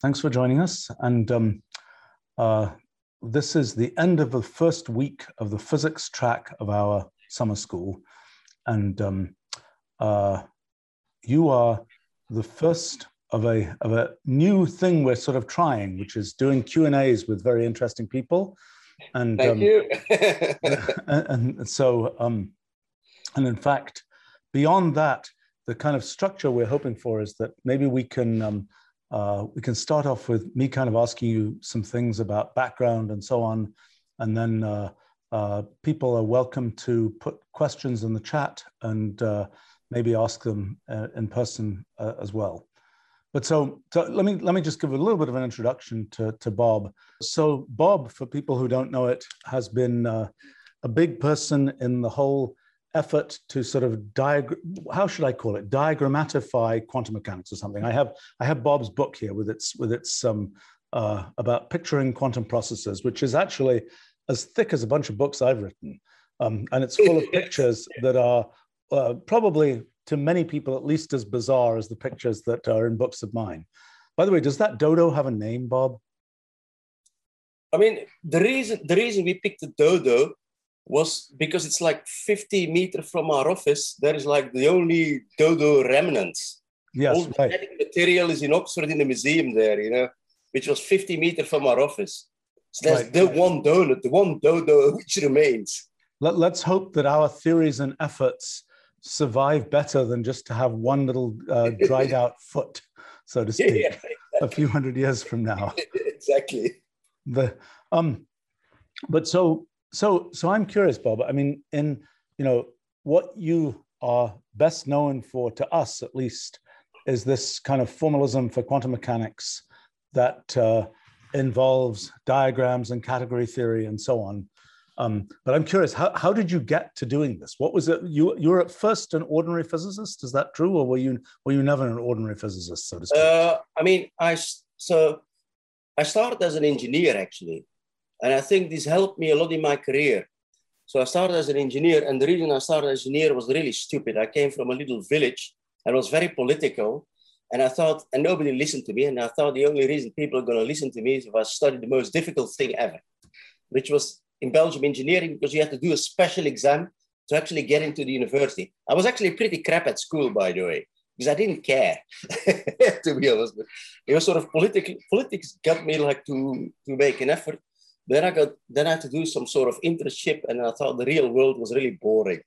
Thanks for joining us. And um, uh, this is the end of the first week of the physics track of our summer school. And um, uh, you are the first of a, of a new thing we're sort of trying, which is doing Q&As with very interesting people. And, Thank um, you. and, and, so, um, and in fact, beyond that, the kind of structure we're hoping for is that maybe we can um, uh, we can start off with me kind of asking you some things about background and so on, and then uh, uh, people are welcome to put questions in the chat and uh, maybe ask them uh, in person uh, as well. But so, so let me let me just give a little bit of an introduction to, to Bob. So Bob, for people who don't know it, has been a big person in the whole effort to sort of diagram how should i call it? Diagrammatify quantum mechanics or something. I have i have bob's book here with its with its um uh, about picturing quantum processes which is actually as thick as a bunch of books i've written. Um, and it's full of pictures that are uh, probably to many people at least as bizarre as the pictures that are in books of mine. By the way does that dodo have a name bob? I mean the reason the reason we picked the dodo was because it's like 50 meters from our office. There is like the only dodo remnants. Yes, All the material is in Oxford in the museum there, you know, which was 50 meters from our office. So there's right. the one donut, the one dodo which remains. Let, let's hope that our theories and efforts survive better than just to have one little uh, dried out foot, so to speak, yeah, exactly. a few hundred years from now. exactly. The um, but so so, so I'm curious, Bob. I mean, in you know what you are best known for, to us at least, is this kind of formalism for quantum mechanics that uh, involves diagrams and category theory and so on. Um, but I'm curious, how, how did you get to doing this? What was it? You you were at first an ordinary physicist, is that true, or were you were you never an ordinary physicist, so to speak? Uh, I mean, I so I started as an engineer actually. And I think this helped me a lot in my career. So I started as an engineer, and the reason I started as an engineer was really stupid. I came from a little village and was very political. And I thought, and nobody listened to me. And I thought the only reason people are going to listen to me is if I studied the most difficult thing ever, which was in Belgium engineering, because you had to do a special exam to actually get into the university. I was actually pretty crap at school, by the way, because I didn't care, to be honest. But it was sort of political, politics got me like to, to make an effort. Then I got then I had to do some sort of internship, and I thought the real world was really boring.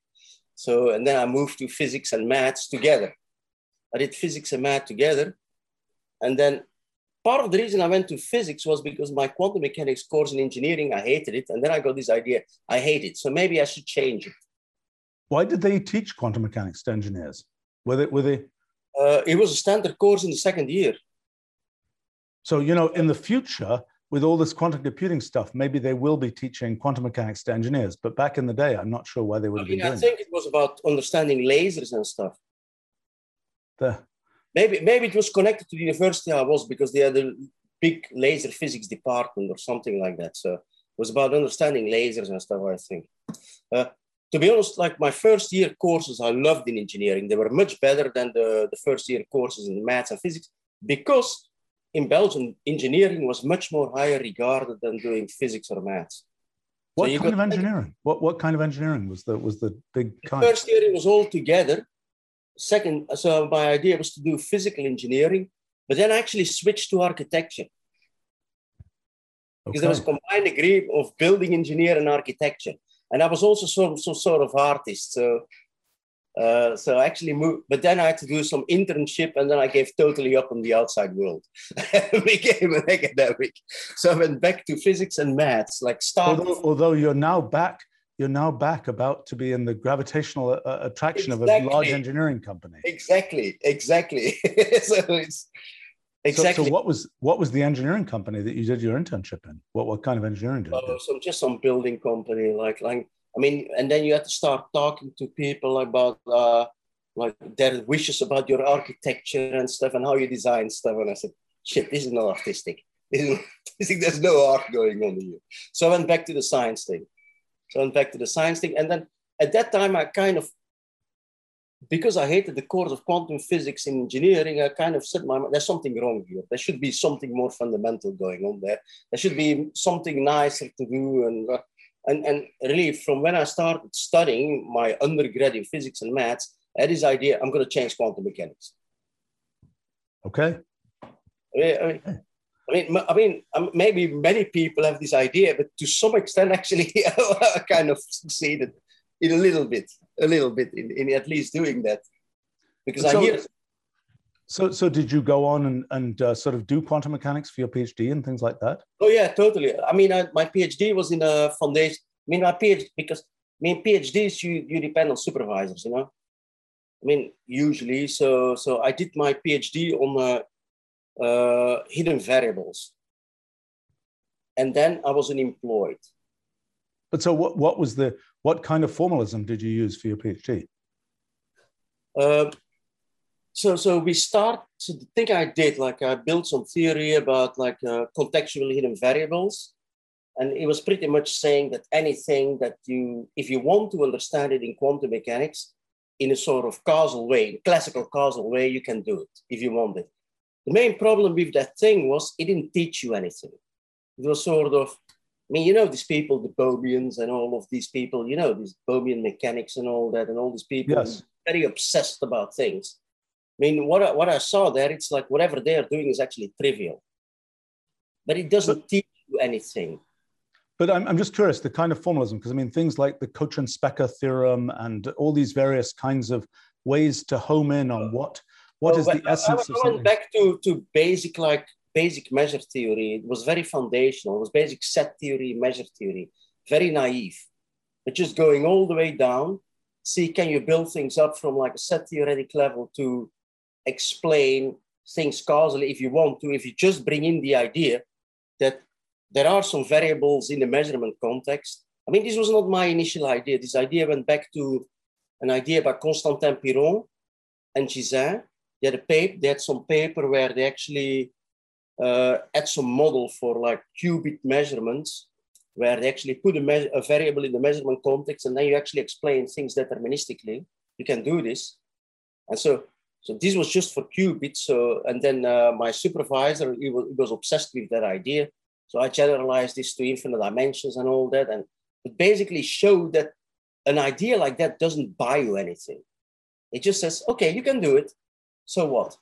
So and then I moved to physics and maths together. I did physics and math together, and then part of the reason I went to physics was because my quantum mechanics course in engineering I hated it, and then I got this idea I hate it, so maybe I should change it. Why did they teach quantum mechanics to engineers? Were they were they? Uh, it was a standard course in the second year. So you know, in the future, with all this quantum computing stuff, maybe they will be teaching quantum mechanics to engineers. But back in the day, I'm not sure why they would have I mean, been doing. I think it. it was about understanding lasers and stuff. The... Maybe maybe it was connected to the university I was because they had a big laser physics department or something like that. So it was about understanding lasers and stuff. I think. Uh, to be honest, like my first year courses, I loved in engineering. They were much better than the, the first year courses in maths and physics because in Belgium, engineering was much more higher regarded than doing physics or maths. What so kind of engineering? What what kind of engineering was the was the big kind? First year it was all together. Second, so my idea was to do physical engineering, but then I actually switched to architecture. Because there was a combined degree of building engineer and architecture. And I was also some, some sort of artist. So uh, so I actually moved, but then I had to do some internship, and then I gave totally up on the outside world. became an academic. So I went back to physics and maths, like start. Although, although you're now back, you're now back about to be in the gravitational uh, attraction exactly. of a large engineering company. Exactly, exactly. so it's exactly. So, so, what was what was the engineering company that you did your internship in? What what kind of engineering did you do? Some just some building company, like like I mean, and then you have to start talking to people about uh, like their wishes about your architecture and stuff and how you design stuff. And I said, shit, this is not artistic. this is There's no art going on here. So I went back to the science thing. So I went back to the science thing. And then at that time, I kind of because I hated the course of quantum physics in engineering, I kind of said, my, there's something wrong here. There should be something more fundamental going on there. There should be something nicer to do. And, uh, and, and really, from when I started studying my undergrad in physics and maths, I had this idea, I'm going to change quantum mechanics. Okay. I mean, I mean, I mean, I mean, um, maybe many people have this idea, but to some extent, actually, I kind of succeeded in a little bit, a little bit in, in at least doing that. Because so, I hear. So, so did you go on and, and uh, sort of do quantum mechanics for your PhD and things like that? Oh yeah, totally. I mean, I, my PhD was in a foundation. I mean, my PhD because I mean PhDs you you depend on supervisors, you know. I mean, usually, so so I did my PhD on uh, uh, hidden variables. And then I was unemployed. But so what, what was the, what kind of formalism did you use for your PhD? So, so we start, so the thing I did, like I built some theory about like uh, contextual hidden variables. And it was pretty much saying that anything that you, if you want to understand it in quantum mechanics, in a sort of causal way, classical causal way, you can do it if you want it. The main problem with that thing was it didn't teach you anything. It was sort of, I mean, you know, these people, the Bohmians and all of these people, you know, these Bohmian mechanics and all that, and all these people yes. very obsessed about things. I mean, what I, what I saw there, it's like whatever they're doing is actually trivial, but it doesn't but, teach you anything. But I'm, I'm just curious, the kind of formalism, because I mean, things like the Kochen-Specker theorem and all these various kinds of ways to home in on what what is the essence I went back to, to basic like basic measure theory. It was very foundational. It was basic set theory, measure theory, very naive. But just going all the way down, see can you build things up from like a set theoretic level to explain things causally if you want to, if you just bring in the idea that there are some variables in the measurement context. I mean, this was not my initial idea. This idea went back to an idea by Constantin Piron and Gisin, they had a paper, they had some paper where they actually uh, had some model for like qubit measurements, where they actually put a, a variable in the measurement context, and then you actually explain things deterministically. You can do this, and so so this was just for qubits. So and then uh, my supervisor he was, he was obsessed with that idea. So I generalized this to infinite dimensions and all that, and it basically showed that an idea like that doesn't buy you anything. It just says, okay, you can do it, so what?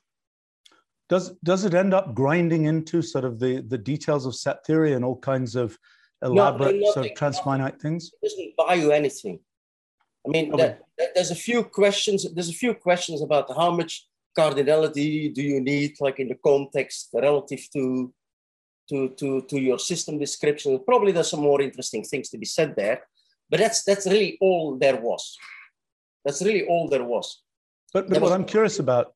Does does it end up grinding into sort of the the details of set theory and all kinds of elaborate no, sort of transfinite things? It doesn't buy you anything. I mean, okay. there's a few questions. There's a few questions about how much cardinality do you need, like in the context relative to to to to your system description. Probably there's some more interesting things to be said there, but that's that's really all there was. That's really all there was. But, but what I'm curious about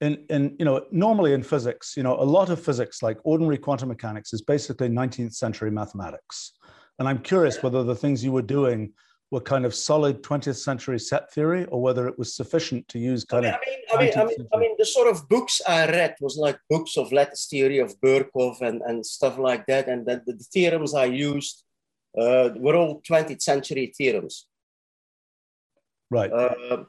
in, in you know normally in physics you know a lot of physics like ordinary quantum mechanics is basically 19th century mathematics and i'm curious whether the things you were doing were kind of solid 20th century set theory or whether it was sufficient to use kind I mean, of I mean, I mean, I mean, the sort of books I read was like books of lattice theory of Birkhoff and, and stuff like that. And the, the theorems I used uh, were all 20th century theorems. Right. Uh,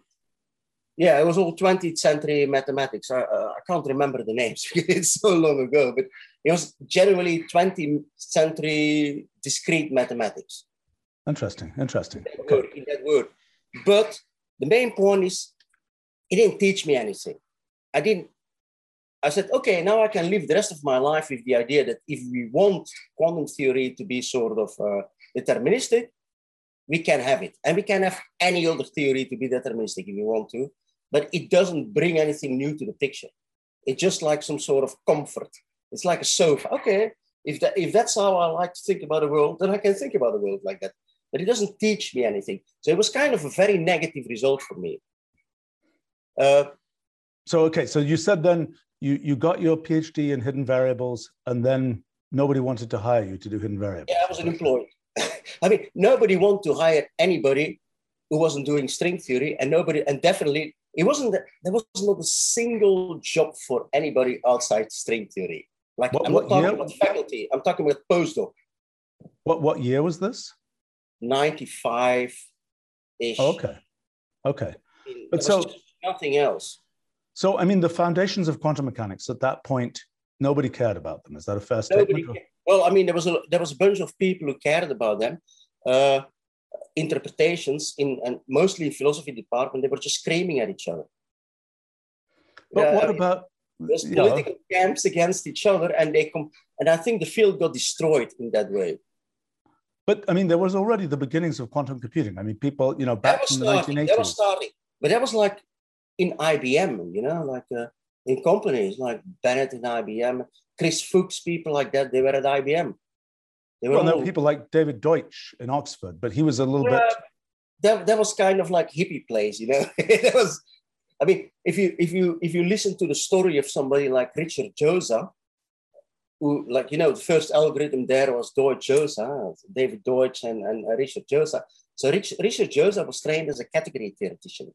yeah, it was all 20th century mathematics. I, uh, I can't remember the names it's so long ago, but it was generally 20th century discrete mathematics. Interesting, interesting. In that, okay. word, in that word. But the main point is, it didn't teach me anything. I didn't. I said, okay, now I can live the rest of my life with the idea that if we want quantum theory to be sort of uh, deterministic, we can have it. And we can have any other theory to be deterministic if we want to but it doesn't bring anything new to the picture. It's just like some sort of comfort. It's like a sofa. Okay, if that if that's how I like to think about the world, then I can think about the world like that. But it doesn't teach me anything. So it was kind of a very negative result for me. Uh, so okay, so you said then you you got your PhD in hidden variables, and then nobody wanted to hire you to do hidden variables. Yeah, I was unemployed. I mean, nobody wanted to hire anybody who wasn't doing string theory, and nobody, and definitely it wasn't there was not a single job for anybody outside string theory. Like what, I'm not talking year? about faculty, I'm talking about postdoc. What what year was this? 95 ish. Okay. Okay. But so nothing else. So, I mean, the foundations of quantum mechanics at that point, nobody cared about them. Is that a fair statement? well, I mean, there was a there was a bunch of people who cared about them. Uh, interpretations in and mostly in philosophy department, they were just screaming at each other. But what about there's political know. camps against each other, and they come, and I think the field got destroyed in that way. But I mean, there was already the beginnings of quantum computing. I mean, people, you know, back in the starting, 1980s. That was starting, but that was like in IBM, you know, like uh, in companies like Bennett and IBM, Chris Fuchs, people like that, they were at IBM. They were well, all, people like David Deutsch in Oxford, but he was a little bit. That, that was kind of like hippie place, you know. it was, I mean, if you if you if you listen to the story of somebody like Richard Jozsa, who like you know the first algorithm there was Deutsch Jozsa, David Deutsch and, and Richard Jozsa. So Rich, Richard Jozsa was trained as a category theoretician.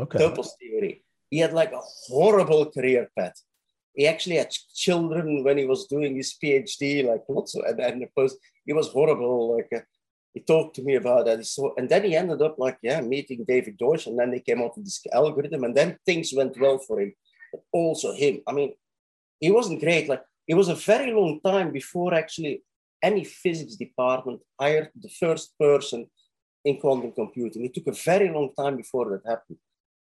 Okay. Topos theory. He had like a horrible career path. He actually had children when he was doing his PhD, like lots of, and, and post, he was horrible. Like uh, he talked to me about that. So, and then he ended up like, yeah, meeting David Deutsch, and then they came up with this algorithm, and then things went well for him. But also him. I mean, he wasn't great. Like it was a very long time before actually any physics department hired the first person in quantum computing. It took a very long time before that happened.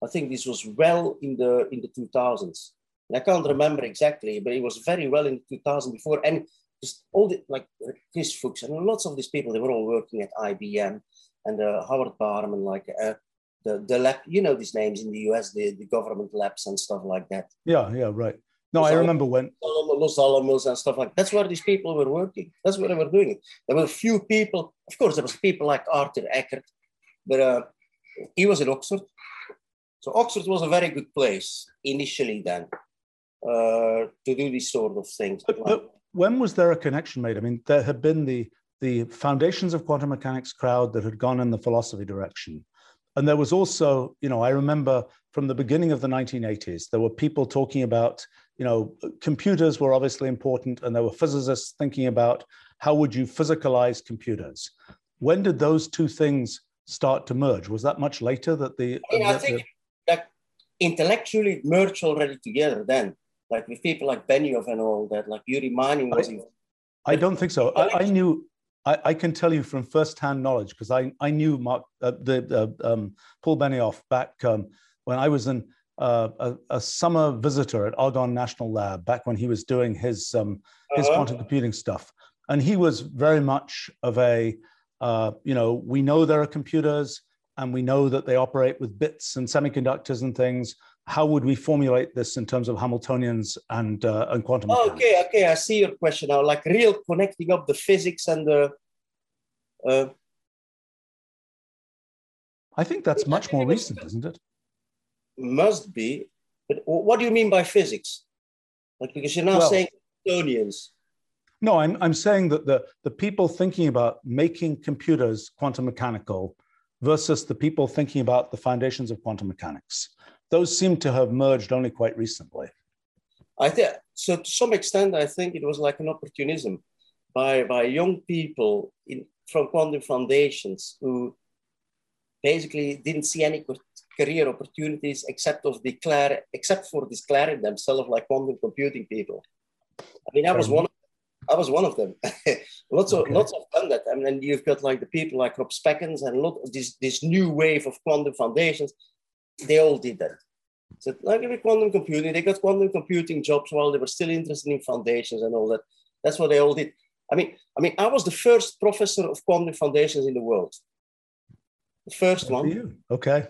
I think this was well in the in the 2000s. And I can't remember exactly, but it was very well in 2000 before. And just all the like Chris Fuchs and lots of these people, they were all working at IBM and uh, Howard Barnum, like uh, the the lab. You know these names in the US, the, the government labs and stuff like that. Yeah, yeah, right. No, Los I remember when Los Alamos and stuff like that. That's where these people were working. That's where they were doing it. There were a few people. Of course, there was people like Artur Ekert, but uh, he was in Oxford. So Oxford was a very good place initially then uh, to do these sort of things. But, but when was there a connection made? I mean, there had been the the foundations of quantum mechanics crowd that had gone in the philosophy direction. And there was also, you know, I remember from the beginning of the 1980s, there were people talking about, you know, computers were obviously important, and there were physicists thinking about how would you physicalize computers. When did those two things start to merge? Was that much later that the? I, mean, I think that intellectually merged already together then, like with people like Benioff and all that, like Yuri Manin was. I, I don't think so. I, I knew. I, I, can tell you from first-hand knowledge because I, I knew Mark, uh, the uh, um, Paul Benioff back um, when I was in uh, a, a, summer visitor at Argonne National Lab back when he was doing his um, his uh-huh. quantum computing stuff, and he was very much of a uh, you know we know there are computers and we know that they operate with bits and semiconductors and things. How would we formulate this in terms of Hamiltonians and, uh, and quantum? Oh, okay, okay, I see your question now. Like real connecting up the physics and the. Uh... I think that's much more recent, isn't it? Must be, but what do you mean by physics? Like because you're now well, saying Hamiltonians. No, I'm, I'm saying that the, the people thinking about making computers quantum mechanical versus the people thinking about the foundations of quantum mechanics. Those seem to have merged only quite recently. I think so. To some extent, I think it was like an opportunism by by young people in, from quantum foundations who basically didn't see any career opportunities except of declare except for declaring themselves like quantum computing people. I mean, I was one I was one of them. lots of okay. lots of done that. I mean, and you've got like the people like Rob Spekkens and a lot of this this new wave of quantum foundations. They all did that. So like with quantum computing, they got quantum computing jobs while they were still interested in foundations and all that. That's what they all did. I mean, I mean, I was the first professor of quantum foundations in the world. The first one. You. Okay.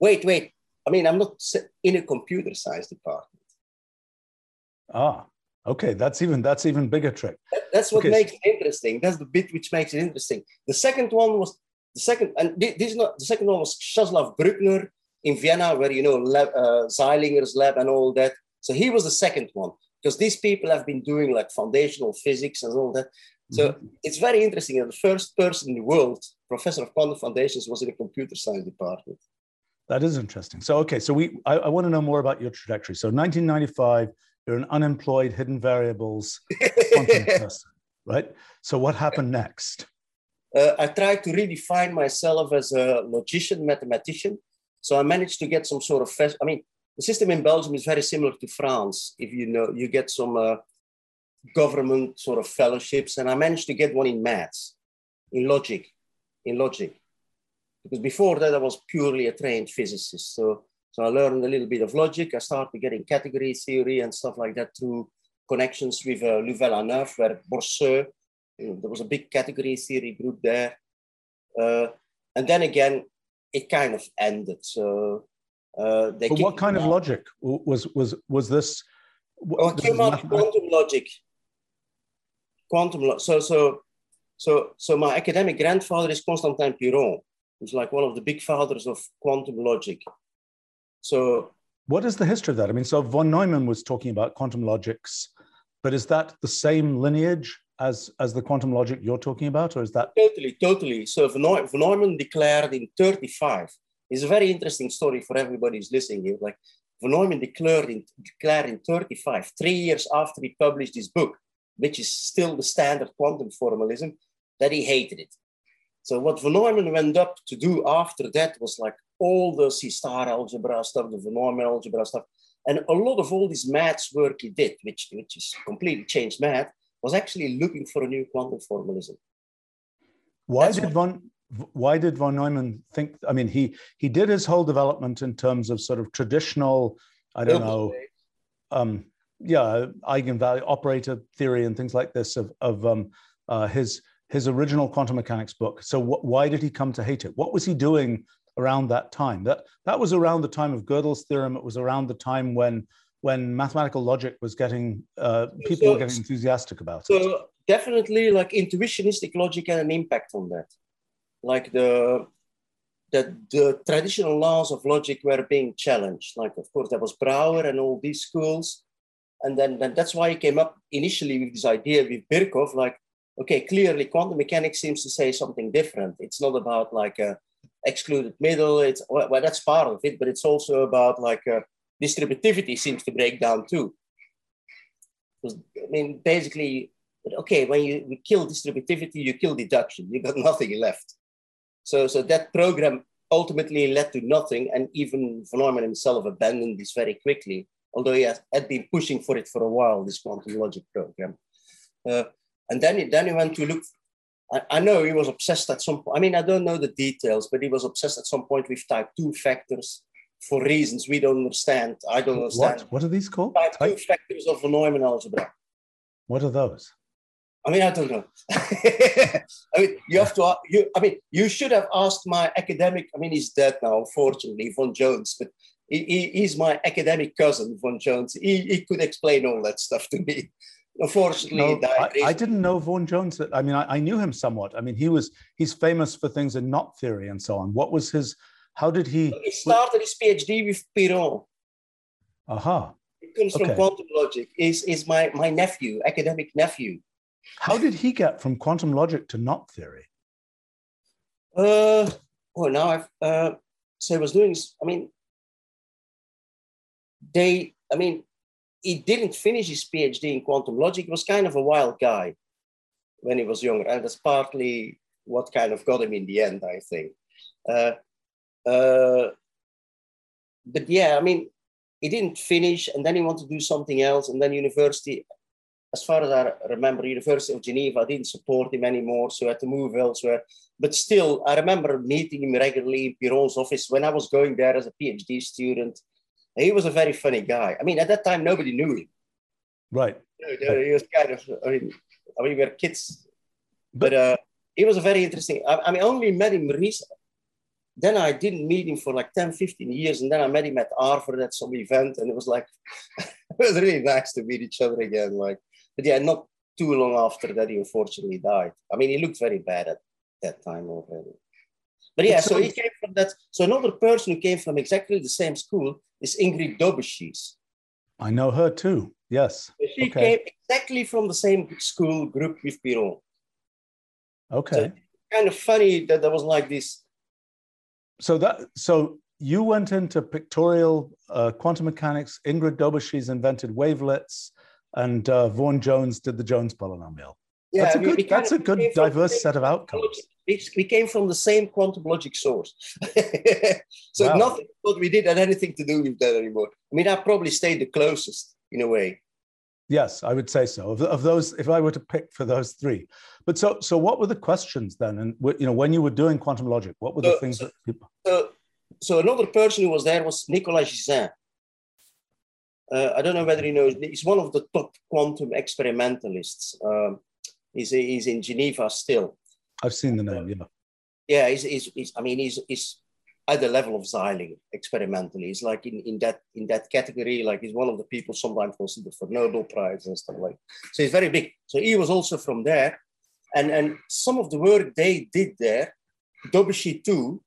Wait, wait. I mean, I'm not in a computer science department. Ah, Okay, that's even that's even bigger trick. That's what okay. makes it interesting. That's the bit which makes it interesting. The second one was the second, and this is not the second one was Časlav Brukner in Vienna, where you know lab, uh, Zeilinger's lab and all that. So he was the second one because these people have been doing like foundational physics and all that. So mm-hmm. it's very interesting that the first person in the world, professor of quantum foundations, was in a computer science department. That is interesting. So okay, so we I, I want to know more about your trajectory. So 1995, you're an unemployed hidden variables person, right? So what happened next? Uh, I tried to redefine myself as a logician, mathematician, So I managed to get some sort of, I mean, the system in Belgium is very similar to France. If you know, you get some uh, government sort of fellowships, and I managed to get one in maths, in logic, in logic. Because before that, I was purely a trained physicist. So, so I learned a little bit of logic. I started getting category theory and stuff like that through connections with uh, Louvain-la-Neuve, where Borceux, you know, there was a big category theory group there. Uh, and then again, it kind of ended. So uh, they. But what kind of logic was was was this? Well, it came out quantum logic. Quantum lo- so so so so my academic grandfather is Constantin Piron, who's like one of the big fathers of quantum logic. So what is the history of that? I mean, so von Neumann was talking about quantum logics, but is that the same lineage as as the quantum logic you're talking about, or is that totally, totally? So von Neumann declared in 35. It's a very interesting story for everybody who's listening here. Like von Neumann declared in declared in 35, three years after he published his book, which is still the standard quantum formalism, that he hated it. So what von Neumann went up to do after that was like all the C-star algebra stuff, the von Neumann algebra stuff, and a lot of all this maths work he did, which, which is completely changed math, was actually looking for a new quantum formalism. Why That's did von why did von Neumann think? I mean, he he did his whole development in terms of sort of traditional, I don't know, um, yeah, eigenvalue operator theory and things like this of of um, uh, his his original quantum mechanics book. So wh- why did he come to hate it? What was he doing around that time? That that was around the time of Gödel's theorem. It was around the time when when mathematical logic was getting uh, people so, were getting enthusiastic about so it. So definitely, like intuitionistic logic had an impact on that. Like the that the traditional laws of logic were being challenged. Like of course there was Brouwer and all these schools, and then, then that's why he came up initially with this idea with Birkhoff. Like okay, clearly quantum mechanics seems to say something different. It's not about like a excluded middle. It's well, that's part of it, but it's also about like a, distributivity seems to break down too. Because I mean, basically, okay, when you, kill distributivity, you kill deduction. You got nothing left. So, so that program ultimately led to nothing, and even von Neumann himself abandoned this very quickly, although he had been pushing for it for a while, this quantum logic program. Uh, and then he, then he went to look. I, I, know he was obsessed at some point. I mean, I don't know the details, but he was obsessed at some point with type two factors for reasons we don't understand. I don't understand. What, what are these called? Type, type two factors of Neumann algebra. What are those? I mean, I don't know. I mean, you have to. You, I mean, you should have asked my academic. I mean, he's dead now, unfortunately, Vaughan Jones. But he, he, he's my academic cousin, Vaughan Jones. He, he could explain all that stuff to me. Unfortunately, no, I, I, didn't know Vaughan Jones. I mean, I, I, knew him somewhat. I mean, he was he's famous for things in knot theory and so on. What was his? How did he? He started his PhD with Piron. Aha. It comes okay. from quantum logic. Is is my my nephew, academic nephew. How did he get from quantum logic to knot theory? Uh, well, now I've uh, so I was doing. I mean, they. I mean, he didn't finish his PhD in quantum logic. He was kind of a wild guy when he was younger, and that's partly what kind of got him in the end, I think. Uh, uh, but yeah, I mean, he didn't finish, and then he wanted to do something else, and then university. As far as I remember, University of Geneva didn't support him anymore, so he had to move elsewhere. But still, I remember meeting him regularly in Piron's office when I was going there as a PhD student he was a very funny guy. I mean, at that time, nobody knew him. Right. You know, he was kind of, I mean, I mean, we were kids. But uh, he was a very interesting, I, I mean, I only met him recently. Then I didn't meet him for like 10, 15 years. And then I met him at Harvard at some event. And it was like, it was really nice to meet each other again. Like, but yeah, not too long after that, he unfortunately died. I mean, he looked very bad at that time already. But yeah, so he came from that. So another person who came from exactly the same school is Ingrid Daubechies. I know her too. Yes. She okay. came exactly from the same school group with Piron. Okay. So kind of funny that there was like this. So that so you went into pictorial uh, quantum mechanics. Ingrid Daubechies invented wavelets, and uh, Vaughan Jones did the Jones polynomial. Yeah, that's a good. That's a good diverse set of outcomes we came from the same quantum logic source. so Wow. nothing what we did had anything to do with that anymore. I mean, I probably stayed the closest in a way. Yes, I would say so. Of, of those, if I were to pick for those three, but so so, what were the questions then? And you know, when you were doing quantum logic, what were the So- things so- that people? So, so another person who was there was Nicolas Gisin. Uh, I don't know whether you know. He's one of the top quantum experimentalists. Um, he's, he's in Geneva still. I've seen the name. Yeah. Yeah, he's, he's, he's I mean, he's, he's at the level of Zeiling experimentally. He's like in, in that in that category. Like he's one of the people sometimes considered for Nobel Prize and stuff like. So he's very big. So he was also from there, and and some of the work they did there, Daubechies too,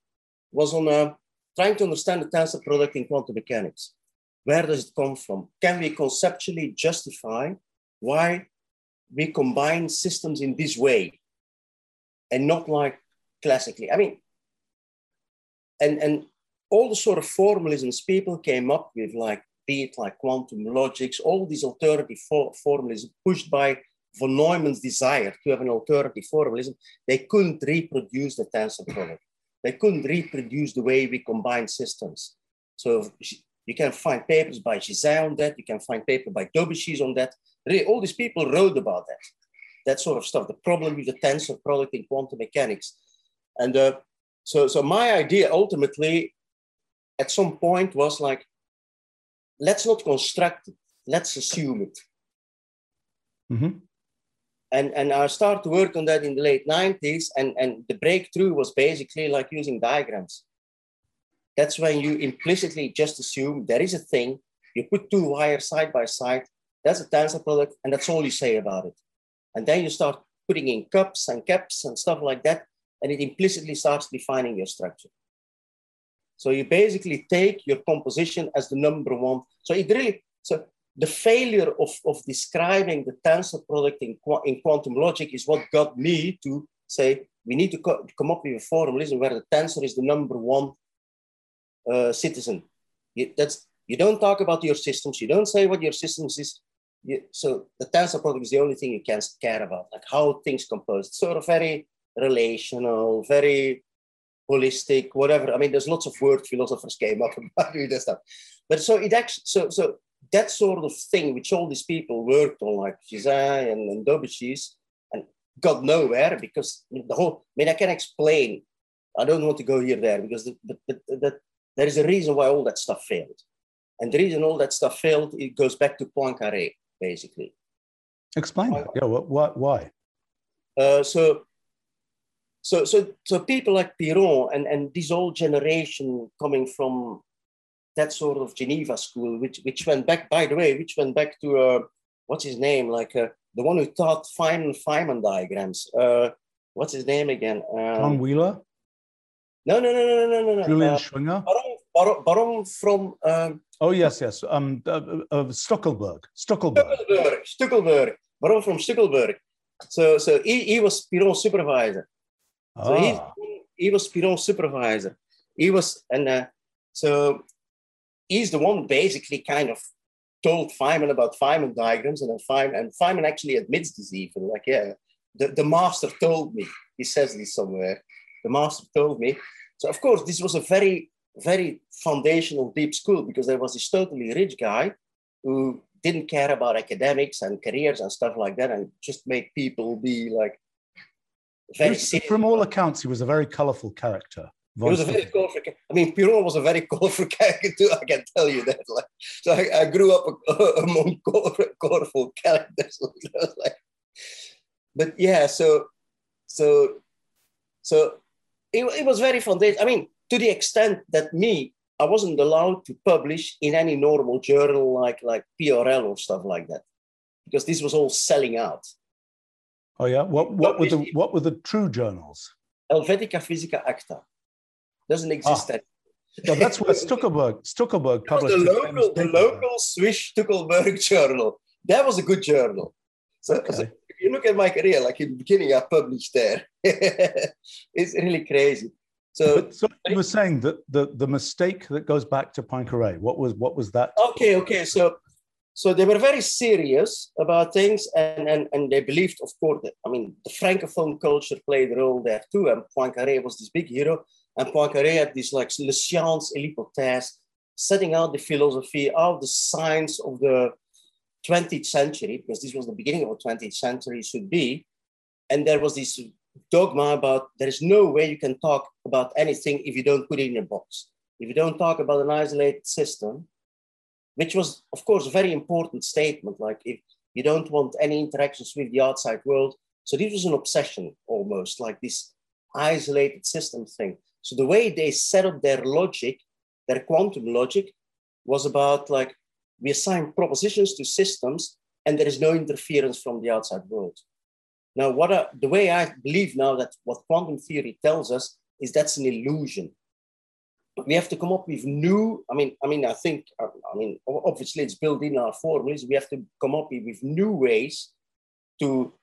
was on uh, trying to understand the tensor product in quantum mechanics. Where does it come from? Can we conceptually justify why we combine systems in this way and not like classically? I mean, and and all the sort of formalisms people came up with, like be it like quantum logics, all these alternative for- formalisms pushed by von Neumann's desire to have an alternative formalism, they couldn't reproduce the tensor product. They couldn't reproduce the way we combine systems. So you can find papers by Gisin on that. You can find paper by Daubechies on that. All these people wrote about that, that sort of stuff. The problem with the tensor product in quantum mechanics, and uh, so so my idea ultimately, at some point, was like, let's not construct it. Let's assume it. Mhm. And and I started to work on that in the late 90s, and and the breakthrough was basically like using diagrams that's when you implicitly just assume there is a thing, you put two wires side by side, that's a tensor product, and that's all you say about it. And then you start putting in cups and caps and stuff like that, and it implicitly starts defining your structure. So you basically take your composition as the number one. So it really, so the failure of, of describing the tensor product in, in quantum logic is what got me to say we need to co- come up with a formalism where the tensor is the number one uh, citizen. You, that's you don't talk about your systems. You don't say what your systems is. You, so the tensor product is the only thing you can care about, like how things compose. It's sort of very relational, very holistic, whatever. I mean, there's lots of word philosophers came up about doing that stuff. But so it actually, so so that sort of thing, which all these people worked on, like Gisin and, and Daubechies, and got nowhere because the whole. I mean, I can explain. I don't want to go here there because the, the there is a reason why all that stuff failed. And the reason all that stuff failed, it goes back to Poincaré, basically. Explain that. Yeah. What? What? Why? Uh, so, so, so, so people like Piron and, and this old generation coming from that sort of Geneva school, which, which went back, by the way, which went back to, uh, what's his name? Like uh, the one who taught Feynman Feynman diagrams. Uh, what's his name again? Um, John Wheeler, no, no, no, no, no, no, no. Julian Uh, Schwinger. Baron, Baron, Baron from um, Oh yes, yes. Um, uh, uh, Stuckelberg. Stuckelberg. Stuckelberg, Stuckelberg, Baron from Stuckelberg. So, so he, he was Piron's supervisor. So he's, Ah, he was Piron's supervisor. He was, and uh, so he's the one basically kind of told Feynman about Feynman diagrams, and then Feynman, and Feynman actually admits this even, like, yeah, the, the master told me. He says this somewhere. The master told me. So of course, this was a very, very foundational deep school because there was this totally rich guy who didn't care about academics and careers and stuff like that, and just made people be like very was- from all accounts, he was a very colorful character. He was a very colorful. I mean, Piron was a very colorful character too. I can tell you that. Like, so I, I grew up among colorful, characters. like, but yeah, so so so it, it was very foundational. I mean, to the extent that me, I wasn't allowed to publish in any normal journal like like PRL or stuff like that, because this was all selling out. Oh yeah. What? What were the? What were the true journals? Helvetica Physica Acta doesn't exist. Ah, anymore. That's where Stuckelberg. Stuckelberg published. the local, the local Swiss Stuckelberg journal. That was a good journal. So, Okay. so if you look at my career, like in the beginning, I published there. it's really crazy. So, so you were saying that the the mistake that goes back to Poincaré. What was what was that? okay, okay. So, so they were very serious about things and, and, and they believed, of course, that, I mean, the Francophone culture played a role there too. And Poincaré was this big hero. And Poincaré had this like Le Science et l'Hypothèse, setting out the philosophy of the science of the 20th century, because this was the beginning of the 20th century, should be. And there was this dogma about there is no way you can talk about anything if you don't put it in a box. If you don't talk about an isolated system, which was, of course, a very important statement. Like, if you don't want any interactions with the outside world. So, this was an obsession almost, like this isolated system thing. So, the way they set up their logic, their quantum logic, was about like we assign propositions to systems and there is no interference from the outside world. Now, what are, the way I believe now that what quantum theory tells us is that's an illusion. We have to come up with new i mean i mean i think i mean obviously it's built in our formulas. We have to come up with new ways to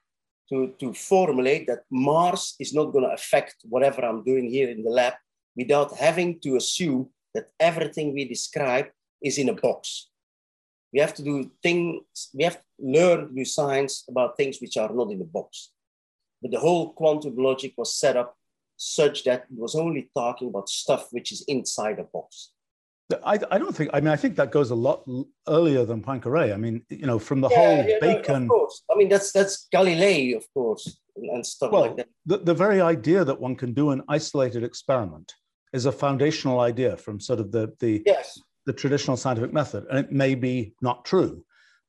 to to formulate that mars is not going to affect whatever i'm doing here in the lab without having to assume that everything we describe is in a box we have to do things we have to learn to do science about things which are not in the box but the whole quantum logic was set up such that it was only talking about stuff which is inside a box. I, I don't think, I mean, I think that goes a lot earlier than Poincaré. I mean, you know, from the yeah, whole yeah, Bacon. No, of course. I mean, that's that's Galilei, of course, and, and stuff well, like that. The, the very idea that one can do an isolated experiment is a foundational idea from sort of the, the, yes. The traditional scientific method. And it may be not true,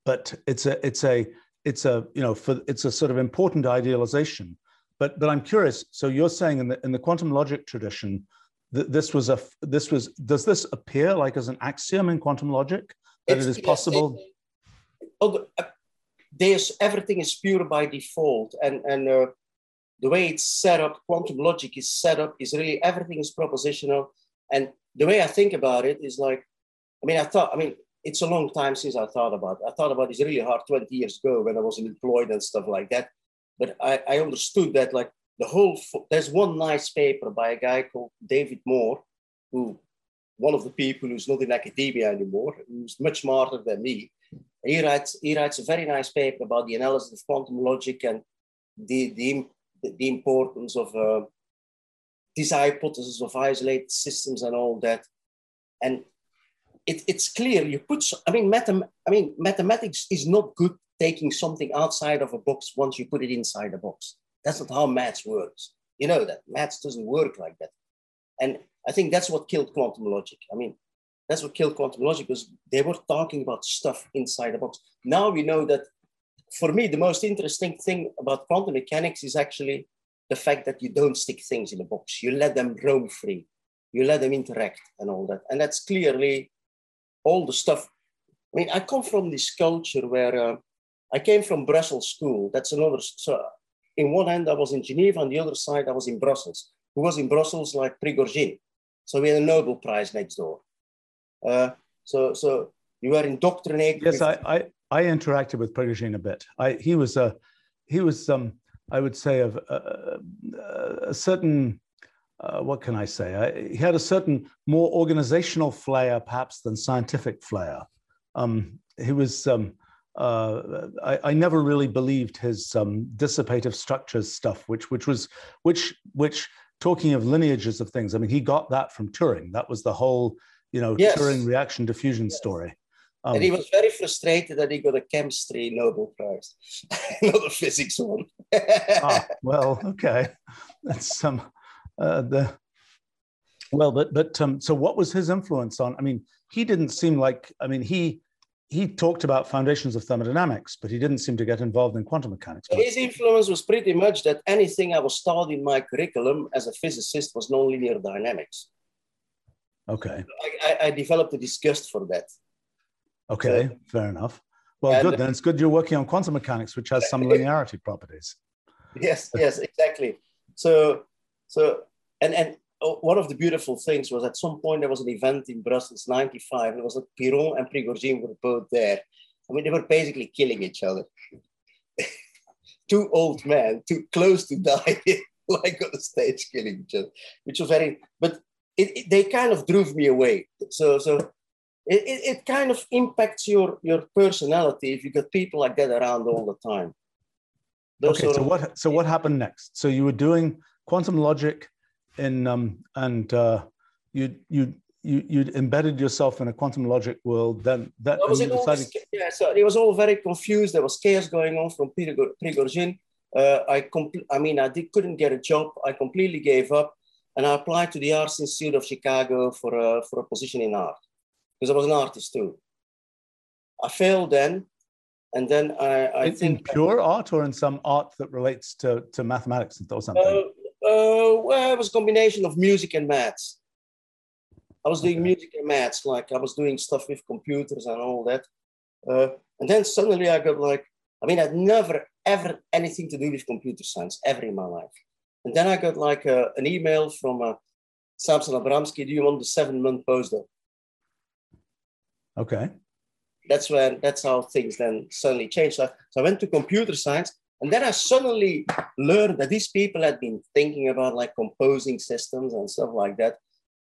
but it's a, it's a, it's a, you know, for, it's a sort of important idealization but but I'm curious. So you're saying in the in the quantum logic tradition, that this was a this was does this appear like as an axiom in quantum logic that it's, it is possible? It, uh, there's everything is pure by default, and and uh, the way it's set up, quantum logic is set up is really everything is propositional, and the way I think about it is like, I mean, I thought, I mean, it's a long time since I thought about. It. I thought about this really hard 20 years ago when I was employed and stuff like that. But I, I understood that like the whole, there's one nice paper by a guy called David Moore, who one of the people who's not in academia anymore, who's much smarter than me. He writes, he writes a very nice paper about the analysis of quantum logic and the, the, the importance of uh, this hypothesis of isolated systems and all that. And it, it's clear you put, I mean, mathem- I mean, mathematics is not good taking something outside of a box once you put it inside a box. That's not how maths works. You know that maths doesn't work like that. And I think that's what killed quantum logic. I mean, that's what killed quantum logic because they were talking about stuff inside a box. Now we know that for me, the most interesting thing about quantum mechanics is actually the fact that you don't stick things in a box. You let them roam free. You let them interact and all that. And that's clearly all the stuff. I mean, I come from this culture where uh, I came from Brussels school. That's another. So in one hand, I was in Geneva. On the other side, I was in Brussels. Who was in Brussels like Prigogine? So we had a Nobel Prize next door. Uh, so so you were indoctrinated. Yes, I, I, I interacted with Prigogine a bit. I he was a he was um I would say of a, a, certain. Uh, what can I say? I, he had a certain more organizational flair, perhaps, than scientific flair. Um, he was um, uh, I, I, never really believed his um, dissipative structures stuff, which which was which which talking of lineages of things. I mean, he got that from Turing. That was the whole you know yes. Turing reaction diffusion yes. story. Um, and he was very frustrated that he got a chemistry Nobel Prize, not a physics one. ah, well, okay, that's some um, uh, the well, but but um, so what was his influence on? I mean, he didn't seem like. I mean, he he talked about foundations of thermodynamics, but he didn't seem to get involved in quantum mechanics. His influence was pretty much that anything I was taught in my curriculum as a physicist was nonlinear dynamics. Okay. I, I developed a disgust for that. Okay, so, fair enough. Well, good. Then it's good you're working on quantum mechanics, which has some linearity properties. Yes, yes, exactly. So, so, and and Oh, one of the beautiful things was at some point there was an event in Brussels, 95. It was like Piron and Prigogine were both there. I mean, they were basically killing each other. two old men, too close to die, like on the stage killing each other, which was very, but it, it, they kind of drove me away. So, so it, it, it kind of impacts your, your personality if you got people like that around all the time. Those okay, so of, what so what happened next? So you were doing quantum logic in um, and uh, you you you you embedded yourself in a quantum logic world. Then that was it decided... all, yeah, so it was all very confused. There was chaos going on from Prigogine. Uh, I compl- I mean, I did, couldn't get a job. I completely gave up, and I applied to the Arts Institute of Chicago for a for a position in art because I was an artist too. I failed then, and then I, I in, think in pure art or in some art that relates to, to mathematics or something. Uh, uh, well, it was a combination of music and maths. I was doing music and maths, like I was doing stuff with computers and all that. Uh, and then suddenly I got like, I mean, I'd never ever anything to do with computer science ever in my life. And then I got like a, an email from uh, Samson Abramsky, do you want the seven month postdoc? Okay. That's when that's how things then suddenly changed. So, so I went to computer science, and then I suddenly learned that these people had been thinking about like composing systems and stuff like that.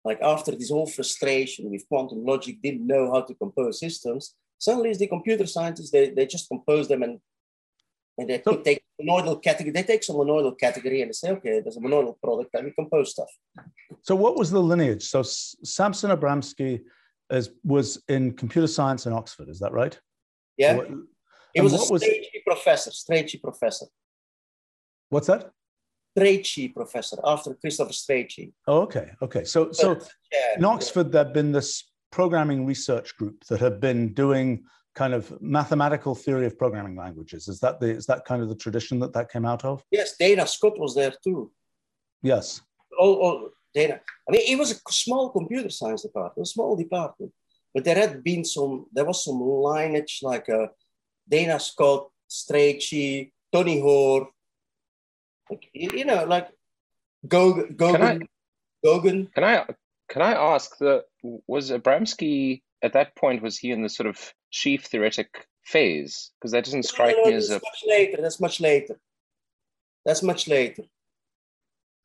Like after this whole frustration with quantum logic, didn't know how to compose systems. Suddenly, as the computer scientists, they, they just compose them and and they so, take monoidal category. They take some monoidal category and they say, okay, there's a monoidal product, and we compose stuff. So what was the lineage? So Samson Abramsky as was in computer science in Oxford. Is that right? Yeah. What, he was a Strachey was... professor. Strachey professor. What's that? Strachey professor after Christopher Strachey. Oh, okay, okay. So, so yeah, in Oxford, yeah. there'd been this programming research group that had been doing kind of mathematical theory of programming languages. Is that the is that kind of the tradition that that came out of? Yes, Dana Scott was there too. Yes. Oh, oh data. I mean, it was a small computer science department, a small department, but there had been some, there was some lineage like uh, Dana Scott, Strachey, Tony Hoare, like, you know, like Goguen, Goguen, can I, Goguen. Can I, can I ask that was Abramsky at that point, was he in the sort of sheaf theoretic phase? Because that doesn't strike no, no, me as a... much later, that's much later. That's much later.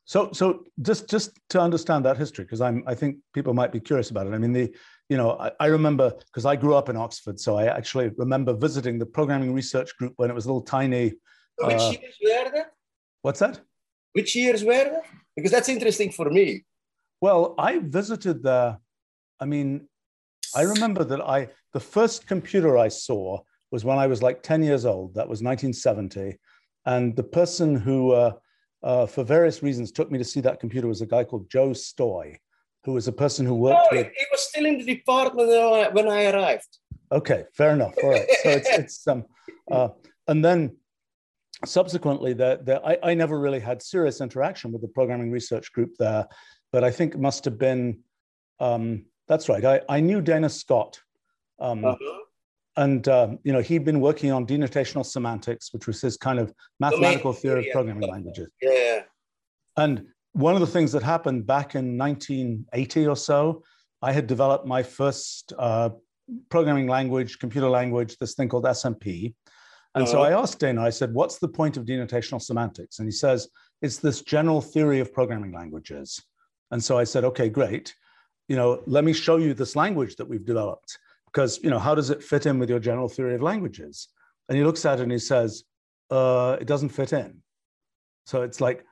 So, so just just to understand that history, because I'm, I think people might be curious about it. I mean, the, you know, I, I remember because I grew up in Oxford, so I actually remember visiting the programming research group when it was a little tiny. Which uh, years were that? What's that? Which years were that? Because that's interesting for me. Well, I visited there. I mean, I remember that I the first computer I saw was when I was like 10 years old. That was 1970, and the person who uh, uh, for various reasons, took me to see that computer was a guy called Joe Stoy, who was a person who worked. Oh, with... he was still in the department when I arrived. Okay, fair enough. All right, so it's it's um, uh, and then subsequently, the, the, I, I never really had serious interaction with the programming research group there, but I think it must have been. Um, that's right. I, I knew Dana Scott. Um, uh-huh and um, you know he'd been working on denotational semantics, which was his kind of mathematical theory of programming languages. Yeah. And one of the things that happened back in 1980 or so, I had developed my first uh, programming language, computer language, this thing called SMP. And uh-huh. so I asked Dana, I said, what's the point of denotational semantics? And he says, it's this general theory of programming languages. And so I said, okay, great. You know, let me show you this language that we've developed because you know how does it fit in with your general theory of languages? And he looks at it and he says uh, it doesn't fit in. So it's like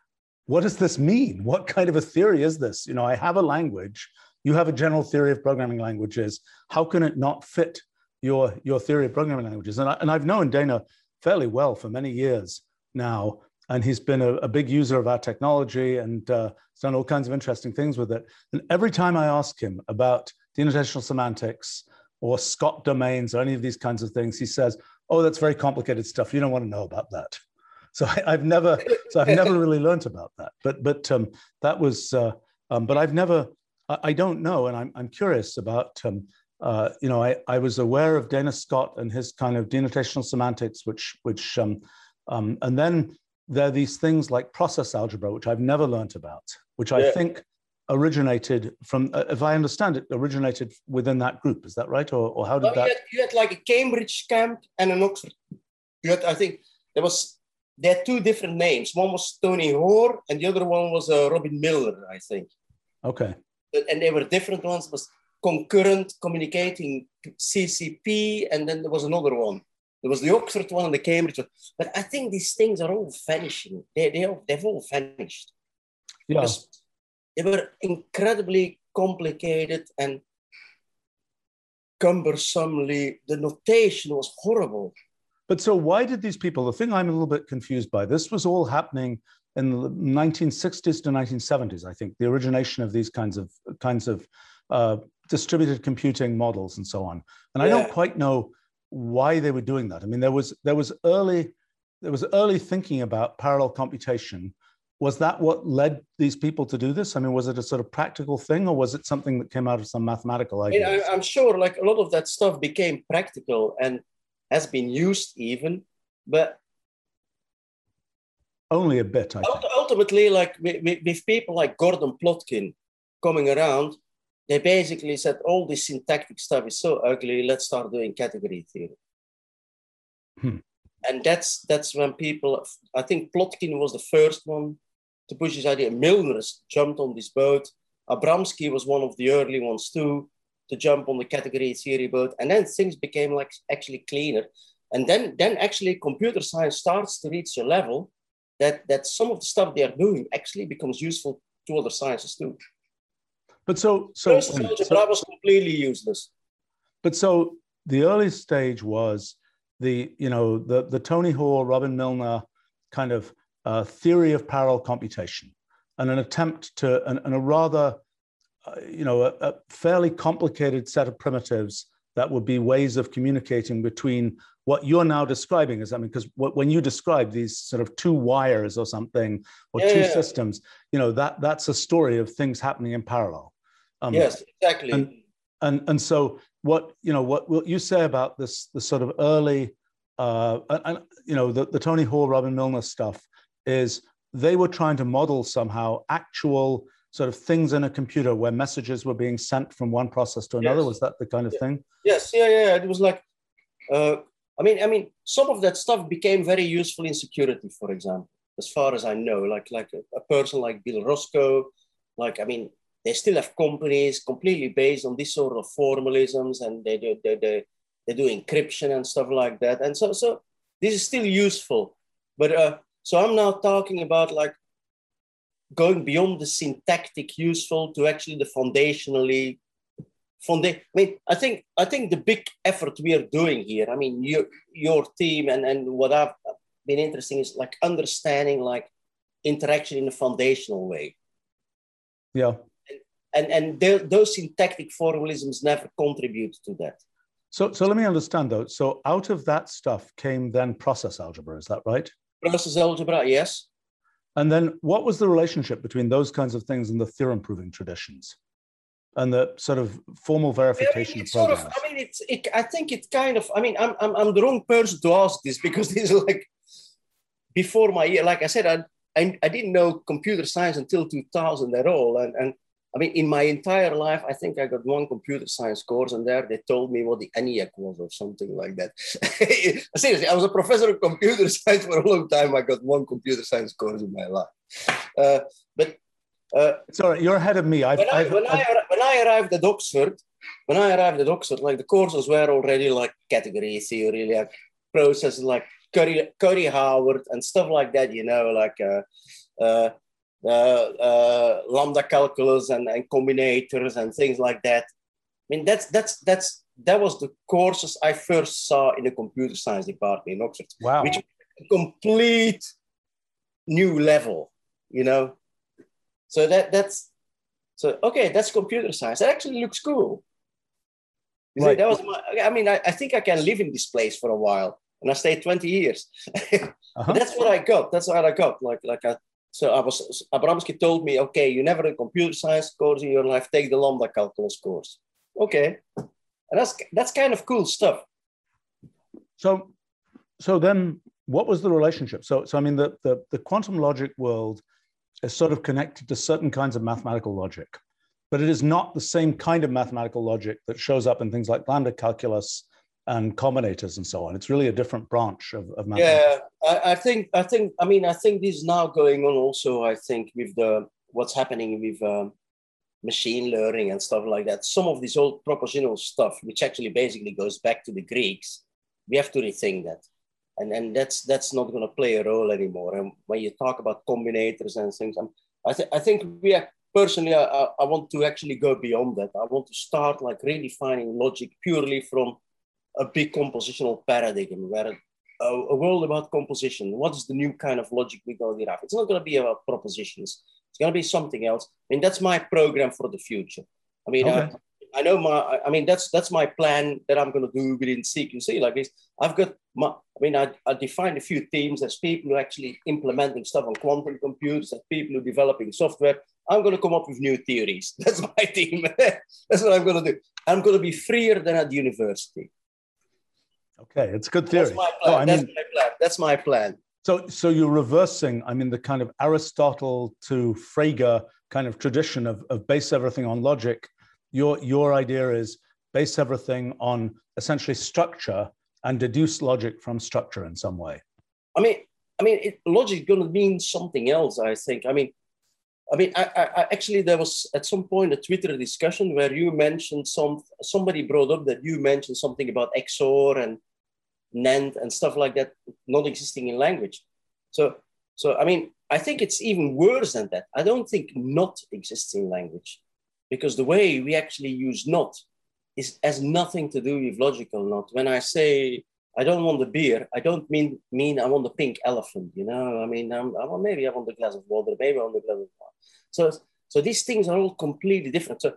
what does this mean? What kind of a theory is this? You know i have a language. You have a general theory of programming languages. How can it not fit your your theory of programming languages? And, I, and i've known dana fairly well for many years now and he's been a, a big user of our technology and uh, done all kinds of interesting things with it. And every time i ask him about denotational semantics or Scott domains or any of these kinds of things, he says, "Oh, that's very complicated stuff. You don't want to know about that." So I, have never, so I've never really learned about that. But but um, that was, uh, um, but I've never, I, I, don't know, and I'm I'm curious about. Um, uh, you know, I, I was aware of Dana Scott and his kind of denotational semantics, which which um, um, and then there are these things like process algebra, which I've never learned about, which I think originated from, uh, if I understand it, originated within that group. Is that right? Or, or how did that? You had, you had, like a Cambridge camp and an Oxford. You had, I think, there was they had two different names. One was Tony Hoare, and the other one was uh, Robin Milner, I think. Okay. And they were different ones. Was concurrent communicating CCP, and then there was another one. There was the Oxford one and the Cambridge one. But I think these things are all vanishing. They, they all, they've all vanished. Yeah. Because they were incredibly complicated and cumbersomely, the notation was horrible. But so why did these people, the thing I'm a little bit confused by, this was all happening in the 1960s to 1970s, I think, the origination of these kinds of kinds of uh, distributed computing models and so on. And I don't quite know why they were doing that. I mean, there was there was early there was early thinking about parallel computation. Was that what led these people to do this? I mean, was it a sort of practical thing, or was it something that came out of some mathematical idea? I'm sure, like a lot of that stuff became practical and has been used even, but only a bit. I think. Ultimately, like with, with people like Gordon Plotkin coming around, they basically said all this syntactic stuff is so ugly. Let's start doing category theory. Hmm. And that's that's when people. I think Plotkin was the first one to push this idea. Milner jumped on this boat. Abramsky was one of the early ones too to jump on the category theory boat. And then things became like actually cleaner. And then then actually computer science starts to reach a level that that some of the stuff they are doing actually becomes useful to other sciences too. But so, so, First, algebra was completely useless. But so the early stage was the, you know, the, the Tony Hoare, Robin Milner kind of uh, theory of parallel computation and an attempt to, and, and a rather, uh, you know, a, a, fairly complicated set of primitives that would be ways of communicating between what you're now describing is, I mean, because when you describe these sort of two wires or something or yeah, two yeah. systems, you know, that that's a story of things happening in parallel. Um, yes, exactly. And, and and so what you know what what you say about this the sort of early uh, and, you know the, the Tony Hoare Robin Milner stuff is they were trying to model somehow actual sort of things in a computer where messages were being sent from one process to another. Yes. Was that the kind of yeah. thing? Yes, yeah, yeah. It was like, uh, I mean, I mean, some of that stuff became very useful in security, for example, as far as I know. Like, like a, a person like Bill Roscoe, like, I mean, they still have companies completely based on this sort of formalisms and they do, they, they, they do encryption and stuff like that. And so, so this is still useful. But uh, so I'm now talking about like going beyond the syntactic useful to actually the foundationally fonda- I mean, I think I think the big effort we are doing here. I mean, your your team and and what I've been interesting is like understanding like interaction in a foundational way. Yeah and and those syntactic formalisms never contribute to that. So, so let me understand though. So, out of that stuff came then process algebra. Is that right? Process algebra, yes. And then, what was the relationship between those kinds of things and the theorem proving traditions, and the sort of formal verification I mean, programs? Sort of, I mean, it's. It, I think it's kind of. I mean, I'm, I'm I'm the wrong person to ask this because this is like before my year. Like I said, I I, I didn't know computer science until 2000 at all, and and I mean, in my entire life, I think I got one computer science course, and there they told me what the ENIAC was or something like that. Seriously, I was a professor of computer science for a long time. I got one computer science course in my life. Uh, but uh, sorry, you're ahead of me. I've, when, I, I've, when, I've, I, when I arrived at Oxford, when I arrived at Oxford, like the courses were already like category theory, like processes like Curry, Curry Howard and stuff like that, you know, like uh, uh, uh, uh, lambda calculus and, and combinators and things like that. I mean, that's that's that's that was the courses I first saw in the computer science department in Oxford. Wow. Which a complete new level, you know. So that that's so okay, that's computer science. It actually looks cool. right. See, that was my, I mean, I, I think I can live in this place for a while. And I stayed 20 years. uh-huh. That's what I got. That's what I got. Like like I so I was Abramsky told me, okay, you never a computer science course in your life, take the lambda calculus course. Okay, and that's that's kind of cool stuff. So, so then, what was the relationship? So, so I mean, the the, the quantum logic world is sort of connected to certain kinds of mathematical logic, but it is not the same kind of mathematical logic that shows up in things like lambda calculus and combinators and so on. It's really a different branch of, of mathematics. Yeah, I, I, think I think I mean I think this is now going on also. I think with the what's happening with um, machine learning and stuff like that. Some of this old propositional stuff, which actually basically goes back to the Greeks, we have to rethink that. And, and that's that's not going to play a role anymore. And when you talk about combinators and things, I'm, I, th- I think we are personally, I, I want to actually go beyond that. I want to start like redefining logic purely from a big compositional paradigm where a, a world about composition. What is the new kind of logic we're going to derive? It's not going to be about propositions. It's going to be something else. I mean, that's my program for the future. I mean, okay. I, I, know my. I mean, that's that's my plan that I'm going to do within CQC. Like this, I've got my. I mean, I, I defined a few teams as people who are actually implementing stuff on quantum computers, as people who are developing software. I'm going to come up with new theories. That's my team. that's what I'm going to do. I'm going to be freer than at university. Okay, it's a good theory. That's my oh, plan. Oh, That's mean, my plan. That's my plan. So, so you're reversing, I mean, the kind of Aristotle to Frege kind of tradition of, of base everything on logic. Your, your idea is base everything on essentially structure and deduce logic from structure in some way. I mean, I mean, it, logic is going to mean something else. I think. I mean, I mean, I, I, actually there was at some point a Twitter discussion where you mentioned some. Somebody brought up that you mentioned something about XOR and NAND and stuff like that not existing in language. So, so I mean, I think it's even worse than that. I don't think not exists in language because the way we actually use not is has nothing to do with logical not. When I say I don't want the beer, I don't mean mean I want the pink elephant. You know, I mean, I'm, I'm, maybe I want the glass of water, maybe I want the glass of wine. So, so these things are all completely different. So,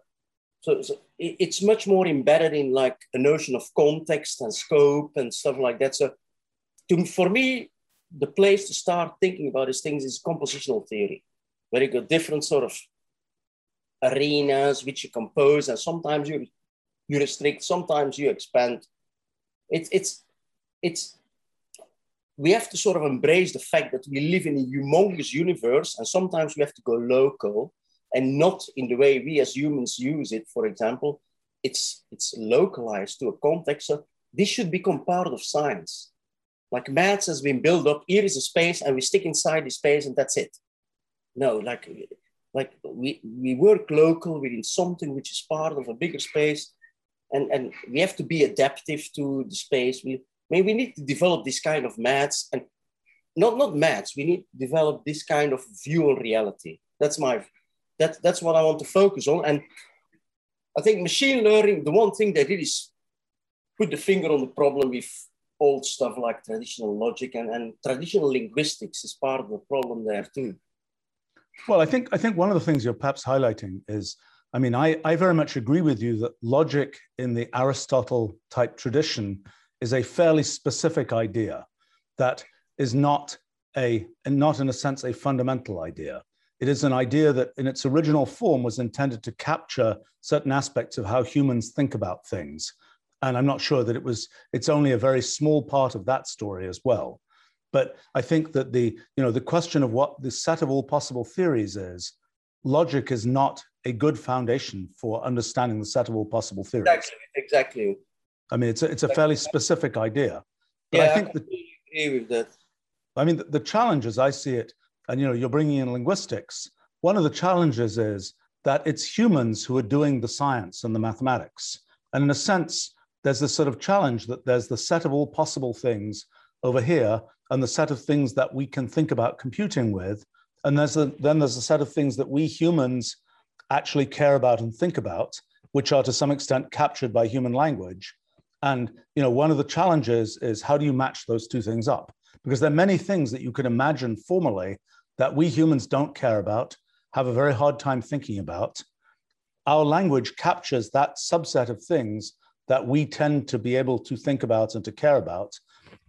so, so it's much more embedded in like a notion of context and scope and stuff like that. So to, for me, the place to start thinking about these things is compositional theory, where you got different sort of arenas which you compose, and sometimes you you restrict, sometimes you expand. It's it's it's we have to sort of embrace the fact that we live in a humongous universe, and sometimes we have to go local and not in the way we as humans use it. For example, it's it's localized to a context. So this should become part of science. Like maths has been built up. Here is a space, and we stick inside the space, and that's it. No, like like we we work local within something which is part of a bigger space, and and we have to be adaptive to the space. We I mean we need to develop this kind of maths and not not maths. We need to develop this kind of view on reality. That's my that, that's what I want to focus on. And I think machine learning, the one thing they did is put the finger on the problem with old stuff like traditional logic and, and traditional linguistics is part of the problem there too. Well, I think I think one of the things you're perhaps highlighting is, I mean, I, I very much agree with you that logic in the Aristotle type tradition is a fairly specific idea that is not a, not in a sense, a fundamental idea. It is an idea that in its original form was intended to capture certain aspects of how humans think about things. And I'm not sure that it was, it's only a very small part of that story as well. But I think that the, you know, the question of what the set of all possible theories is, logic is not a good foundation for understanding the set of all possible theories. Exactly. Exactly. I mean, it's a, it's a fairly specific idea. But yeah, I think I agree with that. I mean, the, the challenge as I see it and you know you're bringing in linguistics one of the challenges is that it's humans who are doing the science and the mathematics and in a sense there's this sort of challenge that there's the set of all possible things over here and the set of things that we can think about computing with and there's a, then there's a set of things that we humans actually care about and think about which are to some extent captured by human language and you know one of the challenges is how do you match those two things up because there are many things that you could imagine formally that we humans don't care about, have a very hard time thinking about. Our language captures that subset of things that we tend to be able to think about and to care about.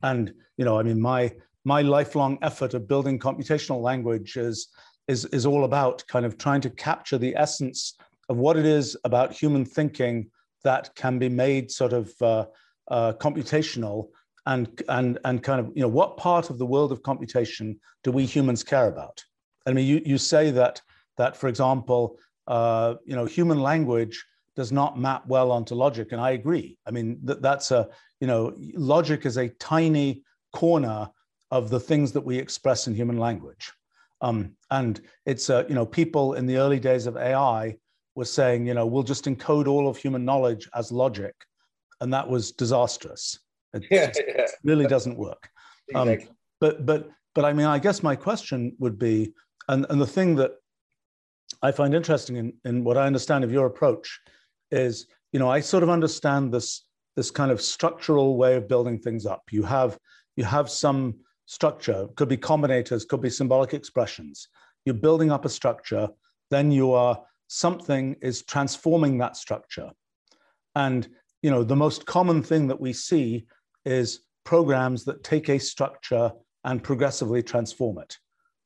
And, you know, I mean, my, my lifelong effort of building computational language is, is, is all about kind of trying to capture the essence of what it is about human thinking that can be made sort of uh, uh, computational and and and kind of you know what part of the world of computation do we humans care about? I mean you, you say that that for example uh, you know human language does not map well onto logic and i agree. I mean that, that's a you know logic is a tiny corner of the things that we express in human language. Um, and it's uh, you know people in the early days of ai was saying, you know, we'll just encode all of human knowledge as logic, and that was disastrous. It, yeah, yeah. really doesn't work. Um, exactly. Um, but but but I mean, I guess my question would be, and, and the thing that I find interesting in, in what I understand of your approach is, you know, I sort of understand this this kind of structural way of building things up. You have you have some structure, could be combinators, could be symbolic expressions. You're building up a structure, then you are something is transforming that structure. And you know, the most common thing that we see is programs that take a structure and progressively transform it.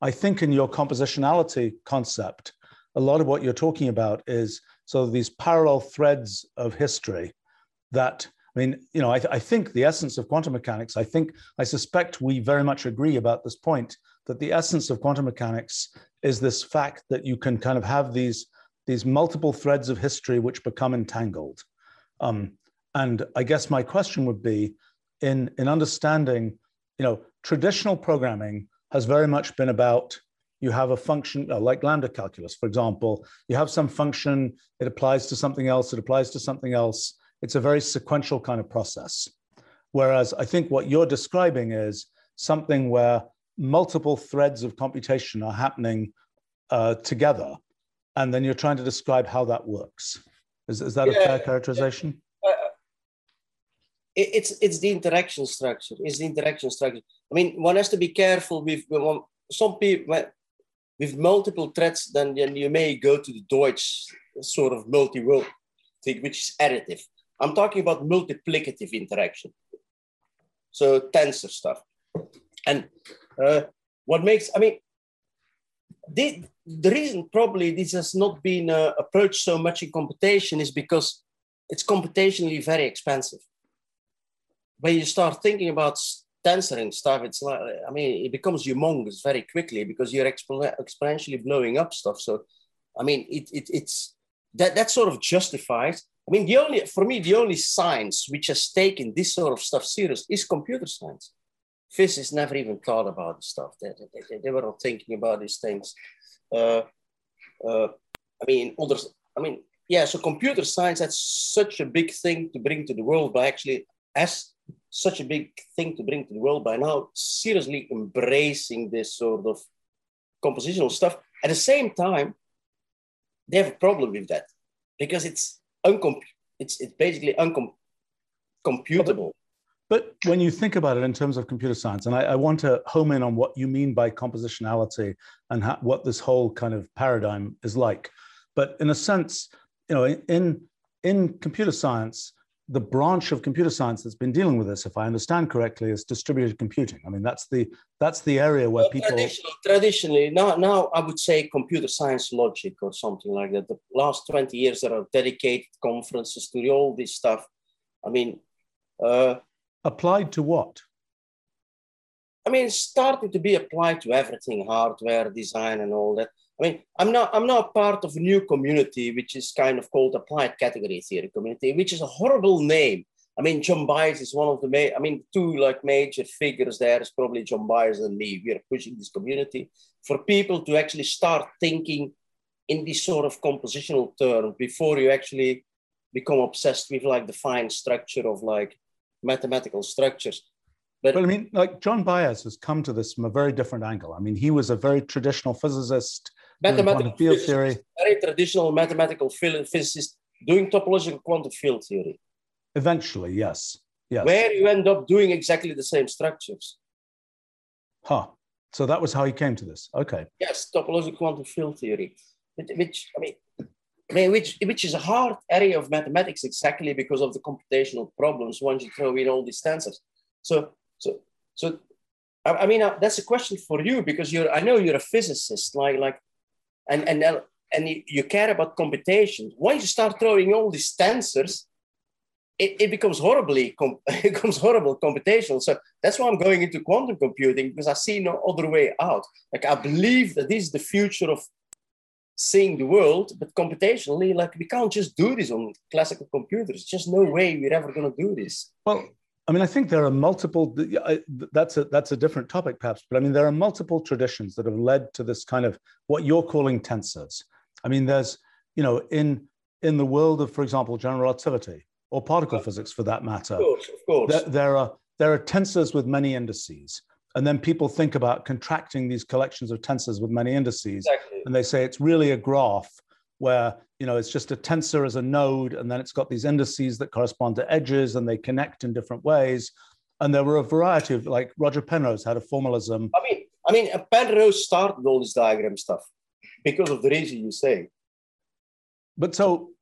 I think in your compositionality concept, a lot of what you're talking about is of these parallel threads of history that I mean, you know, I, th- I, think the essence of quantum mechanics, I think, I suspect we very much agree about this point that the essence of quantum mechanics is this fact that you can kind of have these, these multiple threads of history which become entangled. Um, and I guess my question would be in, in understanding, you know, traditional programming has very much been about you have a function uh, like lambda calculus, for example, you have some function, it applies to something else, it applies to something else it's a very sequential kind of process. Whereas I think what you're describing is something where multiple threads of computation are happening uh, together, and then you're trying to describe how that works. Is, is that yeah, a fair characterization? Uh, it's it's the interaction structure. It's the interaction structure. I mean, one has to be careful with some people with multiple threads. Then, then you may go to the Deutsch sort of multi-world thing, which is additive. I'm talking about multiplicative interaction. So tensor stuff. And uh, what makes, I mean, the, the reason probably this has not been uh, approached so much in computation is because it's computationally very expensive. When you start thinking about tensoring stuff, it's like, I mean, it becomes humongous very quickly because you're exponentially blowing up stuff. So, I mean, it, it, it's that, that sort of justifies I mean, the only for me, the only science which has taken this sort of stuff serious is computer science. Physicists never even thought about this stuff. They, they, they were not thinking about these things. Uh, uh, I mean, others. I mean, yeah. So computer science that's such a big thing to bring to the world, but actually, as such a big thing to bring to the world by now, seriously embracing this sort of compositional stuff. At the same time, they have a problem with that because it's uncomp- it's, it's basically uncomputable. But when you think about it in terms of computer science, and I, I want to home in on what you mean by compositionality and how, what this whole kind of paradigm is like. But in a sense, you know, in in computer science, the branch of computer science that's been dealing with this, if I understand correctly, is distributed computing. I mean, that's the that's the area where well, people traditionally, traditionally now now I would say computer science logic or something like that. The last twenty years there are dedicated conferences to all this stuff. I mean, uh, applied to what? I mean, starting to be applied to everything, hardware, design, and all that. I mean, I'm not, I'm not part of a new community, which is kind of called applied category theory community, which is a horrible name. I mean, John Baez is one of the main, I mean, two like major figures there is probably John Baez and me. We are pushing this community for people to actually start thinking in this sort of compositional term before you actually become obsessed with like the fine structure of like mathematical structures. But, I mean, like John Baez has come to this from a very different angle. I mean, he was a very traditional physicist mathematical field theory. Very traditional mathematical field physicist doing topological quantum field theory. Eventually, yes. Yes. Where you end up doing exactly the same structures. Huh. So that was how he came to this. Okay. Yes, topological quantum field theory, which I mean, which which is a hard area of mathematics exactly because of the computational problems once you throw in all these tensors. So so so I, I mean uh, that's a question for you because you're I know you're a physicist like like and and and you care about computation. Once you start throwing all these tensors, it, it becomes horribly it becomes horrible computational. So that's why I'm going into quantum computing because I see no other way out. Like I believe that this is the future of seeing the world, but computationally, like we can't just do this on classical computers. Just no way we're ever going to do this. Well, I mean, I think there are multiple. That's a that's a different topic, perhaps. But I mean, there are multiple traditions that have led to this kind of what you're calling tensors. I mean, there's you know, in in the world of, for example, general relativity or particle physics, for that matter, Of course, of course. there, there are there are tensors with many indices, and then people think about contracting these collections of tensors with many indices, exactly. and they say it's really a graph where you know it's just a tensor as a node, and then it's got these indices that correspond to edges, and they connect in different ways. And there were a variety of like Roger Penrose had a formalism. I mean, I mean, Penrose started all this diagram stuff because of the reason you say. But so,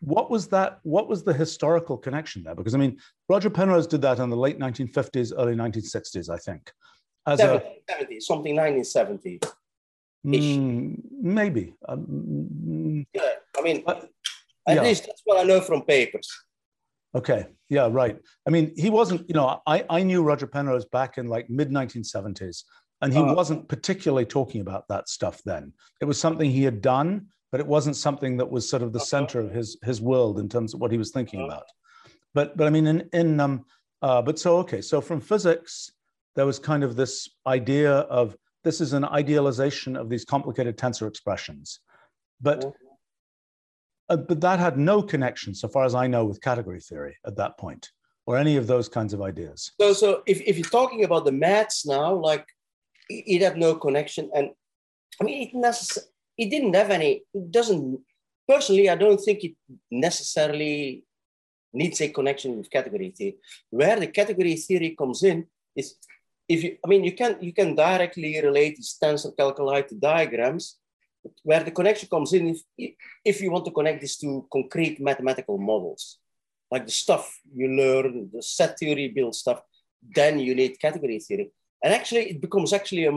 what was that? What was the historical connection there? Because I mean, Roger Penrose did that in the late 1950s, early 1960s, I think. As a 70, something 1970. mm, maybe, um, Yeah, I mean, but, at yeah. least that's what I know from papers. okay, yeah, right. I mean, he wasn't. You know, I I knew Roger Penrose back in like mid 1970s, and he Uh. wasn't particularly talking about that stuff then. It was something he had done, but it wasn't something that was sort of the Uh-huh. center of his his world in terms of what he was thinking Uh-huh. about. But but I mean, in in um, uh, but so okay, so from physics, there was kind of this idea of this is an idealization of these complicated tensor expressions, but. Mhm. Uh, but that had no connection, so far as I know, with category theory at that point, or any of those kinds of ideas. So, so if, if you're talking about the maths now, like it, it had no connection, and I mean, it necess- it didn't have any. It doesn't. Personally, I don't think it necessarily needs a connection with category theory. Where the category theory comes in is if you. I mean, you can you can directly relate these tensor calculi to diagrams. Where the connection comes in, if if you want to connect this to concrete mathematical models, like the stuff you learn, the set theory build stuff, then you need category theory. And actually, it becomes actually a,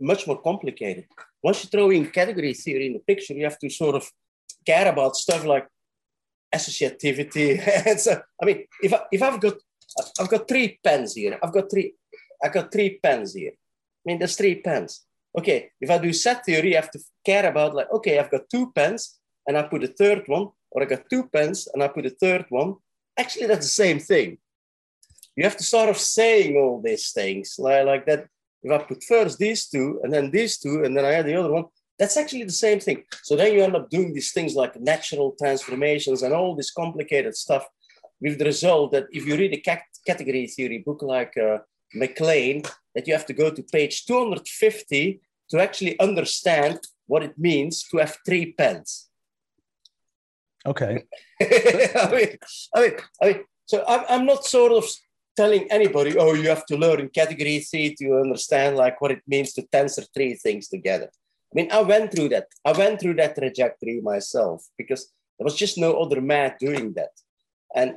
much more complicated. Once you throw in category theory in the picture, you have to sort of care about stuff like associativity. and so, I mean, if, I, if I've got I've got three pens here, I've got three I've got three pens here. I mean, there's three pens. Okay, if I do set theory, I have to care about like, okay, I've got two pens and I put a third one, or I got two pens and I put a third one. Actually, that's the same thing. You have to sort of saying all these things like, like that. If I put first these two and then these two and then I add the other one, that's actually the same thing. So then you end up doing these things like natural transformations and all this complicated stuff with the result that if you read a cat- category theory book like uh, Mac Lane, that you have to go to page 250 to actually understand what it means to have three pens. Okay. I mean, I mean, I mean, so I'm, I'm not sort of telling anybody, oh, you have to learn category theory to understand like what it means to tensor three things together. I mean, I went through that. I went through that trajectory myself because there was just no other math doing that. And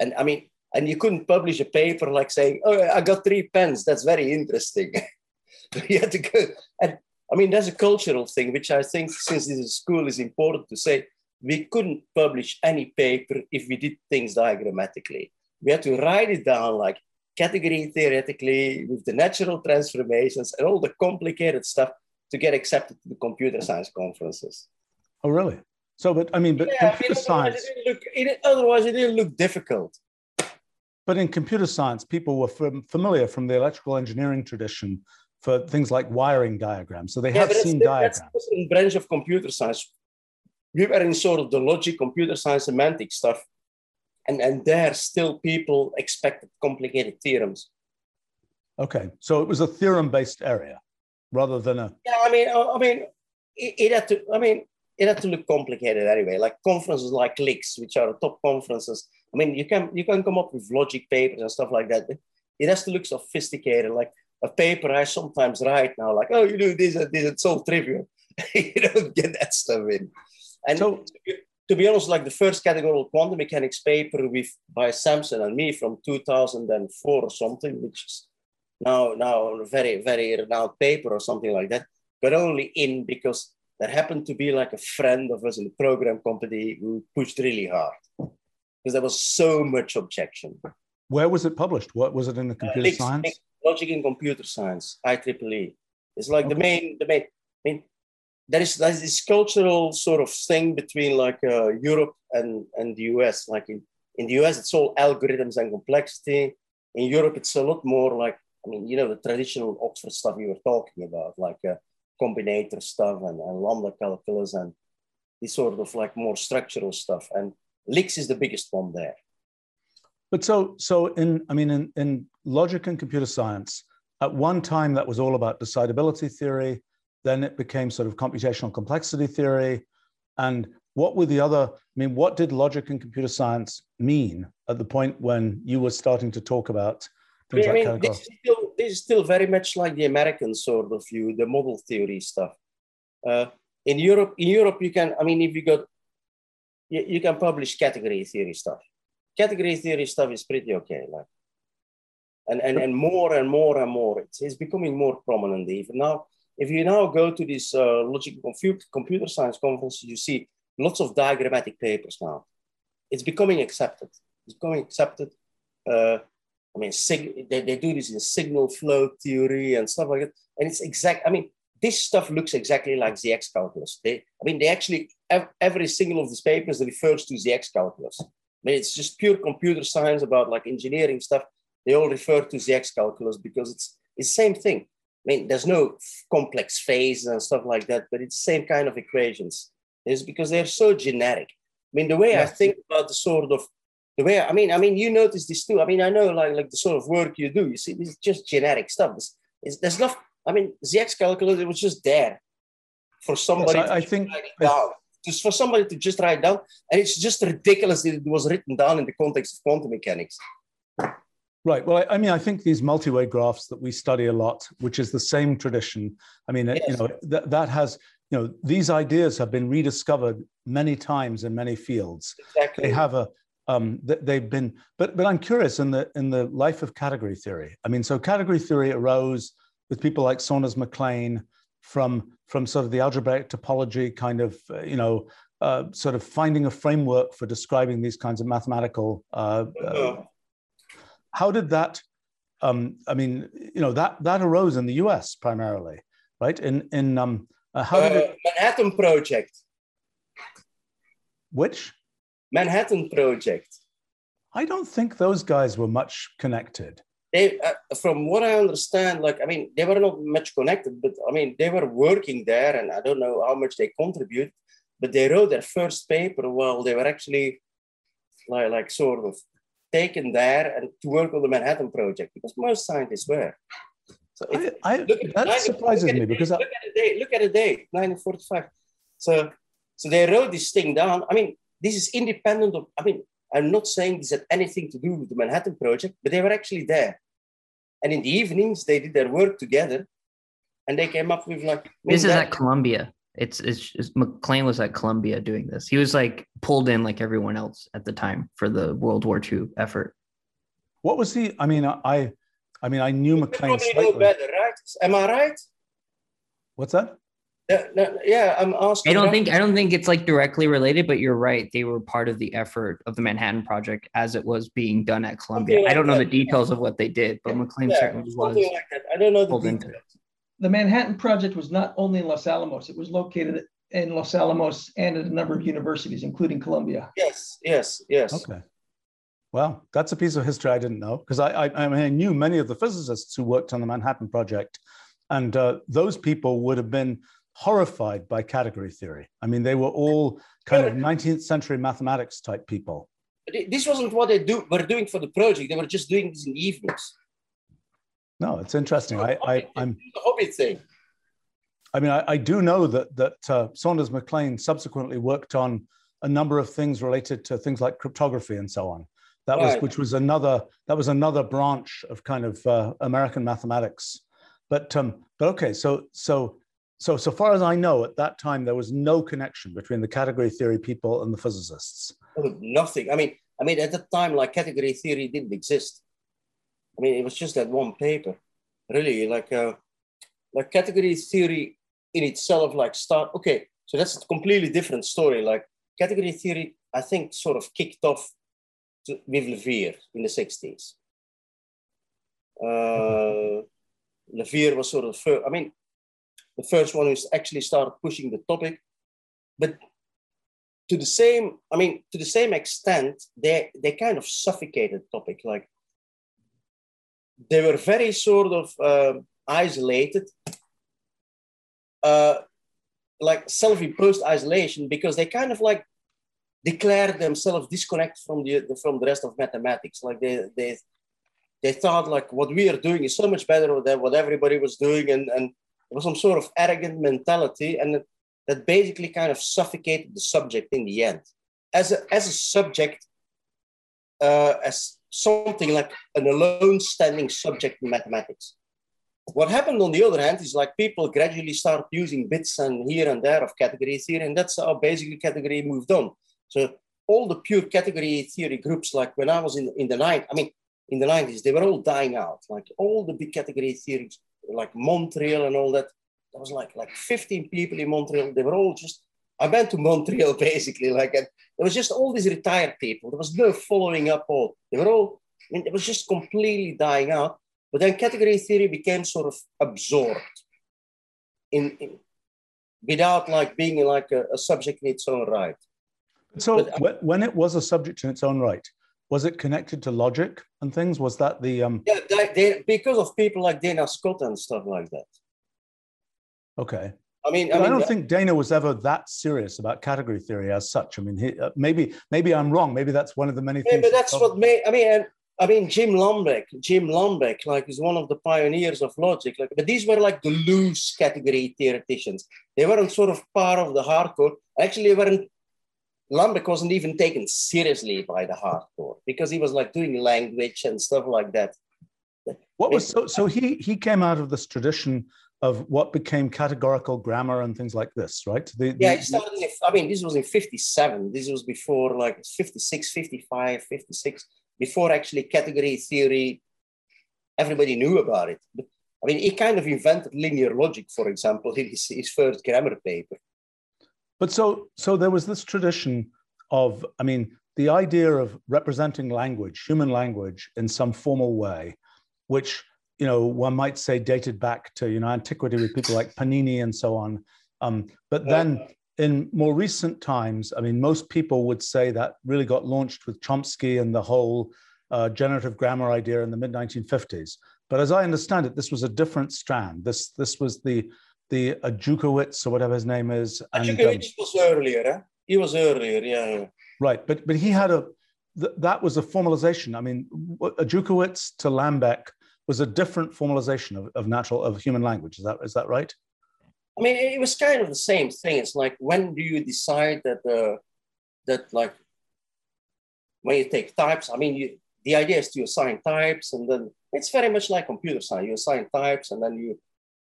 and I mean, and you couldn't publish a paper like saying, "Oh, I got three pens." That's very interesting. you had to go, and I mean, that's a cultural thing, which I think, since this is school, is important to say. We couldn't publish any paper if we did things diagrammatically. We had to write it down like category theoretically with the natural transformations and all the complicated stuff to get accepted to the computer science conferences. Oh, really? So, but I mean, but Yeah, computer science. it didn't look, it, otherwise it didn't look difficult. But in computer science, people were fam- familiar from the electrical engineering tradition for things like wiring diagrams. So they Yeah, have that's, seen that's diagrams. a branch of computer science. We were in sort of the logic, computer science, semantic stuff. And, and there still people expected complicated theorems. Okay. So it was a theorem based area rather than a. Yeah, I mean, I, I mean, it, it had to. I mean, it had to look complicated anyway. Like conferences like LICS, which are top conferences. I mean, you can you can come up with logic papers and stuff like that. It has to look sophisticated. Like a paper I sometimes write now, like, oh, you do this and this. It's so trivial. you don't get that stuff in. And So- to be honest, like the first categorical quantum mechanics paper with by Samson and me from 2004 or something, which is now now a very very renowned paper or something like that, but only in because there happened to be like a friend of us in the program company who pushed really hard because there was so much objection. Where was it published? What was it in the Uh, computer Lix- science? Logic in computer science, IEEE. It's like the main, the main, I mean, there is there's this cultural sort of thing between like uh, Europe and, and the US. Like in, in the US, it's all algorithms and complexity. In Europe, it's a lot more like, I mean, you know, the traditional Oxford stuff you were talking about, like uh, combinator stuff and, and lambda calculus and this sort of like more structural stuff. And LICS is the biggest one there. But so, so in, I mean, in, in logic and computer science, at one time that was all about decidability theory. Then it became sort of computational complexity theory. And what were the other, I mean, what did logic and computer science mean at the point when you were starting to talk about things I like mean, this is, still, this is still very much like the American sort of view, the model theory stuff. Uh, in Europe, in Europe, you can, I mean, if you got, you, you can publish category theory stuff. Category theory stuff is pretty okay. Like, and, and, and more and more and more, it's, it's becoming more prominent even now. If you now go to these uh, computer, science conferences, you see lots of diagrammatic papers now. It's becoming accepted. It's becoming accepted. Uh, I mean, they, they do this in signal flow theory and stuff like that. And it's exact, I mean, this stuff looks exactly like ZX calculus. They, I mean, they actually, every single of these papers refers to ZX calculus. I mean, it's just pure computer science about like engineering stuff. They all refer to ZX calculus because it's the same thing. I mean, there's no complex phases and stuff like that, but it's the same kind of equations. It's because they're so generic. I mean, the way. I think about the sort of the way I mean, I mean, you notice this too. I mean, I know like like the sort of work you do. You see, this is just generic stuff. This, there's not. I mean, ZX calculus it was just there for somebody. Yes, I, I think down. Just for somebody to just write down, and it's just ridiculous that it was written down in the context of quantum mechanics. Right. Well, I, I, mean, I think these multi-way graphs that we study a lot, which is the same tradition. I mean, yes. you know, that that has, you know, these ideas have been rediscovered many times in many fields. Exactly. They have a, um, they've been, but but I'm curious in the in the life of category theory. I mean, so category theory arose with people like Saunders Mac Lane from from sort of the algebraic topology kind of, uh, you know, uh, sort of finding a framework for describing these kinds of mathematical. Uh, uh, how did that? Um, I mean, you know, that that arose in the U.S. primarily, right? In in um, uh, how did it? Uh, Manhattan Project. Which? Manhattan Project. I don't think those guys were much connected. They, uh, from what I understand, like I mean, they were not much connected, but I mean, they were working there, and I don't know how much they contribute, but they wrote their first paper while they were actually like, like sort of taken there and to work on the Manhattan Project because most scientists were. So I, I, that surprises me because look at the date. Look at the date, 1945. So, so they wrote this thing down. I mean, this is independent of. I mean, I'm not saying this had anything to do with the Manhattan Project, but they were actually there. And in the evenings, they did their work together, and they came up with like. This is at Columbia. It's, it's, it's Mac Lane was at Columbia doing this. He was like pulled in like everyone else at the time for the World War II effort. What was he? I mean, I, I mean, I knew Mac Lane. You know better, right? Am I right? What's that? Yeah, no, yeah, I'm asking. I don't think I don't think it's like directly related, but you're right. They were part of the effort of the Manhattan Project as it was being done at Columbia. Like I don't know that. the details of what they did, but Mac Lane yeah, certainly was. Like that. I don't know the details the Manhattan Project was not only in Los Alamos, it was located in Los Alamos and at a number of universities, including Columbia. Yes, yes, yes. Okay. Well, that's a piece of history I didn't know because I, I, I, mean, I knew many of the physicists who worked on the Manhattan Project, and uh, those people would have been horrified by category theory. I mean, they were all kind of 19th century mathematics type people. This wasn't what they do, were doing for the project. They were just doing this in the evenings. No, it's interesting. I, I, I'm the hobby thing. I mean, I, I do know that that uh, Saunders Mac Lane subsequently worked on a number of things related to things like cryptography and so on. That right. was which was another that was another branch of kind of uh, American mathematics. But um, but okay, so so so so far as I know, at that time there was no connection between the category theory people and the physicists. Oh, nothing. I mean, I mean, at that time, like category theory didn't exist. I mean, it was just that one paper, really. Like, uh, like category theory in itself, like start. Okay, so that's a completely different story. Like category theory, I think, sort of kicked off to, with Lawvere in the '60s. Uh, Lawvere was sort of, first, I mean, the first one who actually started pushing the topic, but to the same, I mean, to the same extent, they they kind of suffocated the topic. Like they were very sort of uh, isolated. Uh, like self-imposed isolation because they kind of like declared themselves disconnected from the from the rest of mathematics. Like they they they thought like what we are doing is so much better than what everybody was doing, and and it was some sort of arrogant mentality, and that basically kind of suffocated the subject in the end. As a as a subject, uh, as something like an alone standing subject in mathematics. What happened on the other hand is like people gradually start using bits and here and there of category theory, and that's how basically category moved on. So all the pure category theory groups, like when I was in, in the night, I mean, in the 90s, they were all dying out. Like all the big category theories, like Montreal and all that. There was like like 15 people in Montreal. They were all just. I went to Montreal basically, like, and there was just all these retired people. There was no following up. All they were all. I mean, it was just completely dying out. But then category theory became sort of absorbed in, in without like being like a, a subject in its own right. So but, when it was a subject in its own right, was it connected to logic and things? Was that the um? Yeah, they, they, because of people like Dana Scott and stuff like that. Okay. I mean, I, mean, I, don't think Dana was ever that serious about category theory as such. I mean, he, uh, maybe maybe I'm wrong. Maybe that's one of the many yeah, things. but that's what made. I mean, I mean, Jim Lambek, Jim Lambek, like is one of the pioneers of logic. Like, but these were like the loose category theoreticians. They weren't sort of part of the hardcore. Actually, they weren't Lambek wasn't even taken seriously by the hardcore because he was like doing language and stuff like that. What was so? So he he came out of this tradition of what became categorical grammar and things like this, right? The, yeah, the, started in, I mean, this was in 57. This was before like 56, 55, 56, before actually category theory, everybody knew about it. But, I mean, he kind of invented linear logic, for example, in his, his first grammar paper. But so so there was this tradition of, I mean, the idea of representing language, human language, in some formal way, which you know one might say dated back to you know antiquity with people like Panini and so on. Um, but then in more recent times, I mean, most people would say that really got launched with Chomsky and the whole uh, generative grammar idea in the mid 1950s. But as I understand it, this was a different strand. This this was the the Ajdukiewicz or whatever his name is. Ajdukiewicz um, was earlier, eh? He was earlier, yeah. Right, but but he had a th- that was a formalization. I mean, Ajdukiewicz to Lambek was a different formalization of, of natural of human language. Is that is that right? I mean, it was kind of the same thing. It's like when do you decide that uh, that like when you take types? I mean, you, the idea is to assign types, and then it's very much like computer science. You assign types, and then you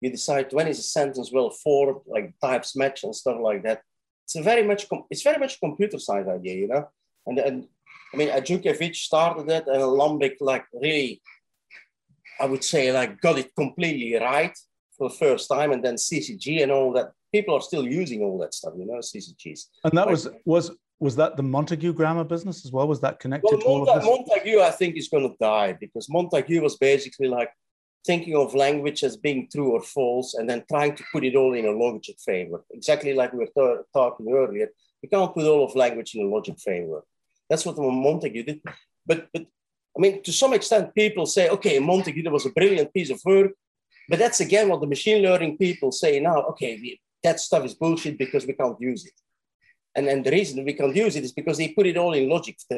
you decide when is a sentence well formed, like types match and stuff like that. It's a very much it's very much computer science idea, you know. And and I mean, Ajdukiewicz started it, and Lambek like really, I would say like got it completely right for the first time, and then CCG and all that. People are still using all that stuff, you know, CCGs. And that like, was was was that the Montague grammar business as well? Was that connected well, to all of this? Montague, I think, is going to die because Montague was basically like thinking of language as being true or false and then trying to put it all in a logic framework. Exactly like we were talking earlier, you can't put all of language in a logic framework. That's what Montague did. But, but I mean, to some extent, people say, okay, Montague was a brilliant piece of work. But that's again what the machine learning people say now. Okay, we, that stuff is bullshit because we can't use it. And, then the reason we can't use it is because they put it all in logic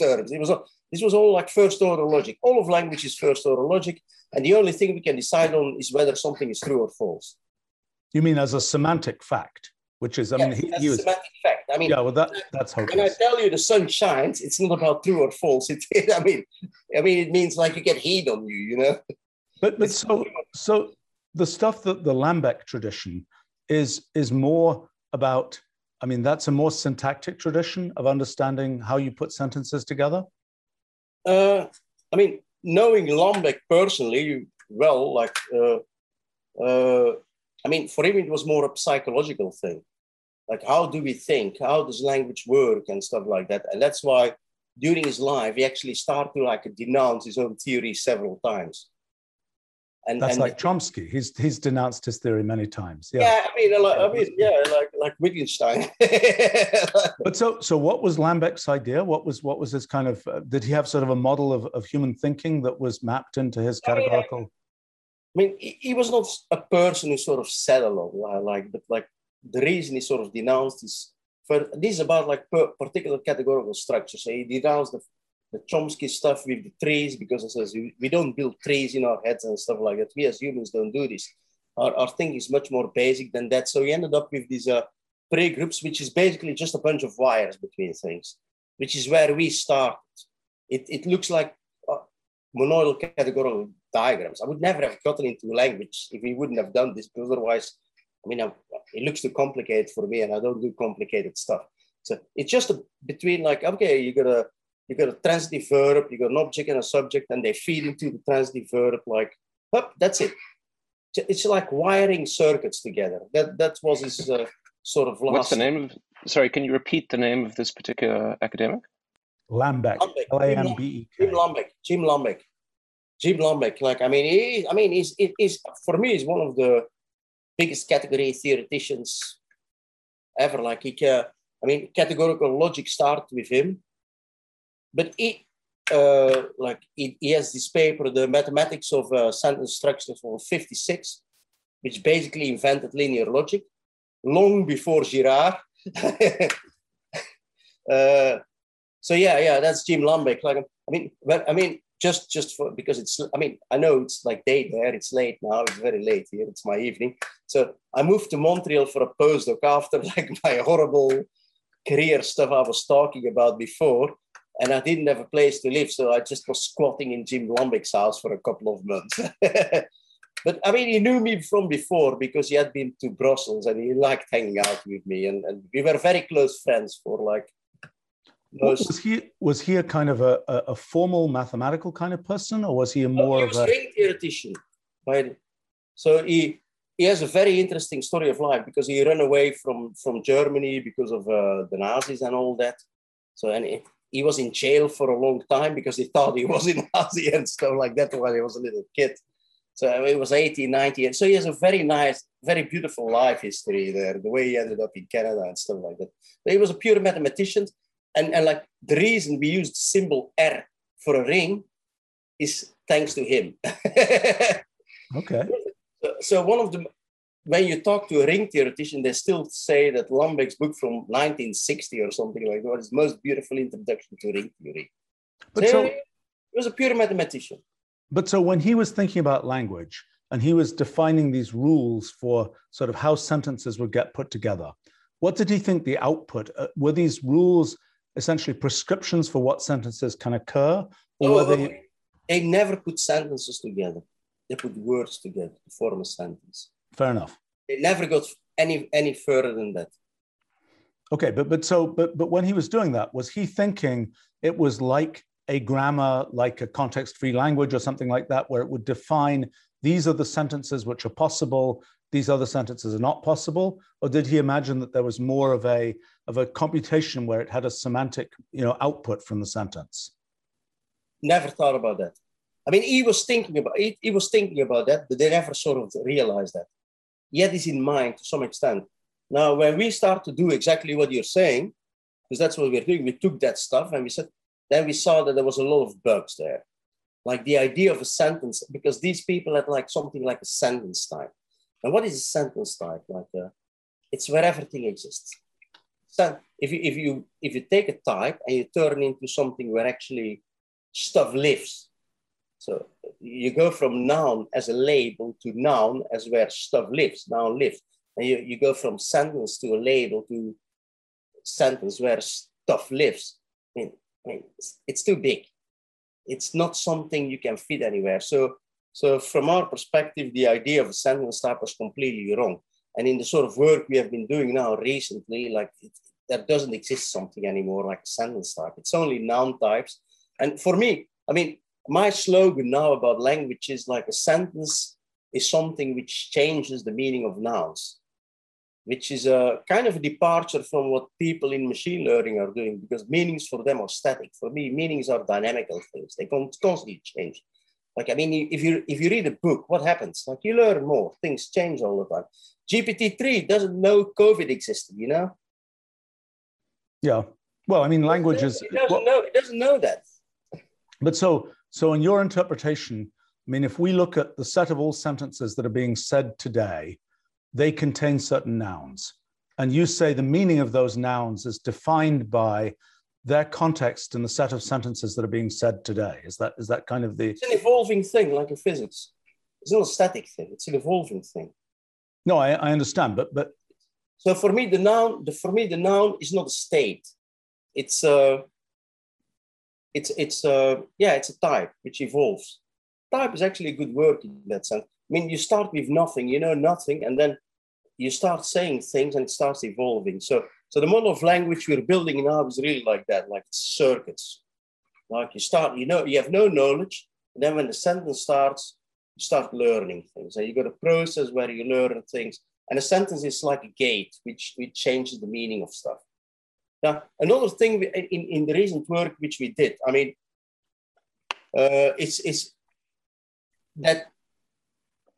terms. It was all, this was all like first order logic. All of language is first order logic. And the only thing we can decide on is whether something is true or false. You mean as a semantic fact, which is, I yes, mean, he, semantic fact. I mean, yeah, well, that, that's hopeless. When I tell you the sun shines, it's not about true or false. It, I mean, I mean, it means like you get heat on you, you know. But but so so the stuff that the Lambek tradition is is more about I mean, that's a more syntactic tradition of understanding how you put sentences together. Uh, I mean, knowing Lambek personally, well, like, uh, uh, I mean, for him, it was more a psychological thing. Like, how do we think? How does language work and stuff like that? And that's why during his life, he actually started to like denounce his own theory several times. And, That's and like Chomsky. He's he's denounced his theory many times. Yeah, yeah I mean, like, I mean, yeah, like like Wittgenstein. but so so, what was Lambek's idea? What was what was his kind of? Uh, did he have sort of a model of, of human thinking that was mapped into his categorical? I mean, I mean, he was not a person who sort of a lot, like, but like the reason he sort of denounced is for this is about like particular categorical structure. So he denounced the, the Chomsky stuff with the trees because he says we, we don't build trees in our heads and stuff like that. We as humans don't do this. Our, our thing is much more basic than that. So he ended up with these uh, pregroups, which is basically just a bunch of wires between things, which is where we start. It, it looks like uh, monoidal categorical diagrams. I would never have gotten into language if we wouldn't have done this, because otherwise, I mean, I, it looks too complicated for me, and I don't do complicated stuff. So it's just a, between like, okay, you got a you got a transitive verb, you got an object and a subject, and they feed into the transitive verb like, oh, that's it. It's like wiring circuits together. That that was his uh, sort of last. What's the name of? Sorry, can you repeat the name of this particular academic? Lambek. L A M B E. Jim Lambek. Jim Lambek. Jim Lambek. Like I mean, he, I mean, he's, he's for me, he's one of the biggest category theoreticians ever. Like he, uh, I mean, categorical logic started with him, but he, uh, like he, he, has this paper, the mathematics of uh, sentence structure from '56, which basically invented linear logic, long before Girard. uh, so yeah, yeah, that's Jim Lambek. Like, I mean, but I mean, just just for because it's. I mean, I know it's like day there. It's late now. It's very late here. It's my evening. So I moved to Montreal for a postdoc after like my horrible career stuff I was talking about before, and I didn't have a place to live, so I just was squatting in Jim Lambek's house for a couple of months. but I mean, he knew me from before because he had been to Brussels and he liked hanging out with me, and, and we were very close friends for like Was he was he a kind of a, a, formal mathematical kind of person, or was he a more he was of a ring theoretician? Right. So he he has a very interesting story of life because he ran away from from Germany because of uh, the Nazis and all that. So and he, he was in jail for a long time because he thought he was a Nazi and stuff like that when he was a little kid. So it was 18, 19. And so he has a very nice, very beautiful life history there, the way he ended up in Canada and stuff like that. But he was a pure mathematician and, and like the reason we used symbol R for a ring is thanks to him. okay. So, so, one of the when you talk to a ring theoretician, they still say that Lambek's book from 1960 or something like that is the most beautiful introduction to ring theory. But so, so he was a pure mathematician. But so when he was thinking about language and he was defining these rules for sort of how sentences would get put together, what did he think the output uh, were these rules essentially prescriptions for what sentences can occur? Or oh, they... they never put sentences together. They put words together to form a sentence. Fair enough. They never got any any further than that. Okay, but but so but but when he was doing that, was he thinking it was like a grammar, like a context-free language or something like that, where it would define these are the sentences which are possible, these other sentences are not possible? Or did he imagine that there was more of a, of a computation where it had a semantic you know, output from the sentence? Never thought about that. I mean, he was thinking about he, he was thinking about that, but they never sort of realized that. He had this in mind to some extent. Now, when we start to do exactly what you're saying, because that's what we're doing, we took that stuff and we said, then we saw that there was a lot of bugs there. Like the idea of a sentence, because these people had like something like a sentence type. And what is a sentence type? Like uh, it's where everything exists. So if you if you if you take a type and you turn into something where actually stuff lives. So you go from noun as a label to noun as where stuff lives, noun lives. And you, you go from sentence to a label to sentence where stuff lives. I mean, I mean it's, it's too big. It's not something you can fit anywhere. So so from our perspective, the idea of a sentence type was completely wrong. And in the sort of work we have been doing now recently, like it, there doesn't exist something anymore like a sentence type. It's only noun types. And for me, I mean, my slogan now about language is like a sentence is something which changes the meaning of nouns, which is a kind of a departure from what people in machine learning are doing because meanings for them are static. For me, meanings are dynamical things. They constantly change. Like, I mean, if you if you read a book, what happens? Like, you learn more. Things change all the time. GPT three doesn't know COVID existed. You know. Yeah. Well, I mean, language is. It doesn't well, know. It doesn't know that. But so, so in your interpretation, I mean, if we look at the set of all sentences that are being said today, they contain certain nouns. and you say the meaning of those nouns is defined by their context in the set of sentences that are being said today. Is that is that kind of the? It's an evolving thing, like in physics. It's not a static thing. It's an evolving thing. No, I, I understand, but but. So for me, the noun, the, for me, the noun is not a state. It's a. It's it's a yeah, it's a type which evolves. Type is actually a good word in that sense. I mean, you start with nothing, you know nothing, and then you start saying things and it starts evolving. So, so the model of language we're building now is really like that, like circuits. Like you start, you know, you have no knowledge, and then when the sentence starts, you start learning things. And you got a process where you learn things. And a sentence is like a gate, which, which changes the meaning of stuff. Now, another thing in, in the recent work which we did, I mean, uh, it's, it's that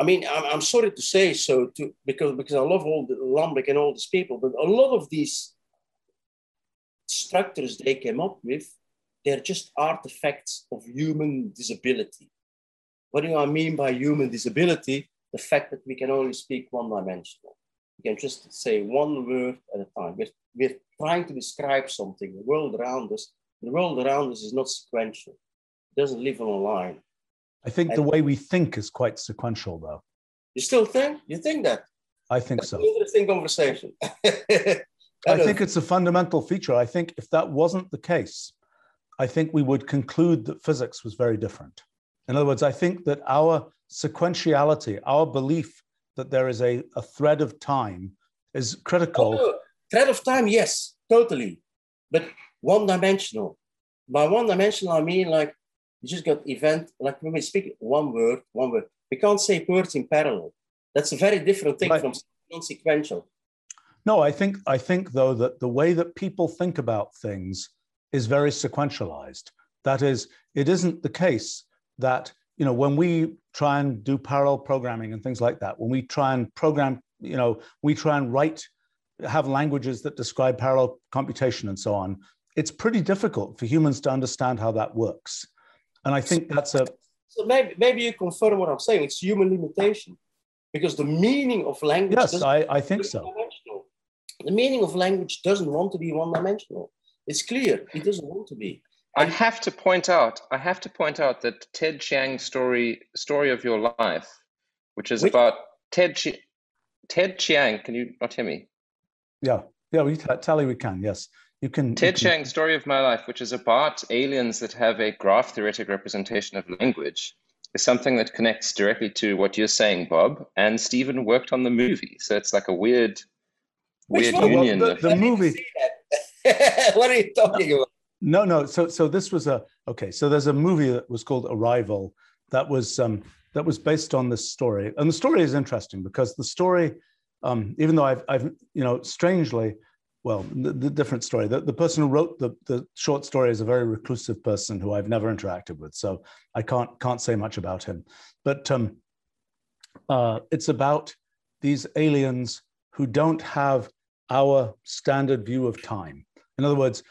I mean, I'm, I'm sorry to say so, to, because, because I love all the Lambek and all these people, but a lot of these structures they came up with, they're just artifacts of human disability. What do I mean by human disability? The fact that we can only speak one dimensional. We can just say one word at a time. We're, we're trying to describe something, the world around us. The world around us is not sequential. It doesn't live on a line. I think the way we think is quite sequential, though. You still think? You think that? I think That's so. interesting conversation. I, think it's a fundamental feature. I think if that wasn't the case, I think we would conclude that physics was very different. In other words, I think that our sequentiality, our belief that there is a, a thread of time is critical. Oh, thread of time, yes, totally. But one dimensional. By one dimensional, I mean like you just got event, like when we speak one word, one word. We can't say words in parallel. That's a very different thing right. from non-sequential. No, I think I think though that the way that people think about things is very sequentialized. That is, it isn't the case that you know when we try and do parallel programming and things like that, when we try and program, you know, we try and write, have languages that describe parallel computation and so on. It's pretty difficult for humans to understand how that works. And I think that's a. So maybe, maybe you confirm what I'm saying. It's human limitation because the meaning of language. Yes, I, I think so. The meaning of language doesn't want to be one dimensional. It's clear it doesn't want to be. I have to point out. I have to point out that Ted Chiang's story, story of your life, which is Which? about Ted Chi, Ted Chiang. Can you not hear me? Yeah, yeah. We tell you we can. Yes. You can. Ted you can... Story of My Life, which is about aliens that have a graph theoretic representation of language, is something that connects directly to what you're saying, Bob. And Stephen worked on the movie. So it's like a weird, weird union. Well, the, the movie. what are you talking about? No, no. So, so this was a okay. So there's a movie that was called Arrival that was um, that was based on this story, and the story is interesting because the story, um, even though I've, I've, you know, strangely, well, the, the, different story. The, the person who wrote the, the short story is a very reclusive person who I've never interacted with, so I can't can't say much about him. But um, uh, it's about these aliens who don't have our standard view of time. In other words,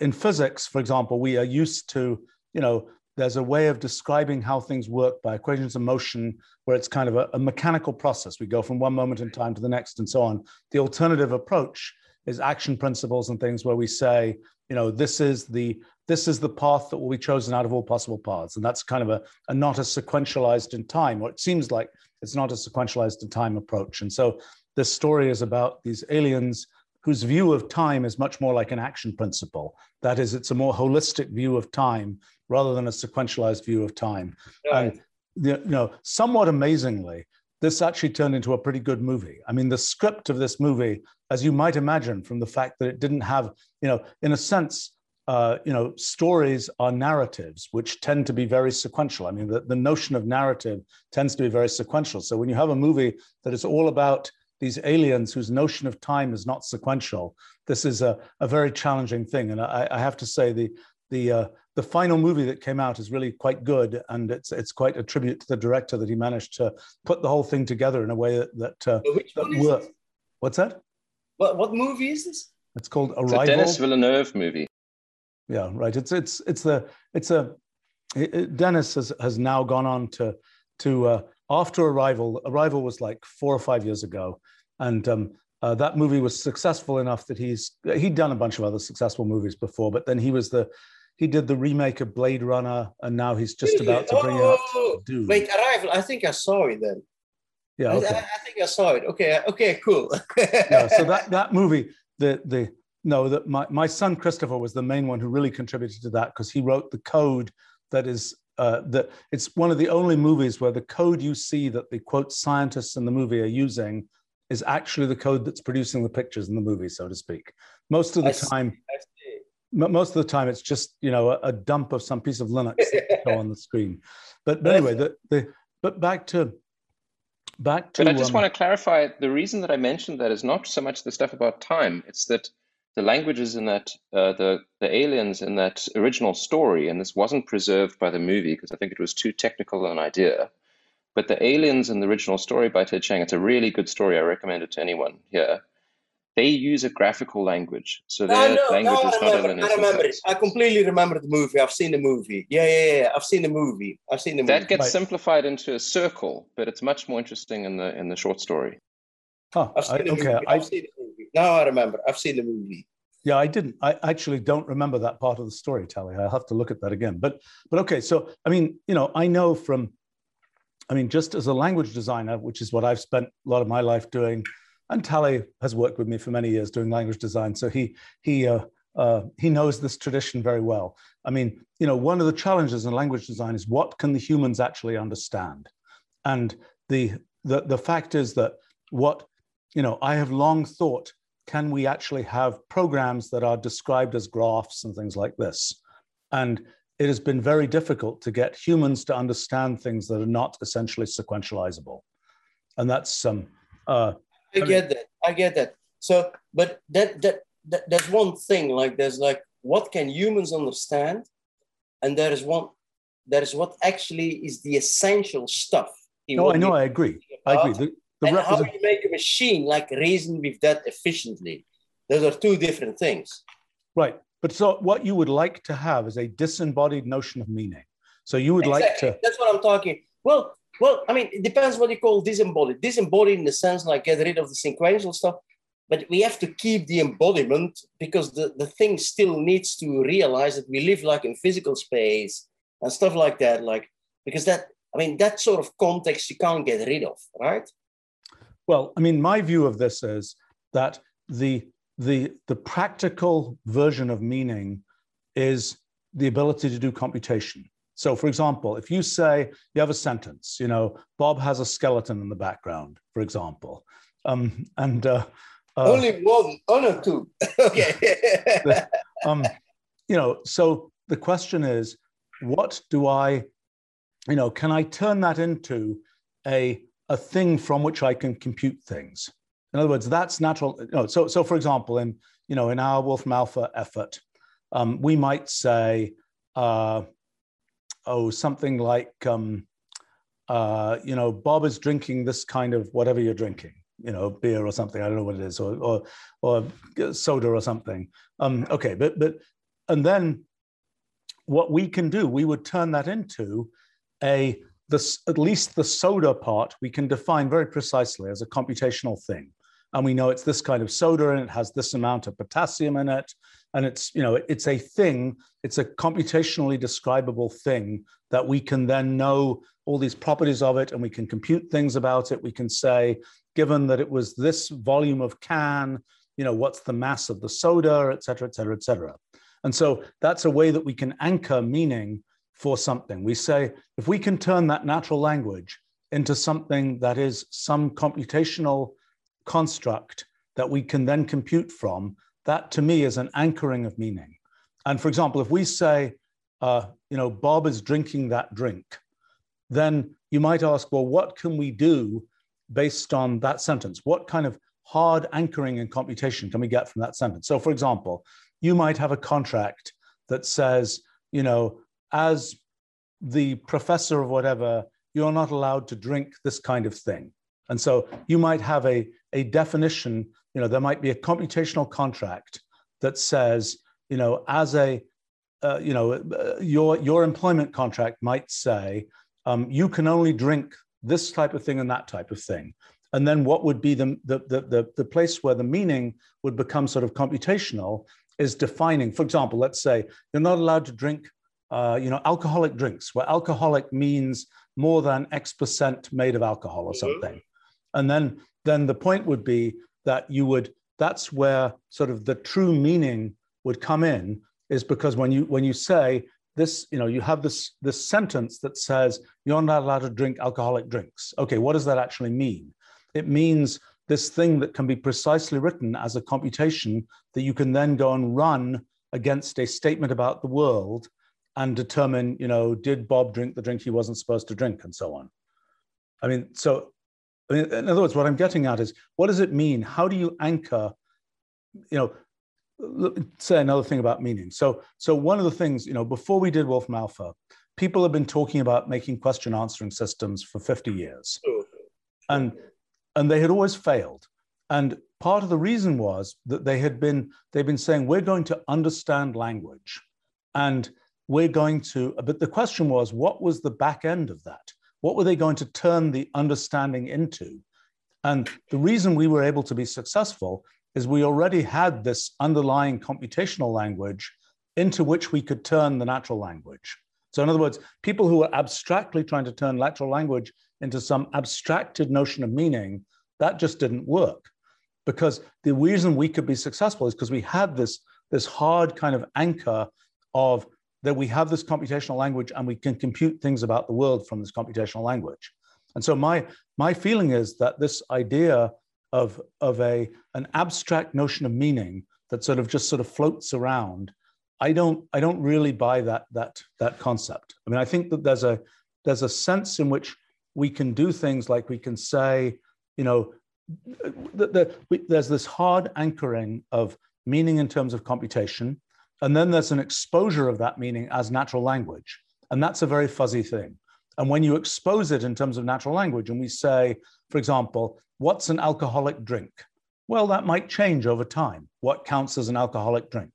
in physics, for example, we are used to, you know, there's a way of describing how things work by equations of motion, where it's kind of a, a mechanical process. We go from one moment in time to the next, and so on. The alternative approach is action principles and things where we say, you know, this is the this is the path that will be chosen out of all possible paths, and that's kind of a, a not a sequentialized in time, or it seems like it's not a sequentialized in time approach. And so this story is about these aliens whose view of time is much more like an action principle. That is, it's a more holistic view of time rather than a sequentialized view of time. Right. And you know, somewhat amazingly, this actually turned into a pretty good movie. I mean, the script of this movie, as you might imagine, from the fact that it didn't have, you know, in a sense, uh, you know, stories are narratives, which tend to be very sequential. I mean, the, the notion of narrative tends to be very sequential. So when you have a movie that is all about these aliens whose notion of time is not sequential, this is a, a very challenging thing. And I, I have to say, the the uh, the final movie that came out is really quite good, and it's it's quite a tribute to the director that he managed to put the whole thing together in a way that that, uh, that worked. What's that? What what movie is this? It's called Arrival. It's a Denis Villeneuve movie. Yeah, right. It's it's it's the it's a it, it, Denis has has now gone on to to uh, after Arrival. Arrival was like four or five years ago, and um, uh, that movie was successful enough that he's he'd done a bunch of other successful movies before, but then he was the he did the remake of Blade Runner, and now he's just about to bring oh, out Dune. Wait, Arrival. I think I saw it then. Yeah, okay. I, I, think I saw it. Okay, okay, cool. yeah, so that that movie, the the no, that my my son Christopher was the main one who really contributed to that because he wrote the code that is uh, that it's one of the only movies where the code you see that the quote scientists in the movie are using is actually the code that's producing the pictures in the movie, so to speak. Most of the I time, see, most of the time, it's just you know a, a dump of some piece of Linux that on the screen. But, but anyway, the, the but back to back to. But I just um, want to clarify the reason that I mentioned that is not so much the stuff about time; it's that the languages in that uh, the the aliens in that original story, and this wasn't preserved by the movie because I think it was too technical an idea. But the aliens in the original story by Ted Chiang, it's a really good story. I recommend it to anyone here. They use a graphical language. So their no, language no, is not remember, I remember it. I completely remember the movie. I've seen the movie. Yeah, yeah, yeah. I've seen the movie. I've seen the movie. That gets right. simplified into a circle, but it's much more interesting in the in the short story. Huh. I've seen I, okay. Movie. I've seen the movie. Now I remember. I've seen the movie. Yeah, I didn't. I actually don't remember that part of the story, Tali. I'll have to look at that again. But but okay, so I mean, you know, I know from I mean, just as a language designer, which is what I've spent a lot of my life doing, and Tali has worked with me for many years doing language design, so he he uh, uh, he knows this tradition very well. I mean, you know, one of the challenges in language design is what can the humans actually understand, and the the the fact is that what you know I have long thought can we actually have programs that are described as graphs and things like this, and it has been very difficult to get humans to understand things that are not essentially sequentializable. And that's um uh I get that. I get that. So but that that, that there's one thing, like there's like what can humans understand? And there is one that is what actually is the essential stuff. No, I know, I agree. I agree. The, the and how you make a machine like reason with that efficiently. Those are two different things. Right. But so what you would like to have is a disembodied notion of meaning. So you would exactly. like to. That's what I'm talking. Well, well, I mean, it depends what you call disembodied. Disembodied in the sense like get rid of the sequential stuff, but we have to keep the embodiment because the, the thing still needs to realize that we live like in physical space and stuff like that. Like, because that, I mean, that sort of context you can't get rid of, right? Well, I mean, my view of this is that the the, the practical version of meaning is the ability to do computation. So, for example, if you say you have a sentence, you know, Bob has a skeleton in the background, for example, um, and uh, uh, only one, one or two. okay. the, um, you know, so the question is, what do I, you know, can I turn that into a a thing from which I can compute things? In other words, that's natural. You know, so, so for example, in you know, in our Wolfram Alpha effort, um, we might say, uh, oh, something like, um, uh, you know, Bob is drinking this kind of whatever you're drinking, you know, beer or something. I don't know what it is, or or, or soda or something. Um, okay, but but and then what we can do, we would turn that into a this at least the soda part we can define very precisely as a computational thing and we know it's this kind of soda and it has this amount of potassium in it. And it's you know it's a thing it's a computationally describable thing that we can then know all these properties of it and we can compute things about it. We can say given that it was this volume of can you know what's the mass of the soda et cetera et cetera et cetera. And so that's a way that we can anchor meaning for something. We say if we can turn that natural language into something that is some computational construct that we can then compute from, that to me is an anchoring of meaning. And for example, if we say, uh, you know, Bob is drinking that drink, then you might ask, well, what can we do based on that sentence? What kind of hard anchoring and computation can we get from that sentence? So, for example, you might have a contract that says, you know, as the professor of whatever, you're not allowed to drink this kind of thing. And so you might have a, a definition, you know, there might be a computational contract that says, you know, as a, uh, you know, uh, your, your employment contract might say, um, you can only drink this type of thing and that type of thing. and then what would be the, the, the, the, place where the meaning would become sort of computational is defining. For example, let's say you're not allowed to drink, uh, you know, alcoholic drinks, where alcoholic means more than X percent made of alcohol or mm-hmm. something. And then, then the point would be that you would, that's where sort of the true meaning would come in, is because when you when you say this, you know, you have this this sentence that says you're not allowed to drink alcoholic drinks. Okay, what does that actually mean? It means this thing that can be precisely written as a computation that you can then go and run against a statement about the world and determine, you know, did Bob drink the drink he wasn't supposed to drink and so on. I mean, so I mean, in other words, what I'm getting at is what does it mean? How do you anchor, you know, say another thing about meaning. So, so one of the things, you know, before we did Wolfram Alpha, people have been talking about making question answering systems for 50 years. And and they had always failed. And part of the reason was that they had been they've been saying we're going to understand language, and we're going to. But the question was, what was the back end of that? What were they going to turn the understanding into? And the reason we were able to be successful is we already had this underlying computational language into which we could turn the natural language. So, in other words, people who were abstractly trying to turn natural language into some abstracted notion of meaning, that just didn't work. Because the reason we could be successful is because we had this, this hard kind of anchor of that we have this computational language and we can compute things about the world from this computational language. And so my, my feeling is that this idea of, of a, an abstract notion of meaning that sort of just sort of floats around, I don't, I don't really buy that, that, that concept. I mean, I think that there's a, there's a sense in which we can do things like we can say, you know, the, the, we, there's this hard anchoring of meaning in terms of computation, and then there's an exposure of that meaning as natural language. And that's a very fuzzy thing. And when you expose it in terms of natural language, and we say, for example, what's an alcoholic drink? Well, that might change over time. What counts as an alcoholic drink?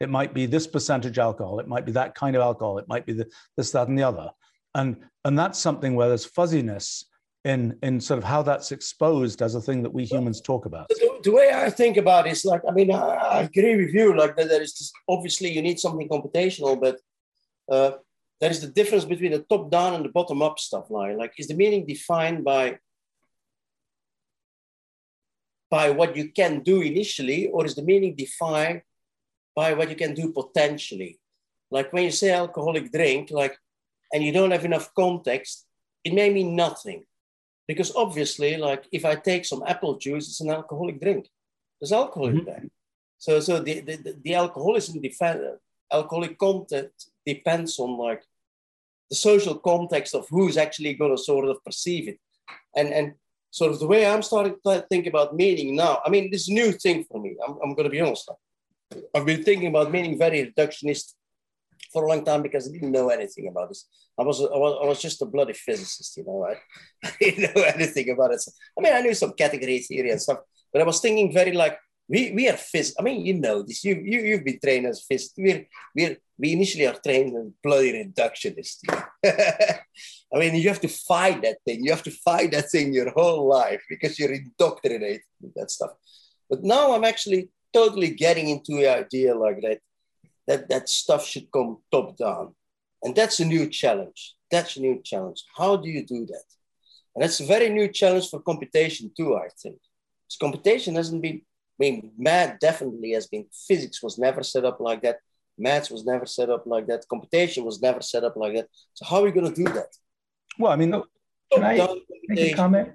It might be this percentage alcohol. It might be that kind of alcohol. It might be the, this, that, and the other and and that's something where there's fuzziness in in sort of how that's exposed as a thing that we humans talk about the, the way i think about it is like i mean i, I agree with you like that there is just, obviously you need something computational but uh, there is the difference between the top down and the bottom up stuff like like is the meaning defined by by what you can do initially or is the meaning defined by what you can do potentially like when you say alcoholic drink like and you don't have enough context, it may mean nothing. Because obviously, like if I take some apple juice, it's an alcoholic drink. There's alcohol mm-hmm. in there. So, so the, the, the alcoholism, defend, alcoholic content depends on like the social context of who's actually going to sort of perceive it. And, and sort of the way I'm starting to think about meaning now, I mean, this is a new thing for me. I'm, I'm going to be honest. I've been thinking about meaning very reductionist for a long time because I didn't know anything about this. I was, I was, I was just a bloody physicist, you know. I, I didn't know anything about it. I mean, I knew some category theory and stuff, but I was thinking very like we, we are phys. I mean, you know this. You, you you've been trained as physicists. We're, we're we initially are trained as bloody reductionists. I mean, you have to fight that thing. You have to fight that thing your whole life because you're indoctrinated with that stuff. But now I'm actually totally getting into the idea like that that that stuff should come top down. And that's a new challenge. That's a new challenge. How do you do that? And that's a very new challenge for computation too, I think. Because computation hasn't been, I mean, math definitely has been, physics was never set up like that. Maths was never set up like that. Computation was never set up like that. So how are we going to do that? Well, I mean, can I make a comment?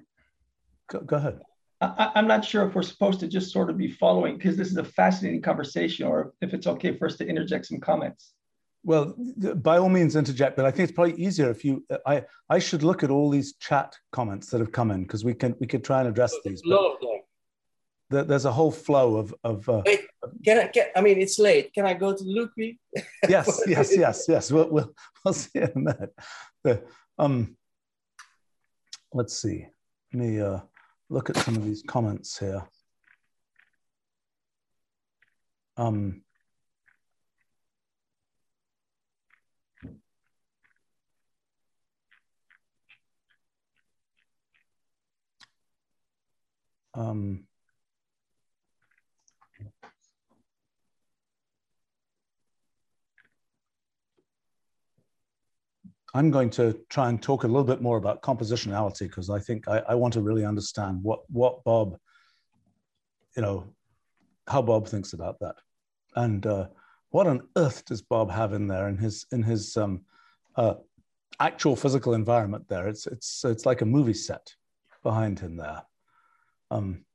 Go, go ahead. I, am not sure if we're supposed to just sort of be following because this is a fascinating conversation, or if it's okay for us to interject some comments. Well, by all means, interject. But I think it's probably easier if you. I I should look at all these chat comments that have come in because we can we could try and address these. The, there's a whole flow of of. Uh, Wait, can I? Can, I mean, it's late. Can I go to Luke? yes, yes, yes, yes. We'll we'll, we'll see in a minute. The, um, let's see. Let me. Uh, look at some of these comments here. Um, um, I'm going to try and talk a little bit more about compositionality because I think I, I, want to really understand what what Bob, you know, how Bob thinks about that, and uh, what on earth does Bob have in there in his in his um, uh, actual physical environment there? It's it's it's like a movie set behind him there. Um,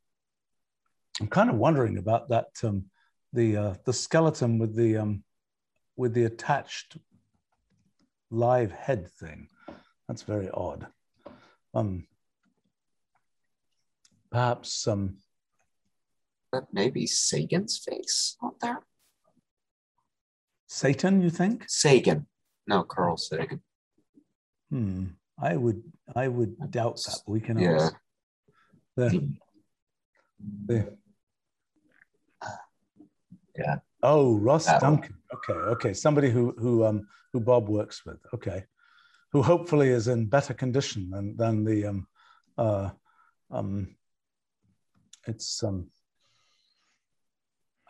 I'm kind of wondering about that um, the uh, the skeleton with the um, with the attached live head thing. That's very odd. Um, perhaps um, that maybe Sagan's face on there. Satan, you think? Sagan. No, Carl Sagan. Hmm. I would I would doubt that. We can yeah. ask. The, the, yeah. Oh, Ross Duncan. Okay, okay. Somebody who who um who Bob works with. Okay, who hopefully is in better condition than than the um uh um. It's um.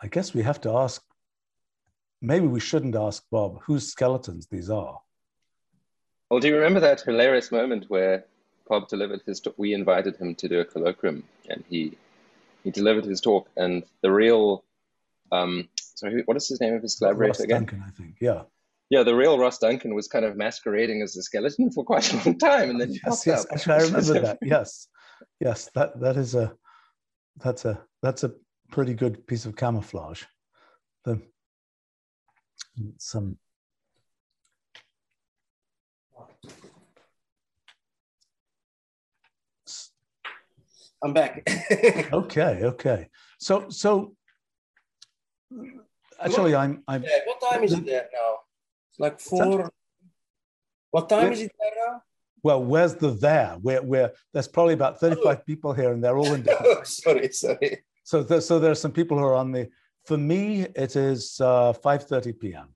I guess we have to ask. Maybe we shouldn't ask Bob whose skeletons these are. Well, do you remember that hilarious moment where Bob delivered his? Talk? We invited him to do a colloquium, and he he delivered his talk, and the real um, sorry, what is his name of his collaborator Ross again? Duncan, I think. Yeah. Yeah, the real Ross Duncan was kind of masquerading as a skeleton for quite a long time, and then yes, yes, actually, I remember that. Yes, yes, that that is a that's a that's a pretty good piece of camouflage. The some I'm back. okay, okay. So so actually I'm I'm yeah, what time is it there now? It's like four. What time is it there now? Well, where's the there? Where where there's probably about 35 oh. people here and they're all in oh, sorry, sorry. So there, so there are some people who are on the for me it is uh 5:30 p.m.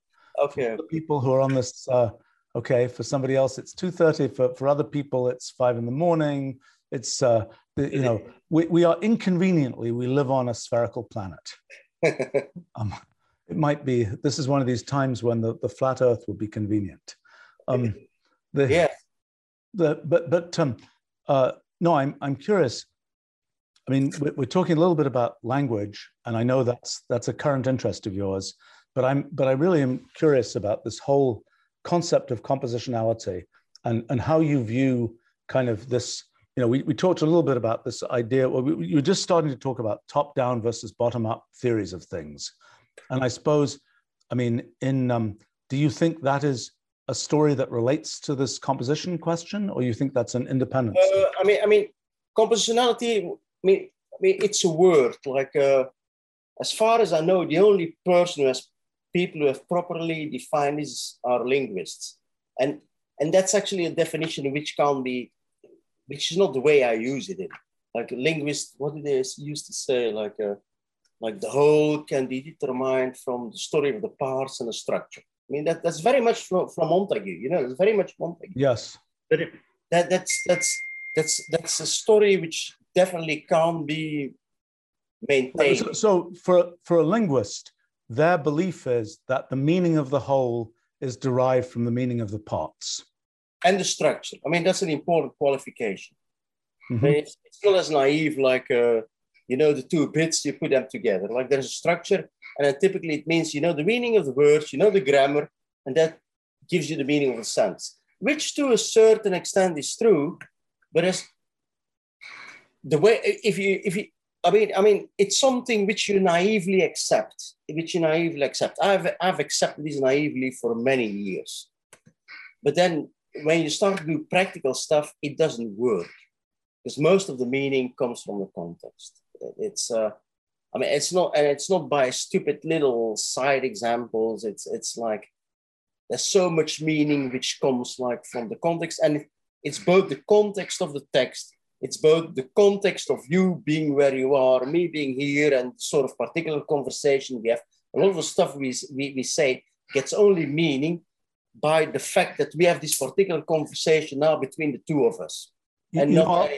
Okay. For people who are on this uh okay, for somebody else it's 2:30 for for other people it's 5 in the morning. It's uh you know we, we are inconveniently we live on a spherical planet. um, it might be this is one of these times when the, the flat earth would be convenient. Um the yeah. the but but um uh no i'm i'm curious. I mean we're, we're talking a little bit about language and i know that's that's a current interest of yours but i'm but i really am curious about this whole concept of compositionality and and how you view kind of this you know we, we talked a little bit about this idea well we, you were just starting to talk about top down versus bottom up theories of things and I suppose, I mean, in um, do you think that is a story that relates to this composition question, or you think that's an independent? Uh, I mean, I mean, compositionality. I mean, I mean, it's a word. Like, uh, as far as I know, the only person who has people who have properly defined this are linguists, and and that's actually a definition which can be, which is not the way I use it. In. Like linguists, what did they used to say? Like. Uh, like the whole can be determined from the story of the parts and the structure. I mean, that, that's very much from, from Montague, you know, it's very much Montague. Yes. But it, that, that's, that's, that's, that's a story which definitely can't be maintained. So, so for, for a linguist, their belief is that the meaning of the whole is derived from the meaning of the parts. And the structure. I mean, that's an important qualification. Mm-hmm. It's, it's, not as naive like uh, you know the two bits, you put them together. Like there's a structure, and then typically it means you know the meaning of the words, you know the grammar, and that gives you the meaning of the sentence, which to a certain extent is true, but as the way if you if you I mean, I mean, it's something which you naively accept, which you naively accept. I've, I've accepted this naively for many years. But then when you start to do practical stuff, it doesn't work because most of the meaning comes from the context. It's uh, I mean, it's not, and it's not by stupid little side examples. It's it's like there's so much meaning which comes like from the context, and it's both the context of the text. It's both the context of you being where you are, me being here, and sort of particular conversation we have. A lot of the stuff we, we, we say gets only meaning by the fact that we have this particular conversation now between the two of us. You, and you, know,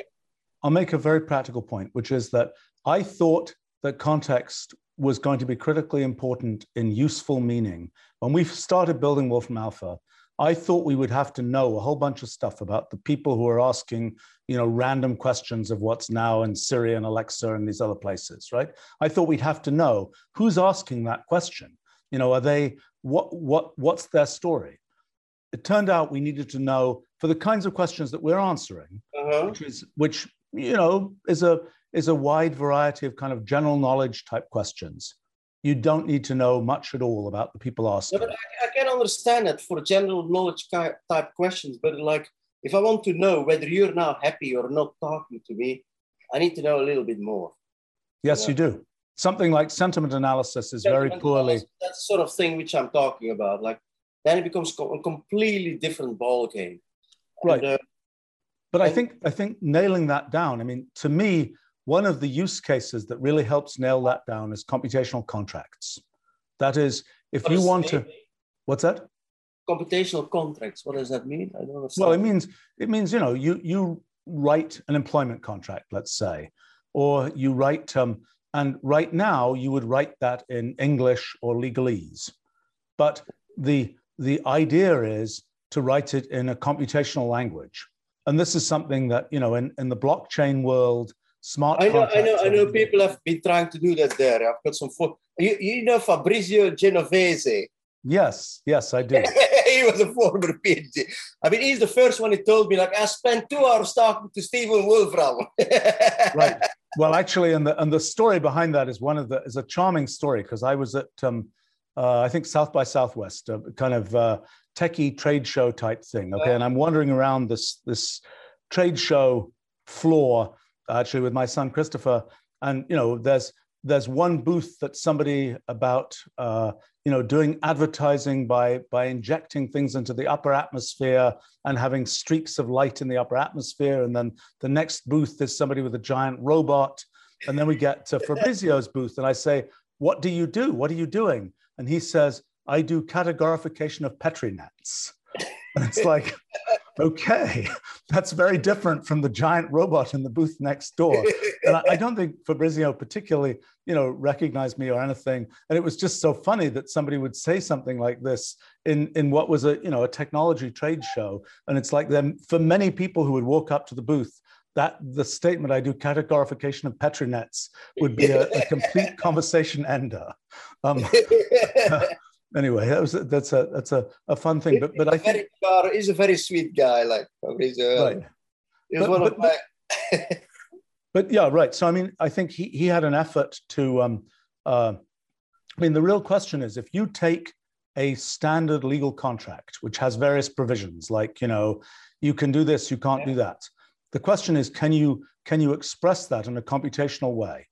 I'll make a very practical point, which is that I thought that context was going to be critically important in useful meaning. When we started building Wolfram Alpha, I thought we would have to know a whole bunch of stuff about the people who are asking, you know, random questions of what's now in Siri and Alexa and these other places, right? I thought we'd have to know who's asking that question. You know, are they what what what's their story? It turned out we needed to know for the kinds of questions that we're answering, uh-huh. which is which you know is a is a wide variety of kind of general knowledge type questions. You don't need to know much at all about the people asking. But I, I can understand it for general knowledge type questions, but like if I want to know whether you're now happy or not talking to me, I need to know a little bit more. Yes, you, know? you do. Something like sentiment analysis is sentiment very poorly. That sort of thing which I'm talking about. Like then it becomes a completely different ball game. Right. And, uh, but I think I think nailing that down. I mean, to me, one of the use cases that really helps nail that down is computational contracts. That is, if what you want to, what's that? Computational contracts. What does that mean? I don't understand. Well, it means it means you know you you write an employment contract, let's say, or you write um, and right now you would write that in English or legalese, but the the idea is to write it in a computational language. And this is something that, you know, in, in the blockchain world, smart I know, I know, I know people have been trying to do that there. I've got some. You, you know Fabrizio Genovese? Yes, yes, I do. he was a former PhD. I mean, he's the first one who told me, like, I spent two hours talking to Stephen Wolfram. right. Well, actually, and the and the story behind that is one of the is a charming story because I was at um, uh, I think South by Southwest, a kind of uh, techie trade show type thing. Okay, and I'm wandering around this this trade show floor actually with my son Christopher, and you know, there's there's one booth that somebody about uh, you know doing advertising by by injecting things into the upper atmosphere and having streaks of light in the upper atmosphere, and then the next booth is somebody with a giant robot, and then we get to Fabrizio's booth, and I say, "What do you do? What are you doing?" and he says, I do categorification of Petri nets. And it's like, okay, that's very different from the giant robot in the booth next door. And I, I, don't think Fabrizio particularly, you know, recognized me or anything. And it was just so funny that somebody would say something like this in, in what was a, you know, a technology trade show. And it's like them for many people who would walk up to the booth, that the statement I do categorification of Petri nets would be a, a complete conversation ender. Um, anyway, that was that's a that's a, a fun thing. But but I think very, he's a very sweet guy. Like he's a, right. He was but, one but, of my. but, but yeah, right. So I mean, I think he he had an effort to. Um, uh, I mean, the real question is if you take a standard legal contract which has various provisions, like you know, you can do this, you can't yeah. do that the question is, can you, can you express that in a computational way?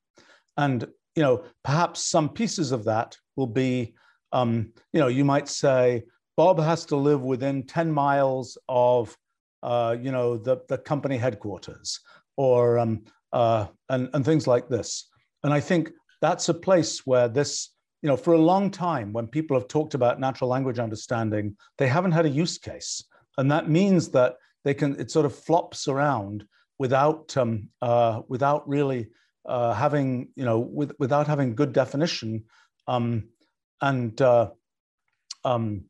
And you know, perhaps some pieces of that will be, um, you know, you might say, Bob has to live within 10 miles of, uh, you know, the, the company headquarters or, um, uh, and, and things like this. And I think that's a place where this, you know, for a long time, when people have talked about natural language understanding, they haven't had a use case. And that means that they can it sort of flops around without um, uh, without really uh, having you know with, without having good definition um, and uh, um,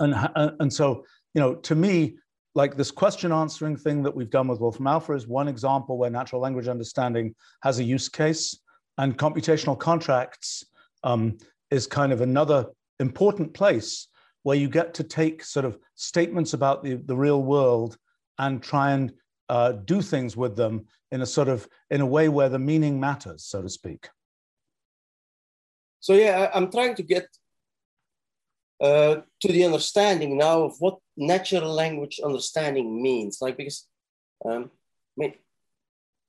and and so you know to me like this question answering thing that we've done with Wolfram Alpha is one example where natural language understanding has a use case and computational contracts um, is kind of another important place where you get to take sort of statements about the, the real world and try and uh, do things with them in a sort of in a way where the meaning matters, so to speak. So yeah, I'm trying to get uh, to the understanding now of what natural language understanding means. Like because um, I mean,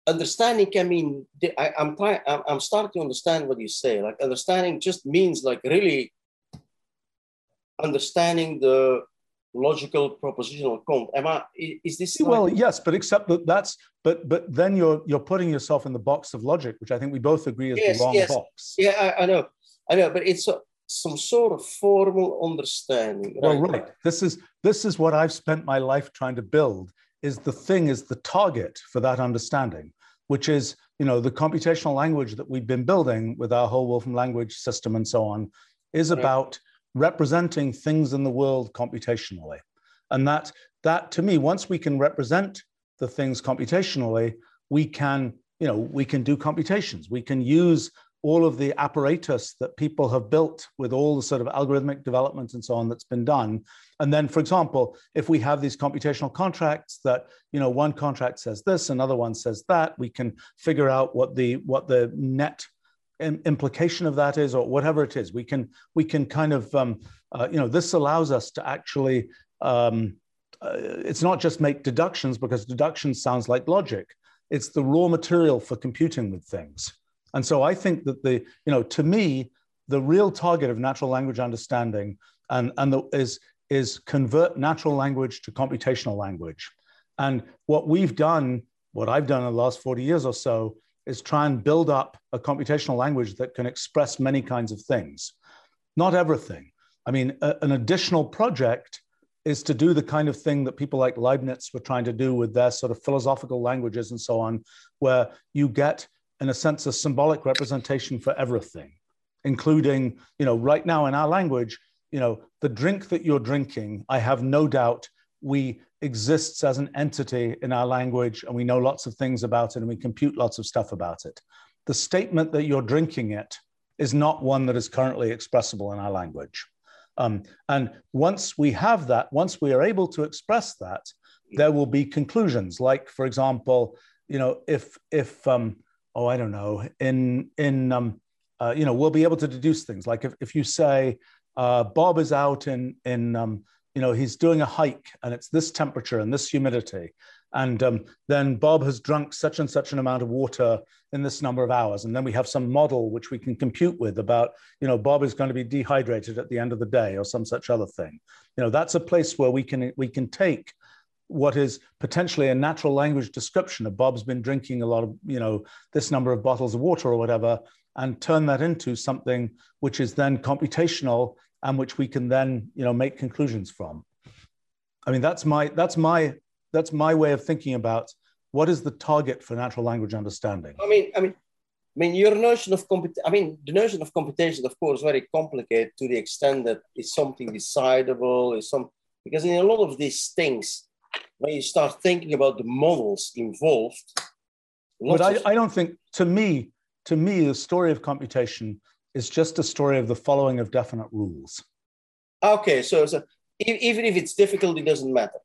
understanding can mean I, am trying. I'm, I'm starting to understand what you say. Like understanding just means like really understanding the logical propositional content. Am I, is this well like... yes but except that that's but but then you're you're putting yourself in the box of logic which i think we both agree is yes, the wrong yes. box yeah I, I, know i know but it's a, some sort of formal understanding right? well right this is this is what i've spent my life trying to build is the thing is the target for that understanding, which is you know the computational language that we've been building with our whole Wolfram language system and so on is about representing things in the world computationally, and that that to me once we can represent the things computationally, we can you know we can do computations. We can use all of the apparatus that people have built with all the sort of algorithmic development and so on that's been done. And then, for example, if we have these computational contracts that, you know, one contract says this, another one says that, we can figure out what the what the net implication of that is, or whatever it is. We can we can kind of, um, uh, you know, this allows us to actually. Um, uh, it's not just make deductions because deduction sounds like logic. It's the raw material for computing with things. And so I think that the, you know, to me, the real target of natural language understanding and, and the, is, is convert natural language to computational language. And what we've done, what I've done in the last 40 years or so, is try and build up a computational language that can express many kinds of things. Not everything. I mean, a, an additional project is to do the kind of thing that people like Leibniz were trying to do with their sort of philosophical languages and so on, where you get in a sense, a symbolic representation for everything, including, you know, right now in our language, you know, the drink that you're drinking, I have no doubt we exists as an entity in our language and we know lots of things about it and we compute lots of stuff about it. The statement that you're drinking it is not one that is currently expressible in our language. Um, and once we have that, once we are able to express that, there will be conclusions. Like, for example, you know, if if um, oh, I don't know, in in um, uh, you know, we'll be able to deduce things. Like if, if you say uh, Bob is out in in um, you know he's doing a hike and it's this temperature and this humidity, and um, then Bob has drunk such and such an amount of water in this number of hours, and then we have some model which we can compute with about you know Bob is going to be dehydrated at the end of the day or some such other thing. You know that's a place where we can we can take what is potentially a natural language description of Bob's been drinking a lot of, you know, this number of bottles of water or whatever, and turn that into something which is then computational and which we can then, you know, make conclusions from. I mean, that's my that's my that's my way of thinking about what is the target for natural language understanding. I mean, I mean, I mean, your notion of comput I mean, the notion of computation, of course, very complicated to the extent that it's something decidable, is some because in a lot of these things, when you start thinking about the models involved. But I, I don't think, to me, to me, the story of computation is just a story of the following of definite rules. Okay, so, so even if it's difficult, it doesn't matter.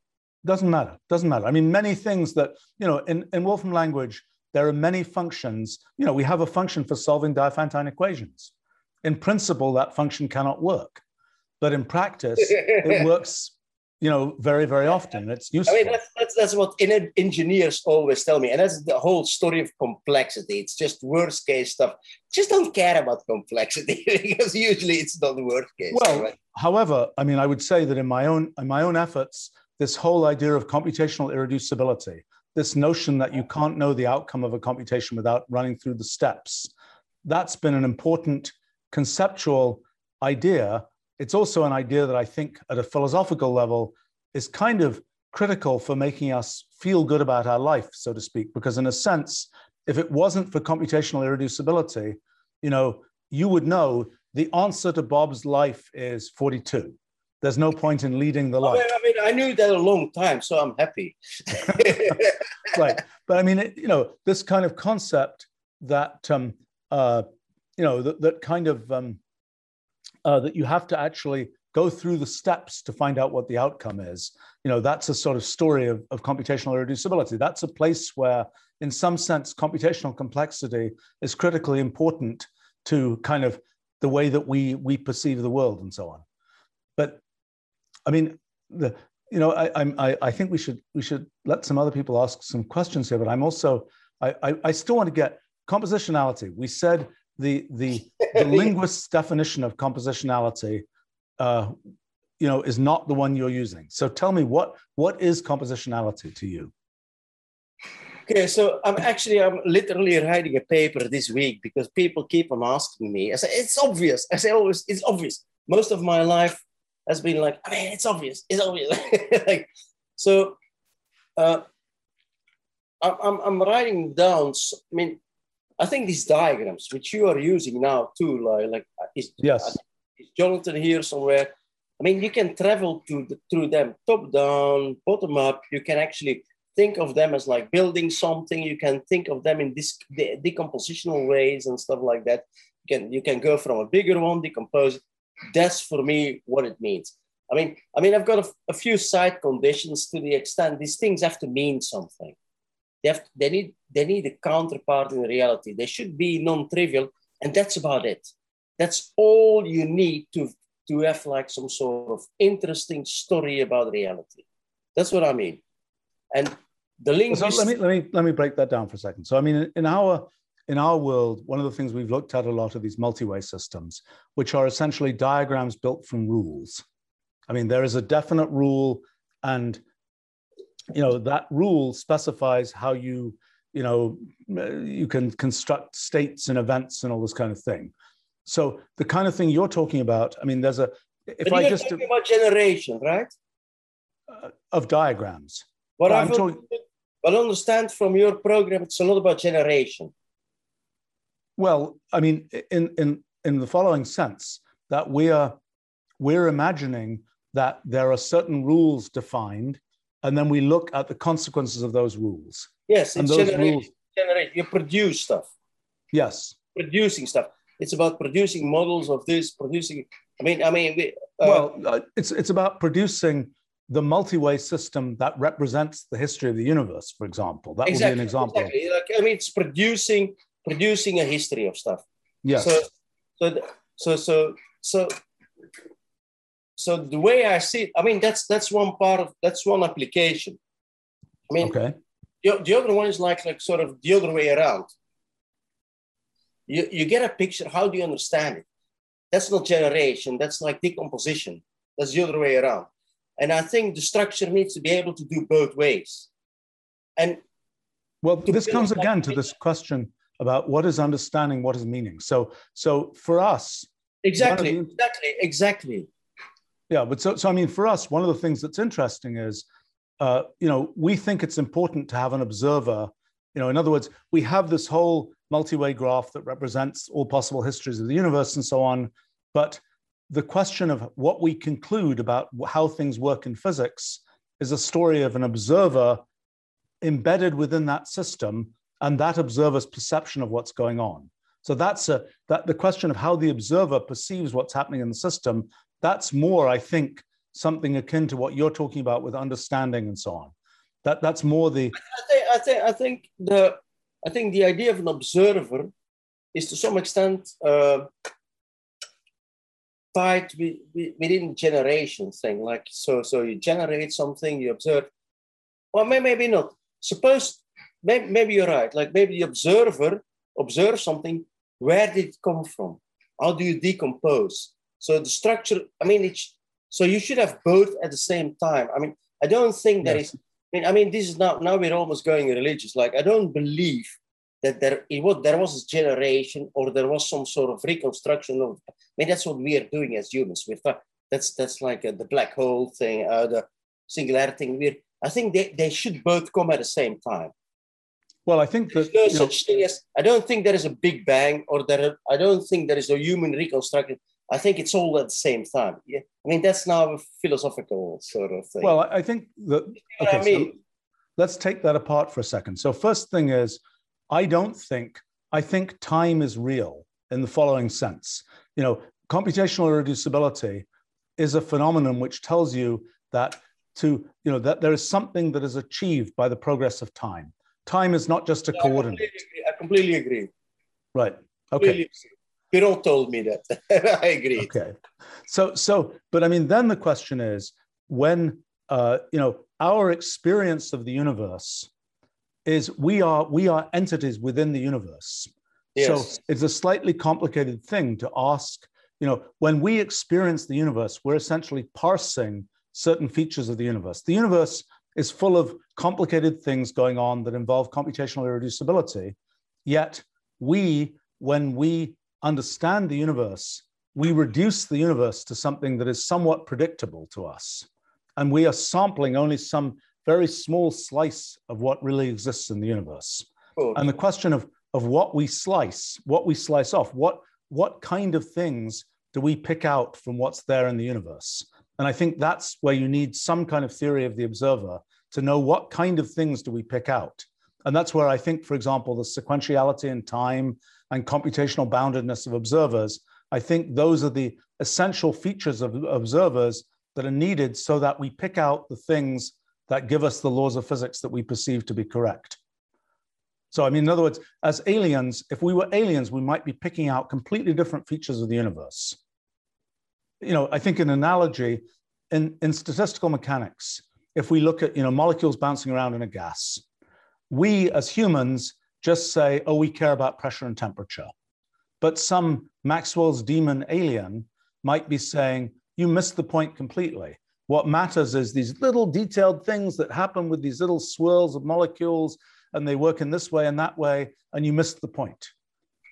Doesn't matter. Doesn't matter. I mean, many things that you know in in Wolfram language, there are many functions. You know, we have a function for solving Diophantine equations. In principle, that function cannot work, but in practice, it works you know, very, very often. It's useful. I mean, that's, that's, that's what engineers always tell me. And that's the whole story of complexity. It's just worst case stuff. Just don't care about complexity because usually it's not the worst case. Well, right? however, I mean, I would say that in my own, in my own efforts, this whole idea of computational irreducibility, this notion that you can't know the outcome of a computation without running through the steps, that's been an important conceptual idea it's also an idea that I think at a philosophical level is kind of critical for making us feel good about our life, so to speak, because in a sense, if it wasn't for computational irreducibility, you know, you would know the answer to Bob's life is 42. There's no point in leading the life. I mean, I knew that a long time, so I'm happy. right, but I mean, it, you know, this kind of concept that, um, uh, you know, that, that kind of um, uh, that you have to actually go through the steps to find out what the outcome is. You know, that's a sort of story of, of computational irreducibility. That's a place where, in some sense, computational complexity is critically important to kind of the way that we we perceive the world and so on. But I mean, the you know, I, I I think we should we should let some other people ask some questions here. But I'm also I I, I still want to get compositionality. We said the the, the linguist's definition of compositionality uh, you know is not the one you're using. So tell me what what is compositionality to you? Okay so i'm actually i'm literally writing a paper this week because people keep on asking me. I say it's obvious. I say always it's obvious. Most of my life has been like i mean it's obvious it's obvious. Like so uh, I'm, I'm writing down. I mean, I think these diagrams, which you are using now too, like, like uh, is, yes, is Jonathan here somewhere? I mean, you can travel to the, through them top down, bottom up. You can actually think of them as like building something. You can think of them in this de- decompositional ways and stuff like that. You can you can go from a bigger one, decompose. That's for me what it means. I mean, I mean, I've got a, a few side conditions to the extent these things have to mean something. They have they need they need a counterpart in reality. They should be non-trivial, and that's about it. That's all you need to to have like some sort of interesting story about reality. That's what I mean. And the link. So let me let me let me break that down for a second. So I mean, in our in our world, one of the things we've looked at a lot of these multi-way systems, which are essentially diagrams built from rules. I mean, there is a definite rule, and you know that rule specifies how you you know you can construct states and events and all this kind of thing. So the kind of thing you're talking about, I mean, there's a if but I just talking about generation, right? Uh, of diagrams. What I'm talking, well, understand from your program, it's a lot about generation. Well, I mean, in in in the following sense, that we are we're imagining that there are certain rules defined, and then we look at the consequences of those rules. Yes, and those rules. Generate. You produce stuff. Yes. Producing stuff. It's about producing models of this, producing. I mean, I mean, we, uh, well, uh, it's it's about producing the multi-way system that represents the history of the universe, for example. That exactly, would be an example. Exactly. Like, I mean, it's producing producing a history of stuff. Yes. So, so, so, so, so, so the way I see it, I mean, that's that's one part of that's one application. I mean, okay. The, the other one is like like sort of the other way around. You, you get a picture. How do you understand it? That's not generation. That's like decomposition. That's the other way around. And I think the structure needs to be able to do both ways. And well, this comes again to this question about what is understanding, what is meaning. So, so for us, exactly, the, exactly, exactly. Yeah, but so, so I mean, for us, one of the things that's interesting is, uh, you know, we think it's important to have an observer. You know, in other words, we have this whole multi-way graph that represents all possible histories of the universe and so on, but the question of what we conclude about how things work in physics is a story of an observer embedded within that system and that observer's perception of what's going on. So that's a, that the question of how the observer perceives what's happening in the system. That's more, I think, something akin to what you're talking about with understanding and so on. That that's more the. I think I think I think the I think the idea of an observer is to some extent uh, tied within generation thing. Like so, so you generate something, you observe. Well, maybe not. Suppose maybe, maybe you're right. Like maybe the observer observes something. Where did it come from? How do you decompose? So the structure. I mean, it's so you should have both at the same time. I mean, I don't think that yes. is. I mean, I mean, this is now now we're almost going religious. Like I don't believe that there it was there was a generation or there was some sort of reconstruction of. I mean, that's what we are doing as humans. We're that's that's like uh, the black hole thing, uh, the singularity thing. We're I think they, they should both come at the same time. Well, I think that There's no such know, thing as I don't think there is a big bang or there I don't think there is a human reconstruction. I think it's all at the same time. Yeah, I mean that's now a philosophical sort of thing. Well, I think that okay, I mean? so let's take that apart for a second. So first thing is I don't think, I think time is real in the following sense. You know, computational irreducibility is a phenomenon which tells you that to, you know, that there is something that is achieved by the progress of time. Time is not just a yeah, coordinate. I completely, I completely agree. Right. Okay. Completely. Told me that. I agree. Okay. So, so, but I mean, then the question is when, uh, you know, our experience of the universe is we are we are entities within the universe. Yes. So it's a slightly complicated thing to ask. You know, when we experience the universe, we're essentially parsing certain features of the universe. The universe is full of complicated things going on that involve computational irreducibility. Yet we, when we understand the universe, we reduce the universe to something that is somewhat predictable to us. And we are sampling only some very small slice of what really exists in the universe. And the question of, of what we slice, what we slice off, what, what kind of things do we pick out from what's there in the universe? And I think that's where you need some kind of theory of the observer to know what kind of things do we pick out. And that's where I think, for example, the sequentiality in time and computational boundedness of observers, I think those are the essential features of observers that are needed so that we pick out the things that give us the laws of physics that we perceive to be correct. So, I mean, in other words, as aliens, if we were aliens, we might be picking out completely different features of the universe. You know, I think an analogy in, in statistical mechanics, if we look at, you know, molecules bouncing around in a gas, we as humans just say, oh, we care about pressure and temperature. But some Maxwell's demon alien might be saying, you missed the point completely. What matters is these little detailed things that happen with these little swirls of molecules, and they work in this way and that way, and you missed the point.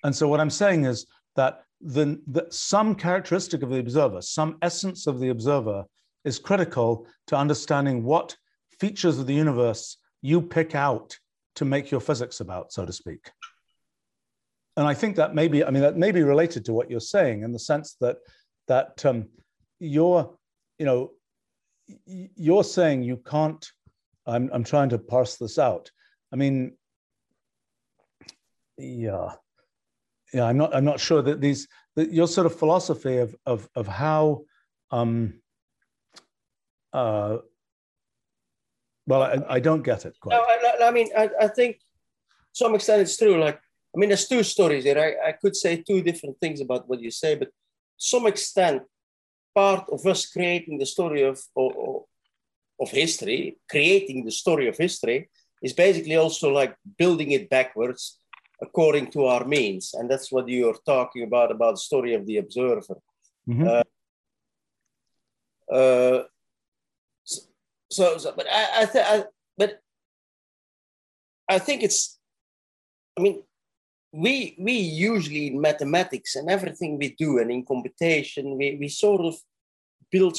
And so, what I'm saying is that the, the, some characteristic of the observer, some essence of the observer, is critical to understanding what features of the universe you pick out to make your physics about, so to speak. And I think that may be, I mean, that may be related to what you're saying in the sense that that um, you're, you know, you're saying you can't. I'm I'm trying to parse this out. I mean, yeah, yeah. I'm not I'm not sure that these that your sort of philosophy of of of how um, uh, well, I, I don't get it quite. No, I, I mean, I, I think some extent it's true. Like, I mean, there's two stories here. I, I could say two different things about what you say, but some extent, part of us creating the story of, of, of history, creating the story of history, is basically also like building it backwards according to our means. And that's what you're talking about, about the story of the observer. Mm-hmm. Uh, uh, so, so but I, I, th- I, but I think it's, I mean, we we usually in mathematics and everything we do and in computation we, we sort of build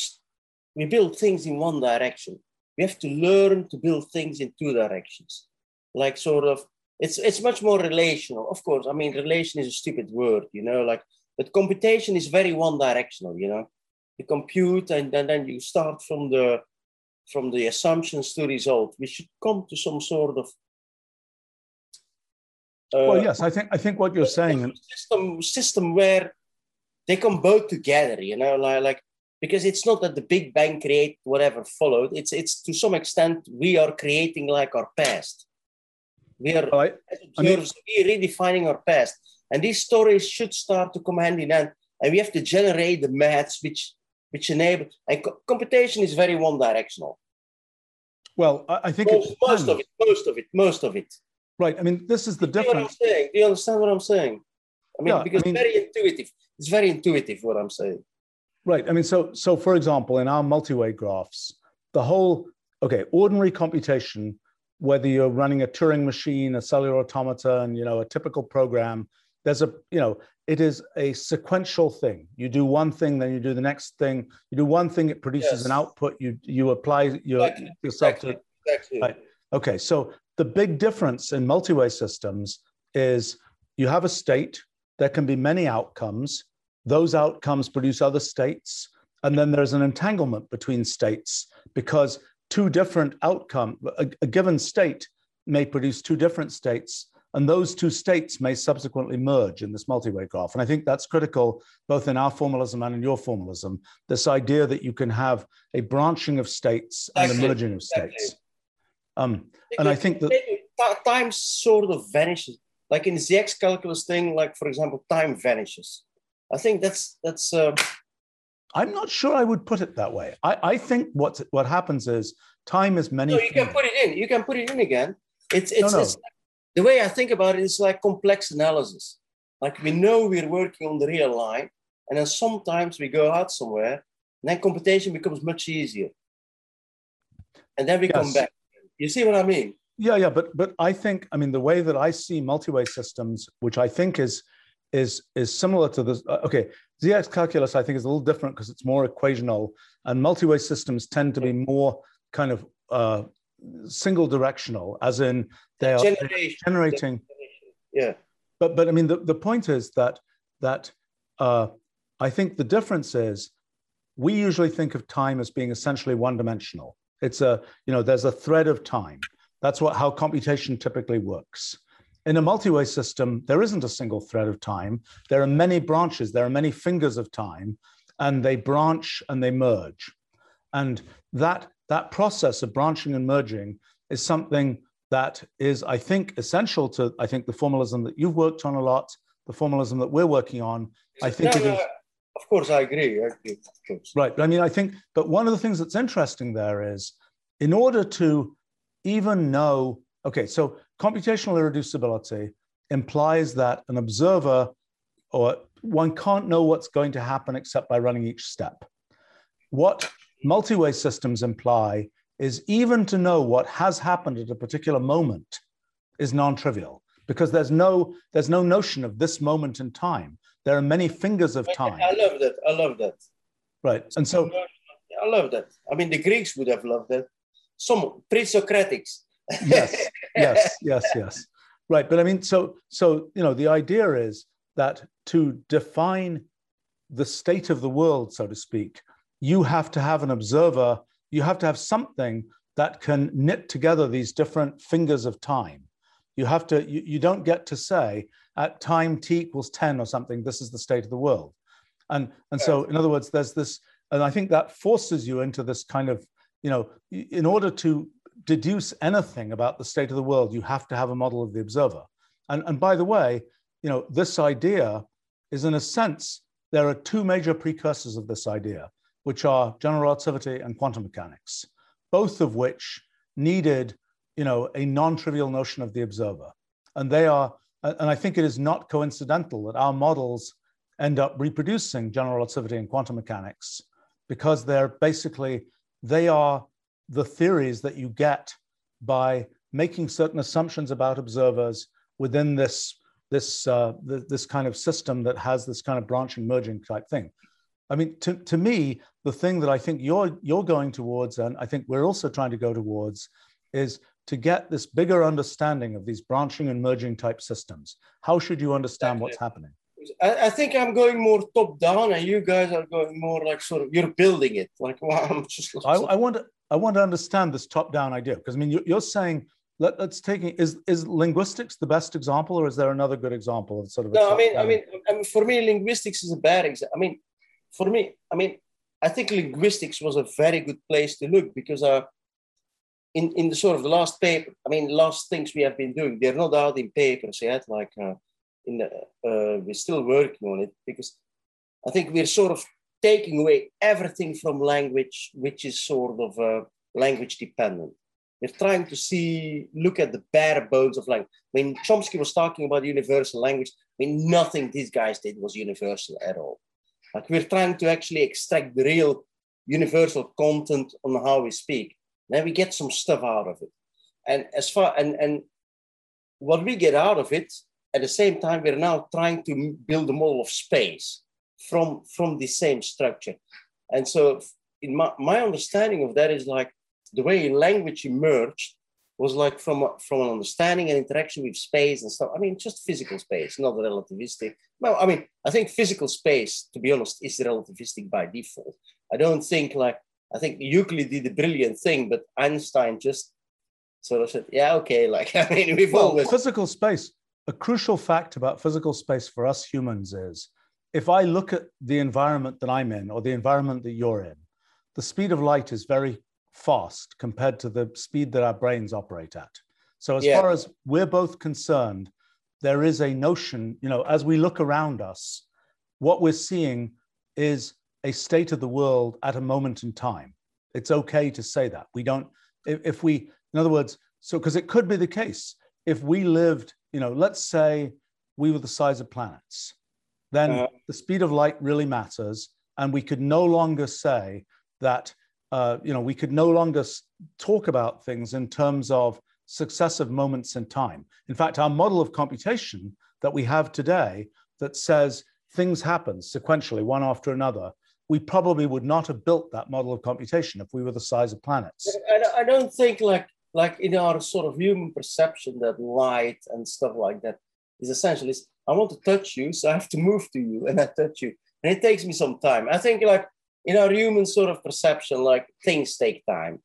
we build things in one direction. We have to learn to build things in two directions, like sort of it's it's much more relational. Of course, I mean relation is a stupid word, you know, like but computation is very one directional, you know. You compute and, and then you start from the from the assumptions to result. We should come to some sort of uh, well, yes, I think I think what you're saying system system where they come both together, you know, like, like because it's not that the Big Bang create whatever followed. It's it's to some extent we are creating like our past. We are right. I mean, redefining our past, and these stories should start to come hand in hand. And we have to generate the maths which which enable and co- computation is very one directional. Well, I, I think most, most of it, most of it, most of it. Right. I mean, this is the Do difference. Do you understand what I'm saying? I mean, Yeah, I because mean- very intuitive. It's very intuitive what I'm saying. Right. I mean, so so for example, in our multi-way graphs, the whole okay, ordinary computation, whether you're running a Turing machine, a cellular automata, and you know a typical program, there's a you know it is a sequential thing. You do one thing, then you do the next thing. You do one thing, it produces Yes. an output. You you apply your, Exactly, yourself to exactly. Right. Okay, so the big difference in multi-way systems is you have a state, there can be many outcomes, those outcomes produce other states, and then there's an entanglement between states because two different outcome, a, a given state may produce two different states, and those two states may subsequently merge in this multi-way graph. And I think that's critical both in our formalism and in your formalism, this idea that you can have a branching of states and a merging of exactly. states. Um, and I think that Ti- time sort of vanishes. Like in the ZX calculus thing, like for example, time vanishes. I think that's that's uh, I'm not sure I would put it that way. I, I think what what happens is time is many. no, you can put it in. You can put it in again. It's it's, no. it's the way I think about it is like complex analysis. Like we know we're working on the real line, and then sometimes we go out somewhere, and then computation becomes much easier. And then we come back. You see what I mean? Yeah, yeah, but but I think I mean the way that I see multi-way systems, which I think is is is similar to this. uh, okay, ZX calculus I think is a little different because it's more equational, and multi-way systems tend to be more kind of uh, single directional, as in they are Generation. generating. Yeah. But but I mean the, the point is that that uh, I think the difference is we usually think of time as being essentially one dimensional. It's a you know there's a thread of time. That's what how computation typically works. In a multi-way system, there isn't a single thread of time. There are many branches. There are many fingers of time, and they branch and they merge. And that that process of branching and merging is something that is, I think, essential to, I think, the formalism that you've worked on a lot, the formalism that we're working on. I think No, it no, Of course, I agree. I agree. Right. But I mean, I think, but one of the things that's interesting there is in order to even know, okay, so computational irreducibility implies that an observer or one can't know what's going to happen except by running each step. What multi-way systems imply is even to know what has happened at a particular moment is non-trivial because there's no there's no notion of this moment in time. There are many fingers of time, I love that. I love that. right? And so I love that. I mean, the Greeks would have loved that. Some pre-Socratics. yes, yes, yes, yes. Right. But I mean, so so you know, the idea is that to define the state of the world, so to speak, you have to have an observer, you have to have something that can knit together these different fingers of time. You have to, you, you don't get to say at time t equals 10 or something, this is the state of the world. And and so in other words, there's this, and I think that forces you into this kind of, you know, in order to deduce anything about the state of the world, you have to have a model of the observer. And, and by the way, you know, this idea is in a sense, there are two major precursors of this idea, which are general relativity and quantum mechanics, both of which needed, you know, a non-trivial notion of the observer. And they are, and I think it is not coincidental that our models end up reproducing general relativity and quantum mechanics because they're basically, they are the theories that you get by making certain assumptions about observers within this this uh, th- this kind of system that has this kind of branching merging type thing. I mean, to, to me, the thing that I think you're you're going towards, and I think we're also trying to go towards, is to get this bigger understanding of these branching and merging type systems. How should you understand what's happening? I, I think I'm going more top down, and you guys are going more like sort of you're building it. Like, well, I'm just. I, I want to I want to understand this top down idea because I mean you, you're saying let, us take is is linguistics the best example or is there another good example of sort of no, I mean, I mean, I mean, for me, linguistics is a bad example. I mean, for me, I mean, I think linguistics was a very good place to look because uh, in in the sort of the last paper, I mean, last things we have been doing, they're not out in papers yet. Like, uh, in the, uh, we're still working on it because I think we're sort of taking away everything from language, which is sort of uh, language dependent. We're trying to see, look at the bare bones of language. When Chomsky was talking about universal language, I mean, nothing these guys did was universal at all. Like we're trying to actually extract the real universal content on how we speak. Then we get some stuff out of it. And as far and and what we get out of it, at the same time, we're now trying to build a model of space from from the same structure. And so in my, my understanding of that is like the way language emerged was like from from an understanding and interaction with space and stuff. I mean, just physical space, not relativistic. Well, I mean, I think physical space, to be honest, is relativistic by default. I don't think like I think Euclid did a brilliant thing, but Einstein just sort of said, "Yeah, okay." Like I mean, we've well, always physical space a crucial fact about physical space for us humans is if i look at the environment that i'm in or the environment that you're in the speed of light is very fast compared to the speed that our brains operate at so as Yeah. far as we're both concerned there is a notion you know as we look around us what we're seeing is a state of the world at a moment in time it's okay to say that we don't if, if we in other words so because it could be the case if we lived you know let's say we were the size of planets then Uh-huh. the speed of light really matters and we could no longer say that uh, you know we could no longer talk about things in terms of successive moments in time in fact our model of computation that we have today that says things happen sequentially one after another we probably would not have built that model of computation if we were the size of planets I, I don't think like like in our sort of human perception that light and stuff like that is essential. essentially I want to touch you, so I have to move to you and I touch you. And it takes me some time. I think like in our human sort of perception, like things take time.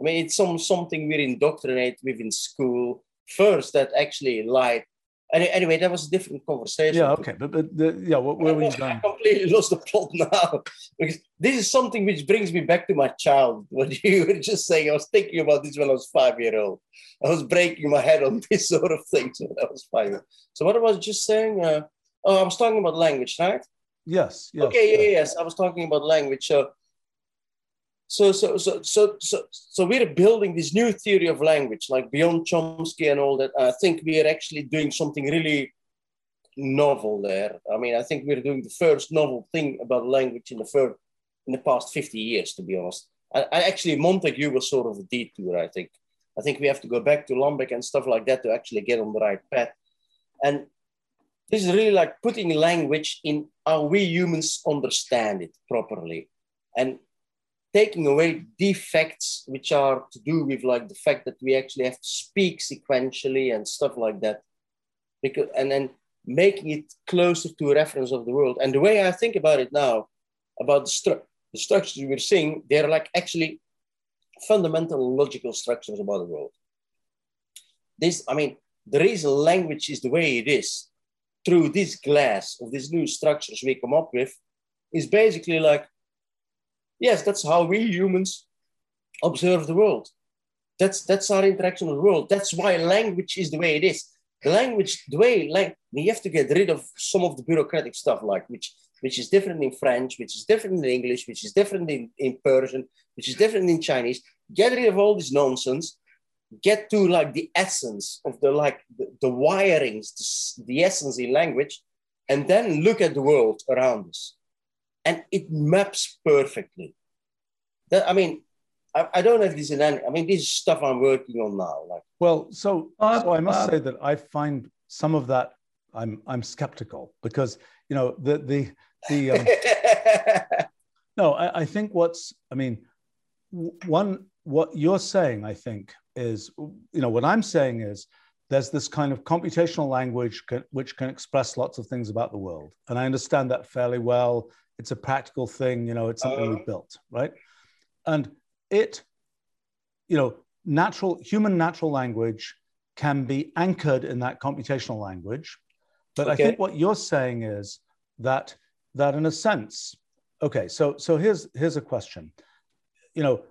I mean, it's some something we're indoctrinated with in school. First, that actually light anyway, that was a different conversation. Yeah, okay, but, but the, yeah, what, where were you going? I completely lost the plot now because this is something which brings me back to my child. What you were just saying, I was thinking about this when I was five year old. I was breaking my head on this sort of things when I was five. So what I was just saying, uh, oh, I was talking about language, right? Yes. yes okay. Yeah, yes. I was talking about language. So so so so so so so we're building this new theory of language like beyond chomsky and all that i think we are actually doing something really novel there i mean i think we're doing the first novel thing about language in the first in the past 50 years to be honest I, I actually montague was sort of a detour i think i think we have to go back to Lambek and stuff like that to actually get on the right path and this is really like putting language in how we humans understand it properly? And taking away defects which are to do with like the fact that we actually have to speak sequentially and stuff like that. Because and then making it closer to a reference of the world. And the way i think about it now about the, stru- the structures we're seeing they're like actually fundamental logical structures about the world. This i mean the reason language is the way it is through this glass of these new structures we come up with is basically like yes, that's how we humans observe the world. That's that's our interaction with the world. That's why language is the way it is. The language, the way like we have to get rid of some of the bureaucratic stuff, like which which is different in French, which is different in English, which is different in, in Persian, which is different in Chinese. Get rid of all this nonsense. Get to like the essence of the like the, the wirings, the, the essence in language, and then look at the world around us and it maps perfectly. That, I mean, I, I, don't know if this is any, I mean, this is stuff I'm working on now. Like, well, so, so I must say that I find some of that I'm I'm skeptical because you know the the the um, no I, I think what's I mean one what you're saying I think is you know what I'm saying is there's this kind of computational language can, which can express lots of things about the world and I understand that fairly well it's a practical thing, you know, it's something uh, we built, right? And it, you know, natural, human natural language can be anchored in that computational language. But okay. I think what you're saying is that that in a sense, okay, so so here's here's a question. You know,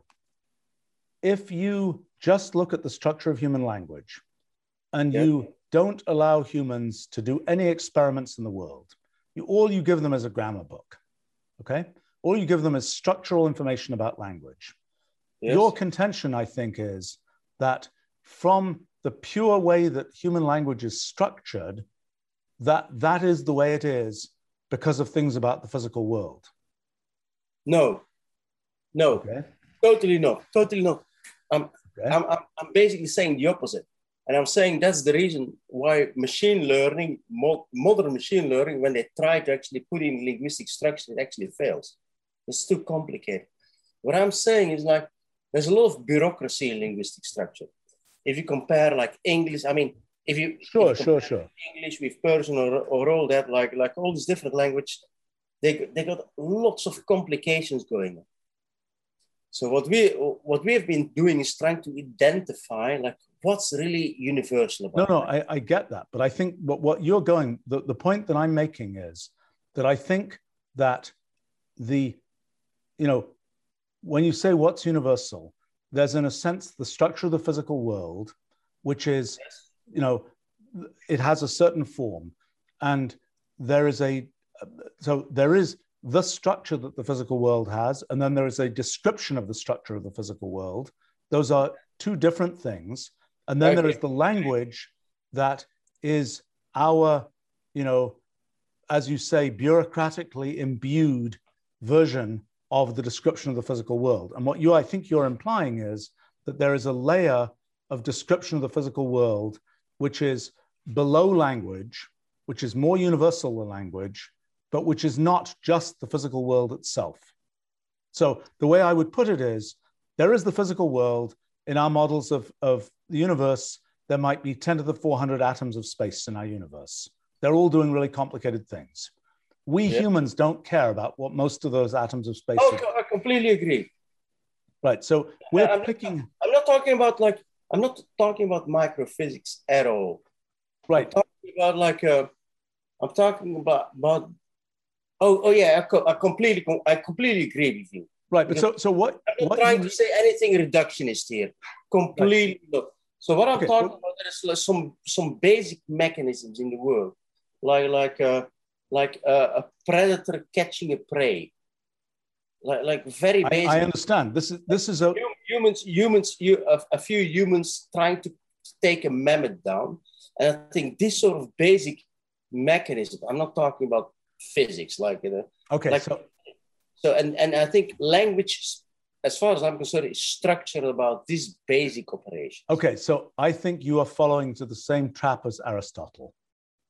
if you just look at the structure of human language and you don't allow humans to do any experiments in the world, you, all you give them is a grammar book okay? All you give them is structural information about language. Yes. Your contention, I think, is that from the pure way that human language is structured, that that is the way it is because of things about the physical world. No, no, okay. totally no, totally no. I'm, okay. I'm, I'm, I'm basically saying the opposite. And I'm saying that's the reason why machine learning, modern machine learning, when they try to actually put in linguistic structure, it actually fails. It's too complicated. What I'm saying is like, there's a lot of bureaucracy in linguistic structure. If you compare like English, I mean, if you sure, if you sure, sure, English with Persian or, or all that, like like all these different language, they they got lots of complications going on. So what we what we have been doing is trying to identify like what's really universal about no no I, I, get that. But i think what, what you're going the, the point that i'm making is that i think that the you know when you say what's universal there's in a sense the structure of the physical world which is yes. you know it has a certain form. And there is a so there is the structure that the physical world has and then there is a description of the structure of the physical world those are two different things and then okay. there is the language that is our, you know, as you say, bureaucratically imbued version of the description of the physical world. And what you, I think you're implying is that there is a layer of description of the physical world which is below language, which is more universal than language, but which is not just the physical world itself. So the way I would put it is there is the physical world, in our models of, of the universe, there might be 10 to the 400 atoms of space in our universe. They're all doing really complicated things. We Yeah. humans don't care about what most of those atoms of space Oh, are. I completely agree. Right. So we're I'm not- picking, I'm not talking about like I'm not talking about microphysics at all. right. I'm talking about like uh, I'm talking about about. Oh, oh yeah, I, co- I completely, I completely agree with you. Right. But so, so what, I'm not what trying you- to say anything reductionist here. Completely look. So what I'm Okay, talking about there is like some some basic mechanisms in the world, like like uh, like uh, a predator catching a prey, like like very I, basic. I understand. This is, this is a, humans, humans, you, a, a few humans trying to take a mammoth down. And I think this sort of basic mechanism, I'm not talking about physics, like, you know, okay. Like- so, so, and, and I think language, as far as I'm concerned, is structured about this basic operation. okay. So I think you are following to the same trap as Aristotle.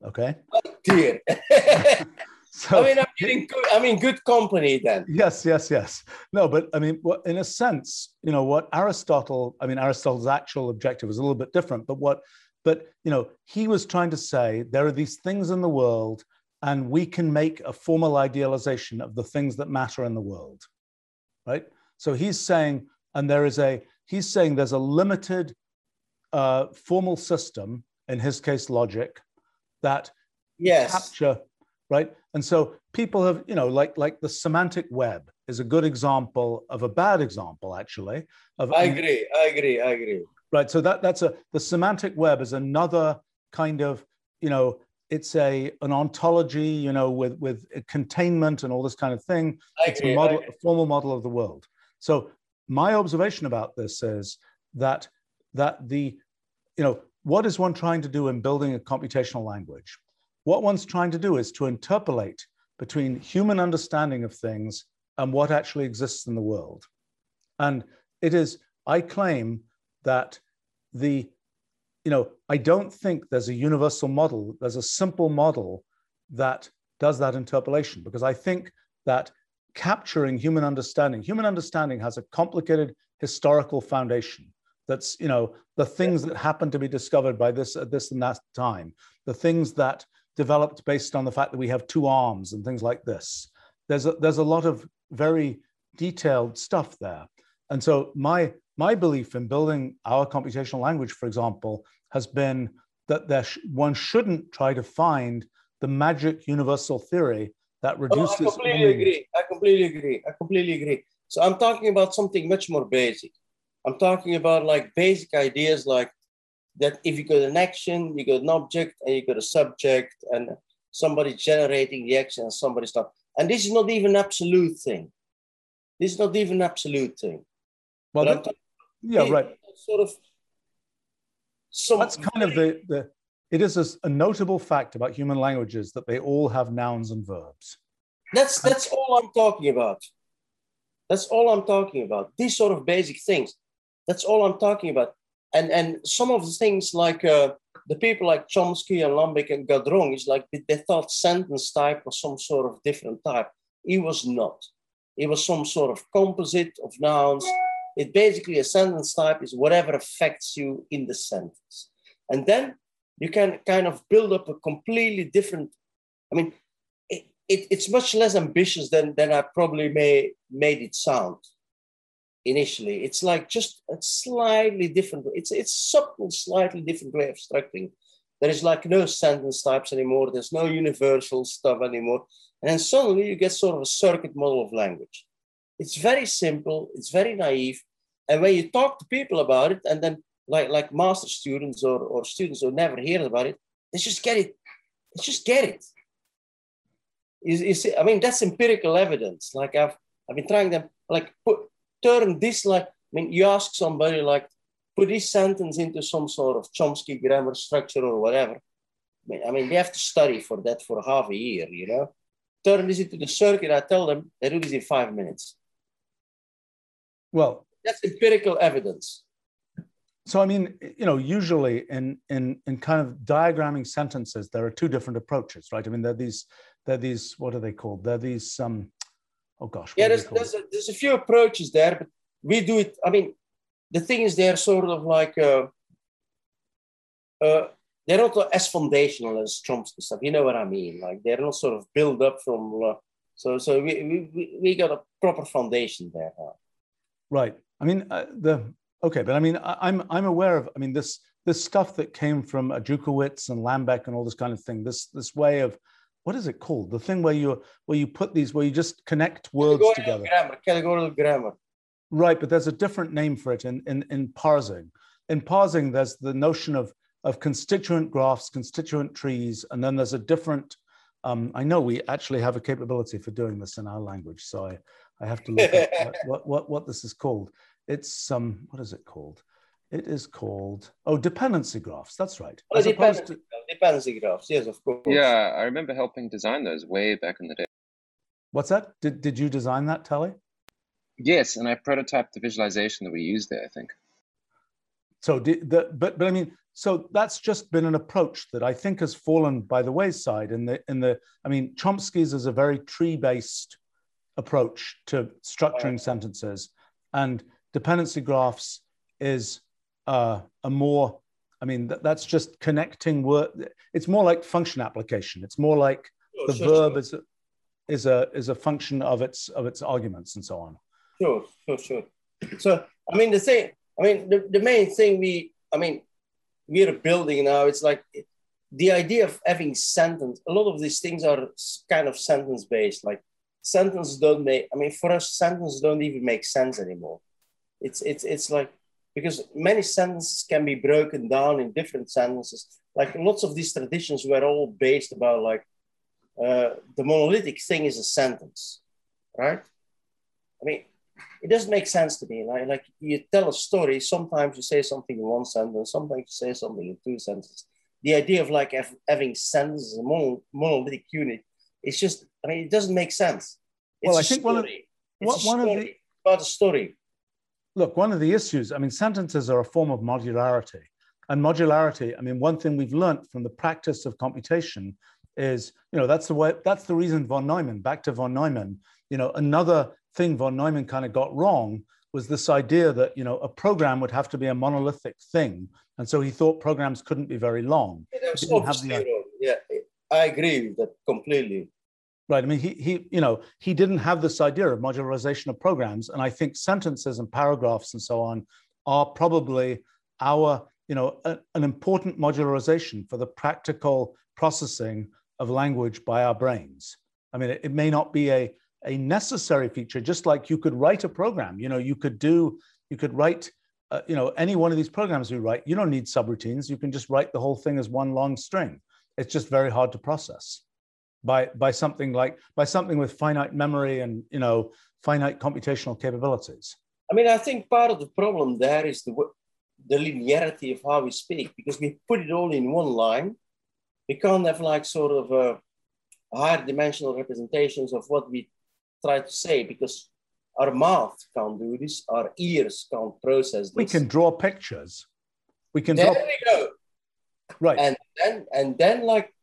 Okay. Oh, dear. So, I mean, I'm in good, I'm in good company then. Yes, yes, yes. No, but I mean, what, in a sense, you know, what Aristotle, I mean, Aristotle's actual objective was a little bit different, but what, but, you know, he was trying to say there are these things in the world and we can make a formal idealization of the things that matter in the world, right? So he's saying, and there is a, he's saying there's a limited uh, formal system, in his case, logic, that Yes. capture right and so people have you know like like the semantic web is a good example of a bad example actually of I agree. I agree. I agree. right so that that's a the semantic web is another kind of you know it's a an ontology you know with with containment and all this kind of thing. It's a model a formal model of the world. So my observation about this is that that the you know what is one trying to do in building a computational language? What one's trying to do is to interpolate between human understanding of things and what actually exists in the world. And it is i claim that the you know i don't think there's a universal model there's a simple model that does that interpolation because i think that capturing human understanding human understanding has a complicated historical foundation that's you know the things that happen to be discovered by this at this and that time the things that developed based on the fact that we have two arms and things like this. There's a, there's a lot of very detailed stuff there and so my my belief in building our computational language for example has been that there sh- one shouldn't try to find the magic universal theory that reduces. Oh, I completely agree. I completely agree. I completely agree. So I'm talking about something much more basic. I'm talking about like basic ideas like that if you got an action, you got an object, and you got a subject, and somebody generating the action and somebody stuff. And this is not even absolute thing. This is not even absolute thing. Well that- yeah right sort of some that's kind of the, the It is a notable fact about human languages that they all have nouns and verbs That's that's all I'm talking about. That's all I'm talking about. These sort of basic things. That's all I'm talking about. And and some of the things like uh, the people like Chomsky and Lambek and Gadron is like they, they thought sentence type was some sort of different type. It was not. It was some sort of composite of nouns. It basically a sentence type is whatever affects you in the sentence. And then you can kind of build up a completely different. I mean, it, it, it's much less ambitious than, than I probably may made it sound initially. It's like just a slightly different, it's it's subtle, slightly different way of structuring. There is like no sentence types anymore, there's no universal stuff anymore. And then suddenly you get sort of a circuit model of language. It's very simple, it's very naive. And when you talk to people about it, and then like like master students or, or students who never hear about it, they just get it. They just get it. You, you see, I mean, that's empirical evidence. Like I've I've been trying them like put turn this like I mean, you ask somebody like put this sentence into some sort of Chomsky grammar structure or whatever. I mean, I mean, they have to study for that for half a year, you know. Turn this into the circuit. I tell them they do this in five minutes. Well That's empirical evidence. so i mean you know usually in in in kind of diagramming sentences there are two different approaches right i mean there are these there are these what are they called they're these um oh gosh Yeah, there's there's a, there's a few approaches there, but we do it. I mean, the thing is, they're sort of like uh, uh, they're not as foundational as Chomsky stuff. You know what I mean? Like they're not sort of built up from. Uh, so so we, we we got a proper foundation there. Huh? Right. I mean uh, the okay, but I mean I, I'm I'm aware of. I mean this this stuff that came from Ajdukiewicz and Lambek and all this kind of thing. This this way of what is it called? The thing where you where you put these where you just connect words together. Grammar, categorical grammar. Right, but there's a different name for it in, in, in parsing. In parsing, there's the notion of, of constituent graphs, constituent trees, and then there's a different, um, I know we actually have a capability for doing this in our language, so I, I have to look at what, what, what this is called. It's, um, what is it called? It is called, oh, dependency graphs, that's right. Oh, dependency, to, dependency graphs, yes, of course. Yeah, I remember helping design those way back in the day. What's that? Did, did you design that, Tali? Yes, and I prototyped the visualization that we used there, I think. So, the, but but I mean, so that's just been an approach that I think has fallen by the wayside. In the in the, I mean, Chomsky's is a very tree-based approach to structuring sentences, and dependency graphs is uh, a more, I mean, that, that's just connecting word. It's more like function application. It's more like oh, the sure, verb sure. is a, is a is a function of its of its arguments and so on. Sure, sure, sure. So, I mean, the thing, I mean, the, the main thing we, I mean, we're building now, it's like the idea of having sentence, a lot of these things are kind of sentence based. Like sentences don't make, I mean, for us, sentences don't even make sense anymore. It's, it's, it's like, because many sentences can be broken down in different sentences. Like lots of these traditions were all based about like uh, the monolithic thing is a sentence, right? I mean, it doesn't make sense to me. Like, like you tell a story, sometimes you say something in one sentence, sometimes you say something in two sentences. The idea of like having sentences, a monolithic unit, it's just, I mean, it doesn't make sense. It's well, I think one of, it's one of the, about a story. Look, one of the issues, I mean, sentences are a form of modularity. And modularity, I mean, one thing we've learned from the practice of computation is, you know, that's the way, that's the reason von Neumann, back to von Neumann, you know, another thing von Neumann kind of got wrong was this idea that you know a program would have to be a monolithic thing, and so he thought programs couldn't be very long. Yeah, yeah, I agree with that completely. Right. I mean, he he you know he didn't have this idea of modularization of programs, and I think sentences and paragraphs and so on are probably our you know a, an important modularization for the practical processing of language by our brains. I mean, it, it may not be a a necessary feature, just like you could write a program. You know, you could do, you could write, uh, you know, any one of these programs you write, you don't need subroutines. You can just write the whole thing as one long string. It's just very hard to process by, by something like, by something with finite memory and, you know, finite computational capabilities. I mean, I think part of the problem there is the, the linearity of how we speak, because we put it all in one line. We can't have like sort of a higher dimensional representations of what we try to say because our mouth can't do this, our ears can't process this. We can draw pictures. We can there draw. we go. Right. And then and then like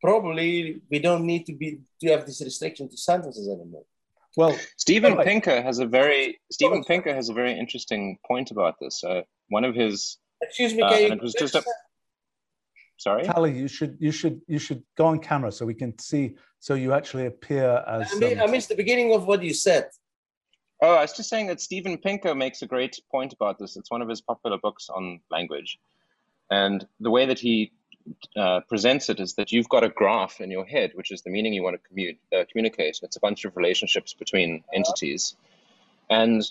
probably we don't need to be to have this restriction to sentences anymore. Well, Steven right. Pinker has a very Steven Pinker has a very interesting point about this. Uh, one of his excuse me, uh, and it was just a, sorry Tali, you should you should you should go on camera so we can see so you actually appear as I, um, I missed the beginning of what you said oh i was just saying that steven pinker makes a great point about this it's one of his popular books on language and the way that he uh, presents it is that you've got a graph in your head which is the meaning you want to commu- uh, communicate it's a bunch of relationships between entities and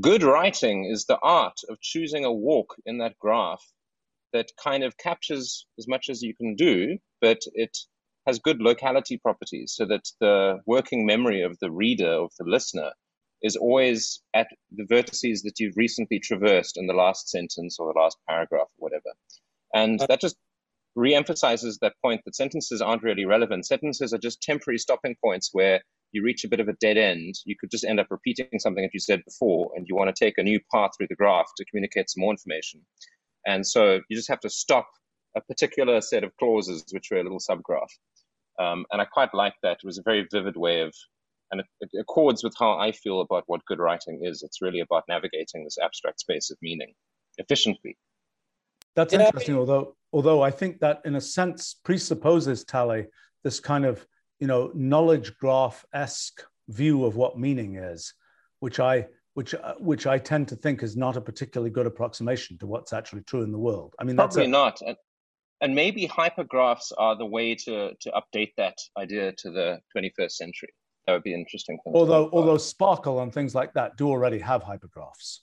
good writing is the art of choosing a walk in that graph that kind of captures as much as you can do, but it has good locality properties so that the working memory of the reader, of the listener, is always at the vertices that you've recently traversed in the last sentence or the last paragraph or whatever. And that just re-emphasizes that point that sentences aren't really relevant. Sentences are just temporary stopping points where you reach a bit of a dead end. You could just end up repeating something that you said before, and you want to take a new path through the graph to communicate some more information. And so you just have to stop a particular set of clauses, which were a little subgraph. Um, and I quite like that. It was a very vivid way of and it, it accords with how I feel about what good writing is. It's really about navigating this abstract space of meaning efficiently. That's you interesting. Know, although, although I think that in a sense presupposes Tali this kind of you know knowledge graph esque view of what meaning is, which I which uh, which I tend to think is not a particularly good approximation to what's actually true in the world. I mean, probably a, not. And, and maybe hypergraphs are the way to to update that idea to the 21st century. That would be interesting. Although although SPARQL and things like that do already have hypergraphs.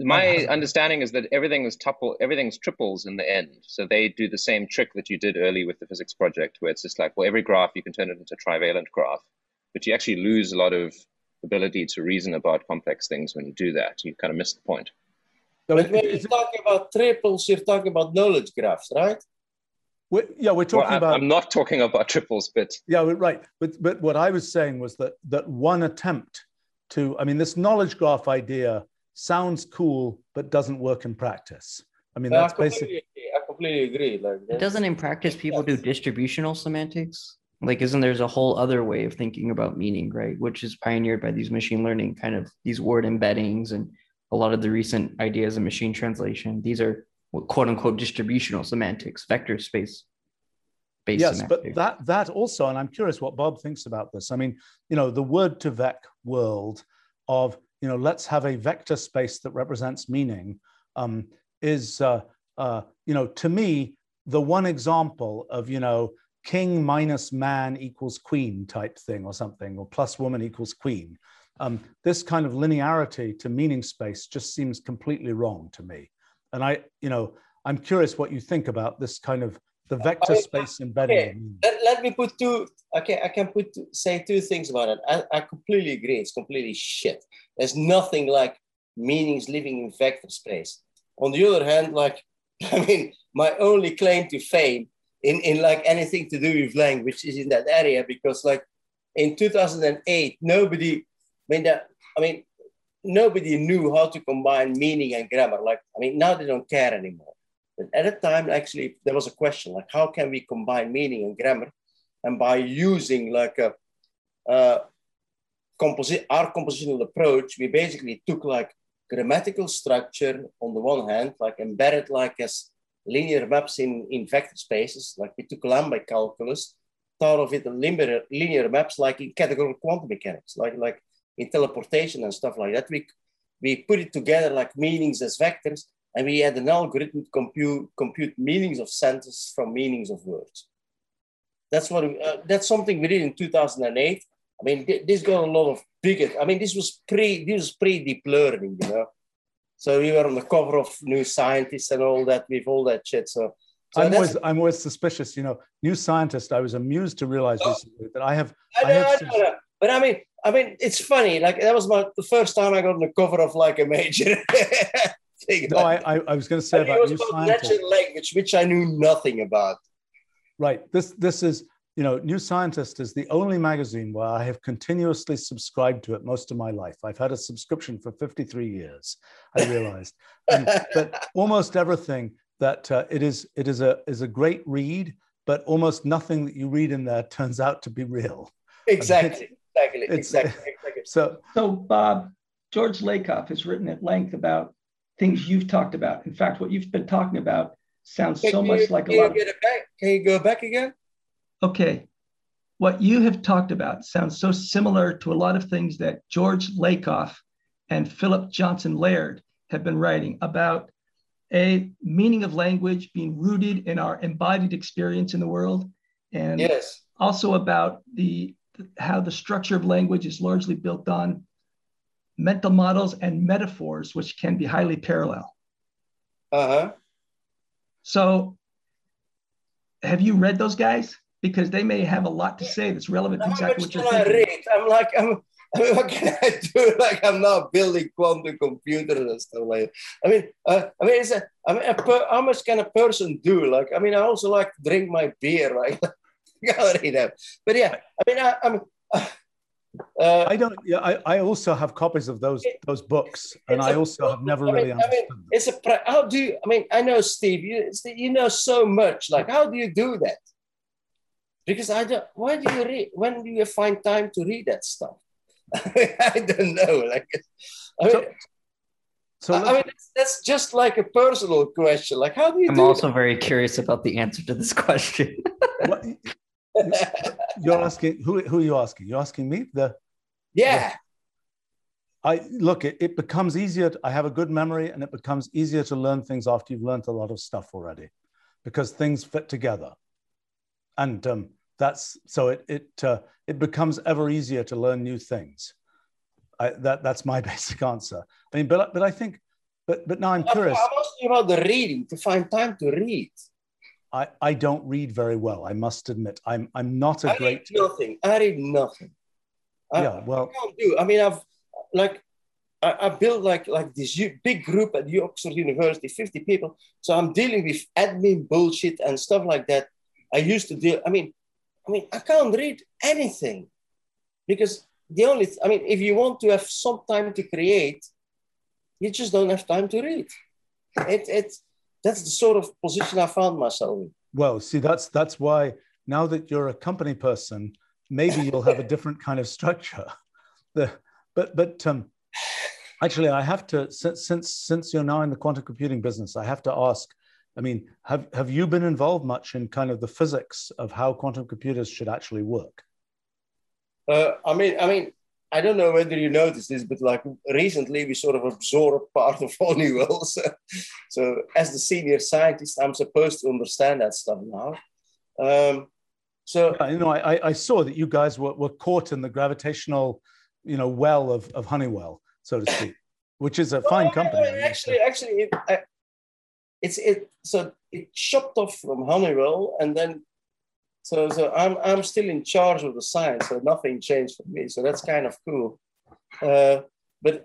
My understanding is that everything is tuple, everything's triples in the end. So they do the same trick that you did early with the physics project, where it's just like, well, every graph you can turn it into a trivalent graph, but you actually lose a lot of ability to reason about complex things when you do that. You kind of miss the point. So but when you're talking about triples, you're talking about knowledge graphs, right? We're, yeah, we're talking well, about. I'm not talking about triples, but yeah, right. But but what I was saying was that that one attempt to, I mean, this knowledge graph idea sounds cool, but doesn't work in practice. I mean, that's I basically. I completely agree. Like, it doesn't in practice people do distributional semantics? like isn't there's a whole other way of thinking about meaning right which is pioneered by these machine learning kind of these word embeddings and a lot of the recent ideas of machine translation these are quote unquote distributional semantics vector space based yes semantics. but that that also and i'm curious what bob thinks about this i mean you know the word2vec world of you know let's have a vector space that represents meaning um, is uh, uh, you know to me the one example of you know king minus man equals queen type thing or something, or plus woman equals queen. Um, this kind of linearity to meaning space just seems completely wrong to me. And I, you know, I'm curious what you think about this kind of the vector space embedding. Okay. Let, let, me put two, okay, I can put, say two things about it. I, I completely agree. It's completely shit. There's nothing like meanings living in vector space. On the other hand, like, I mean, my only claim to fame in, in like anything to do with language is in that area because like in 2008 nobody I mean that I mean nobody knew how to combine meaning and grammar like I mean now they don't care anymore but at the time actually there was a question like how can we combine meaning and grammar and by using like a, a composi- our compositional approach we basically took like grammatical structure on the one hand like embedded like as linear maps in, in vector spaces, like we took Lambda calculus, thought of it in linear, linear maps like in categorical quantum mechanics, like, like in teleportation and stuff like that. We, we put it together like meanings as vectors, and we had an algorithm to compute, compute meanings of sentences from meanings of words. That's what we, uh, that's something we did in 2008. I mean, this got a lot of bigger. I mean, this was pre this was pre deep learning, you know. So we were on the cover of New Scientist and all that with all that shit. So, so I'm always I'm always suspicious. You know, New Scientist. I was amused to realize oh, recently that I have. I know, I, have I know, but I mean, I mean, it's funny. Like that was my the first time I got on the cover of like a major. thing. No, I, I, I was going to say about, New about natural language, which I knew nothing about. Right. This this is you know, New Scientist is the only magazine where I have continuously subscribed to it most of my life. I've had a subscription for 53 years, I realized. um, but almost everything that uh, it is it is a is a great read, but almost nothing that you read in there turns out to be real. Exactly. exactly. Exactly. exactly. So So Bob, George Lakoff has written at length about things you've talked about. In fact, what you've been talking about sounds so you, much like a lot. Get it back? Can you go back again? okay, what you have talked about sounds so similar to a lot of things that George Lakoff and Philip Johnson Laird have been writing about a meaning of language being rooted in our embodied experience in the world and yes. also about the how the structure of language is largely built on mental models and metaphors which can be highly parallel uh-huh so have you read those guys because they may have a lot to say that's relevant to exactly what you're thinking. I read? I'm like, I'm, I mean, what can I do? Like, I'm not building quantum computers and stuff like that. I mean, uh, I mean, it's a, I mean, a per, how much can a person do? Like, I mean, I also like to drink my beer, right? but yeah, I mean, I, am uh, Uh, I don't. Yeah, I, I also have copies of those it, those books, and I also have never I mean, really understood. I mean, it's a. How do you? I mean, I know Steve. You you know so much. Like, how do you do that? because I don't. Why do you read? When do you find time to read that stuff? I don't know. Like, I mean, So- So I I mean, that's, that's just like a personal question. Like, how do you I'm do also very curious about the answer to this question. what, you're asking who? Who are you asking? You're asking me. The yeah, I look. It, it becomes easier. I have a good memory, and it becomes easier to learn things after you've learned a lot of stuff already, because things fit together, and um, that's so it it uh, it becomes ever easier to learn new things. I, that that's my basic answer. I mean, but but I think, but but now I'm curious. I'm asking about the reading to find time to read. I, I don't read very well. I must admit, I'm I'm not a I great. read nothing. I read nothing. I, Yeah, well- I can't do. I mean, I've like I, I built like like this big group at the Oxford University, fifty people. So I'm dealing with admin bullshit and stuff like that. I used to deal. I mean, I mean, I can't read anything because the only. I mean, if you want to have some time to create, you just don't have time to read. It it that's the sort of position I found myself in. Well, see, that's that's why now that you're a company person, maybe you'll have a different kind of structure. The but but um, actually, I have to since since since you're now in the quantum computing business, I have to ask. I mean, have have you been involved much in kind of the physics of how quantum computers should actually work? Uh, I mean, I mean, I don't know whether you noticed this, but like recently we sort of absorbed part of Honeywell. So, as the senior scientist, I'm supposed to understand that stuff now. Um, so Uh, You know, I, I- saw that you guys were, were caught in the gravitational, you know, well of, of Honeywell, so to speak, which is a fine company. actually, actually, it, I, it's it. So it chopped off from Honeywell, and then so so I'm I'm still in charge of the science, so nothing changed for me. So that's kind of cool. Uh, but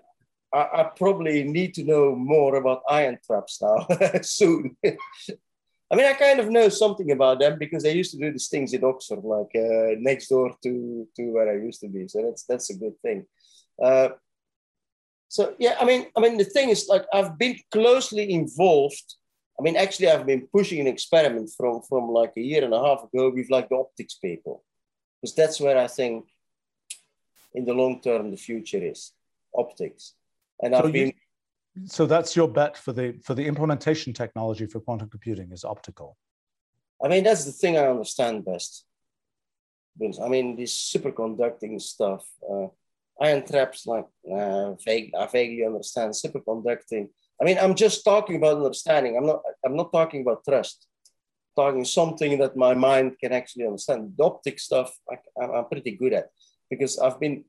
I, I probably need to know more about ion traps now soon. I mean, I kind of know something about them because they used to do these things in Oxford, like uh, next door to, to where I used to be. So that's that's a good thing. Uh, so yeah, I mean, I mean, the thing is, like, I've been closely involved. I mean, actually, I've been pushing an experiment from from like a year and a half ago with like the optics people, because that's where I think, in the long term, the future is optics. And So I've you- been So that's your bet for the for the implementation technology for quantum computing is optical. I mean, that's the thing I understand best. I mean, this superconducting stuff, uh, ion traps, like, uh, vague, I vaguely understand superconducting. I mean, I'm just talking about understanding. I'm not, I'm not talking about trust. talking something that my mind can actually understand. The optic stuff, I, I'm, I'm pretty good at because I've been,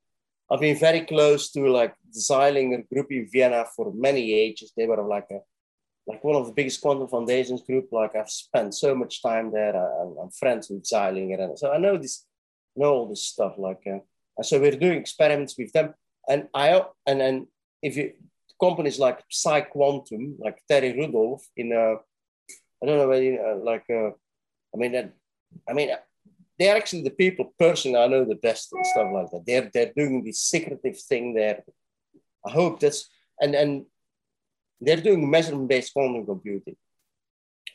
I've been very close to like Zeilinger group in Vienna for many ages. They were like a, like one of the biggest quantum foundations group. Like I've spent so much time there. I, I'm, I'm friends with Zeilinger, and so I know this, know all this stuff. Like, uh, and so we're doing experiments with them. And I and then if you companies like PsiQuantum, like Terry Rudolph in uh, I don't know you like uh, I mean I mean they're actually the people personally I know the best and stuff like that. They're they're doing this secretive thing there. I hope that's and and they're doing measurement-based quantum computing,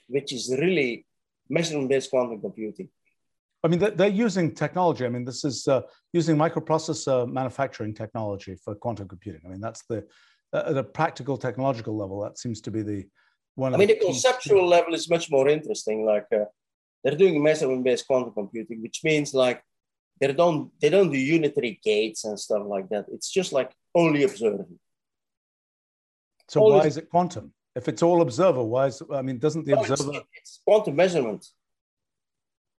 which is really measurement-based quantum computing. I mean, they're, using technology. I mean, this is uh, using microprocessor manufacturing technology for quantum computing. I mean, that's the uh, at a practical technological level. That seems to be the one. I mean, the conceptual level is much more interesting. Like uh, they're doing measurement-based quantum computing, which means like they don't they don't do unitary gates and stuff like that. It's just like only observing. So all why is it quantum? If it's all observer, why is I mean, doesn't the No, it's, observer? it's quantum measurement.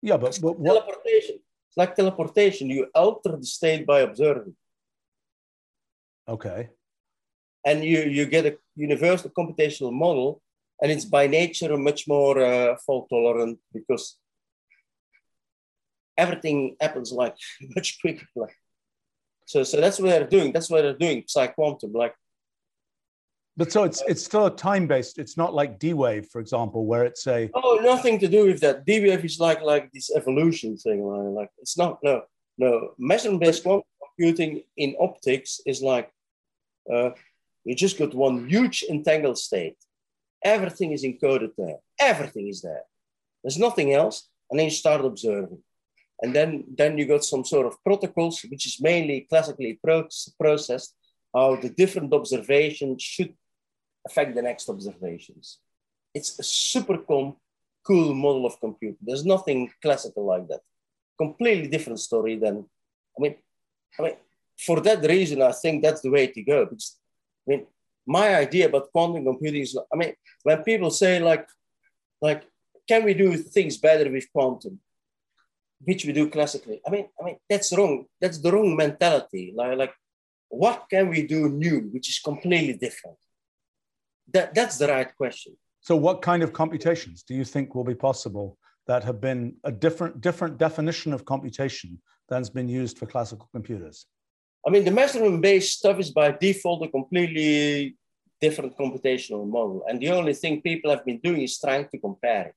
Yeah, but, but what? Teleportation. It's like teleportation. You alter the state by observing, Okay. And you you get a universal computational model, and it's by nature much more uh, fault tolerant because everything happens like much quicker. Like, so so that's what they're doing. That's what they're doing. PsiQuantum, like But so it's it's still a time based. It's not like D wave, for example, where it's a Oh, nothing to do with that. D-Wave is like like this evolution thing. Like, like it's not no no measurement-based quantum computing in optics is like uh, you just got one huge entangled state. Everything is encoded there. Everything is there. There's nothing else, and then you start observing. and then, then you got some sort of protocols, which is mainly classically pro- processed, how the different observations should affect the next observations. It's a super com- cool model of computing. There's nothing classical like that. Completely different story than, I mean, I mean, for that reason, I think that's the way to go. Because, I mean, my idea about quantum computing is, I mean, when people say like, like, can we do things better with quantum? which we do classically. I mean, I mean that's wrong. That's the wrong mentality. Like, like what can we do new, which is completely different? That, that's the right question. So, what kind of computations do you think will be possible that have been a different different definition of computation than's been used for classical computers? I mean, the measurement-based stuff is by default a completely different computational model, and the only thing people have been doing is trying to compare it.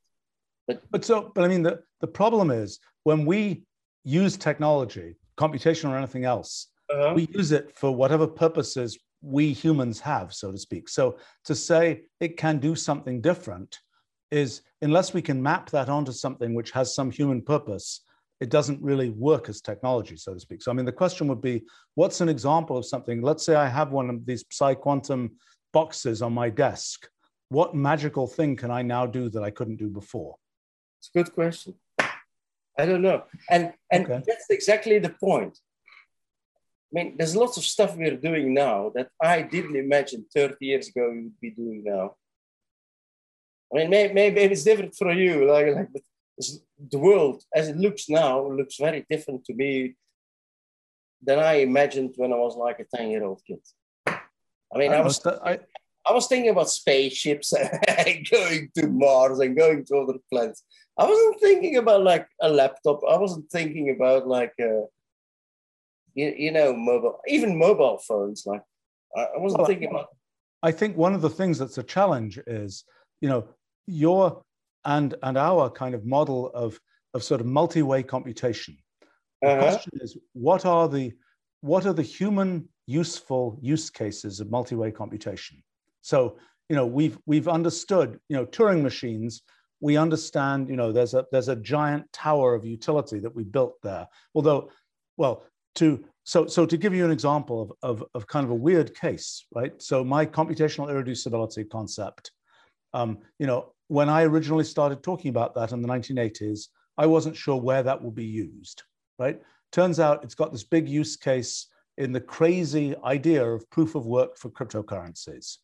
But, but so, but I mean, the, the problem is when we use technology, computation or anything else, uh-huh. we use it for whatever purposes we humans have, so to speak. So to say it can do something different is, unless we can map that onto something which has some human purpose, it doesn't really work as technology, so to speak. So, I mean, the question would be what's an example of something? Let's say I have one of these PsiQuantum boxes on my desk. What magical thing can I now do that I couldn't do before? It's a good question. I don't know. And, and okay. that's exactly the point. I mean, there's lots of stuff we're doing now that I didn't imagine 30 years ago we would be doing now. I mean, maybe, maybe it's different for you. Like, like the world as it looks now looks very different to me than I imagined when I was like a 10 year old kid. I mean, I, I was, I, I was thinking about spaceships and going to Mars and going to other planets. I wasn't thinking about like a laptop. I wasn't thinking about like, uh, you, you know, mobile, even mobile phones. Like, I wasn't well, thinking about. I think one of the things that's a challenge is, you know, your and and our kind of model of of sort of multi-way computation. The uh-huh. question is, what are the what are the human useful use cases of multi-way computation? So, you know, we've we've understood, you know, Turing machines we understand, you know, there's a there's a giant tower of utility that we built there. Although, well, to so so to give you an example of, of, of kind of a weird case, right? So my computational irreducibility concept, um, you know, when I originally started talking about that in the 1980s, I wasn't sure where that would be used, right? Turns out it's got this big use case in the crazy idea of proof of work for cryptocurrencies,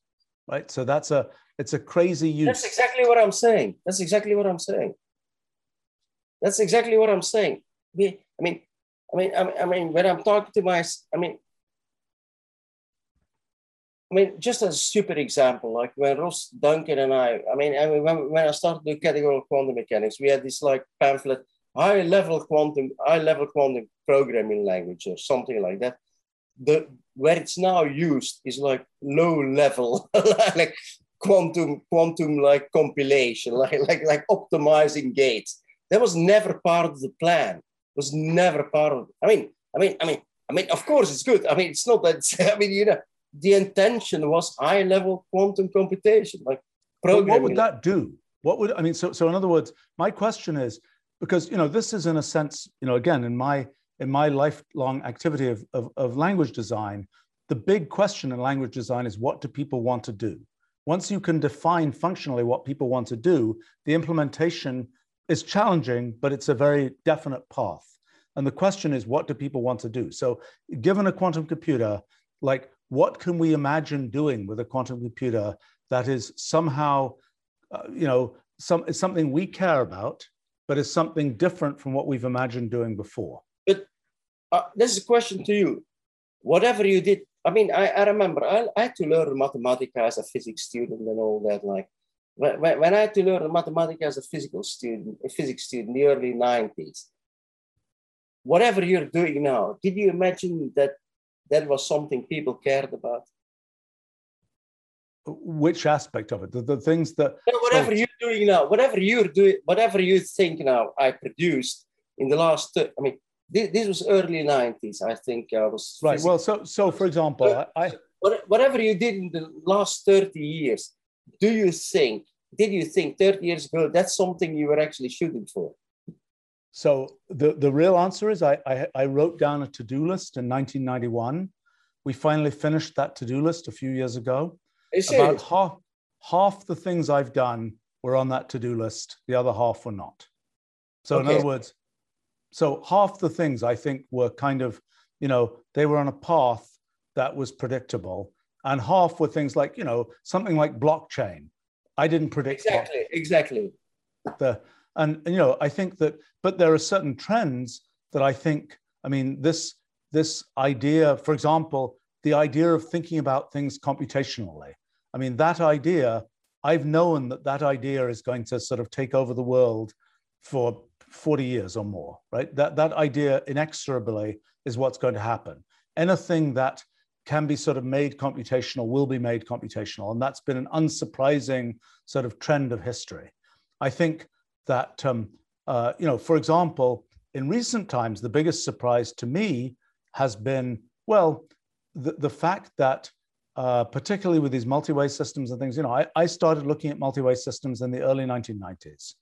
right? So that's a it's a crazy use. That's exactly what I'm saying. That's exactly what I'm saying. That's exactly what I'm saying. We, I mean, I mean, I mean, when I'm talking to my, I mean, I mean, just a stupid example, like when Ross Duncan and I, I mean, I mean when, when I started doing categorical quantum mechanics, we had this like pamphlet, high level quantum, high level quantum programming language or something like that. The where it's now used is like low level, like quantum quantum like compilation, like like like optimizing gates. That was never part of the plan. It was never part of. I mean, I mean, I mean, I mean. Of course, it's good. I mean, it's not that. I mean, you know, the intention was high level quantum computation, like programming. what would that do? What would I mean? So, so in other words, my question is because you know this is in a sense, you know, again in my in my lifelong activity of, of, of language design, the big question in language design is what do people want to do? Once you can define functionally what people want to do, the implementation is challenging, but it's a very definite path. And the question is, what do people want to do? So, given a quantum computer, like what can we imagine doing with a quantum computer that is somehow, uh, you know, some something we care about, but is something different from what we've imagined doing before? But uh, this is a question to you. Whatever you did I mean, I, I remember I, I, had to learn mathematics as a physics student and all that. Like when, when I had to learn mathematics as a physical student, a physics student in the early 90s, whatever you're doing now, did you imagine that that was something people cared about? Which aspect of it? The, the things that whatever so, you're doing now, whatever you're doing, whatever you think now, I produced in the last. Uh, I mean, this, this was early 90s i think uh, i was right well so so for example i whatever you did in the last 30 years do you think did you think 30 years ago that's something you were actually shooting for so the, the real answer is I, I, I wrote down a to-do list in 1991. We finally finished that to-do list a few years ago. About half, half the things I've done were on that to-do list. The other half were not. So okay. in other words, so half the things I think were kind of, you know, they were on a path that was predictable. And half were things like, you know, something like blockchain. I didn't predict. Exactly, blockchain. exactly. The, and, you know i think that but there are certain trends that i think i mean this this idea for example the idea of thinking about things computationally. I mean that idea i've known that that idea is going to sort of take over the world for 40 years or more right? That that idea inexorably is what's going to happen. Anything that can be sort of made computational will be made computational and that's been an unsurprising sort of trend of history. I think that, um, uh, you know, for example, in recent times, the biggest surprise to me has been, well, the, the fact that uh, particularly with these multi-way systems and things, you know, I, I started looking at multi-way systems in the early 1990s.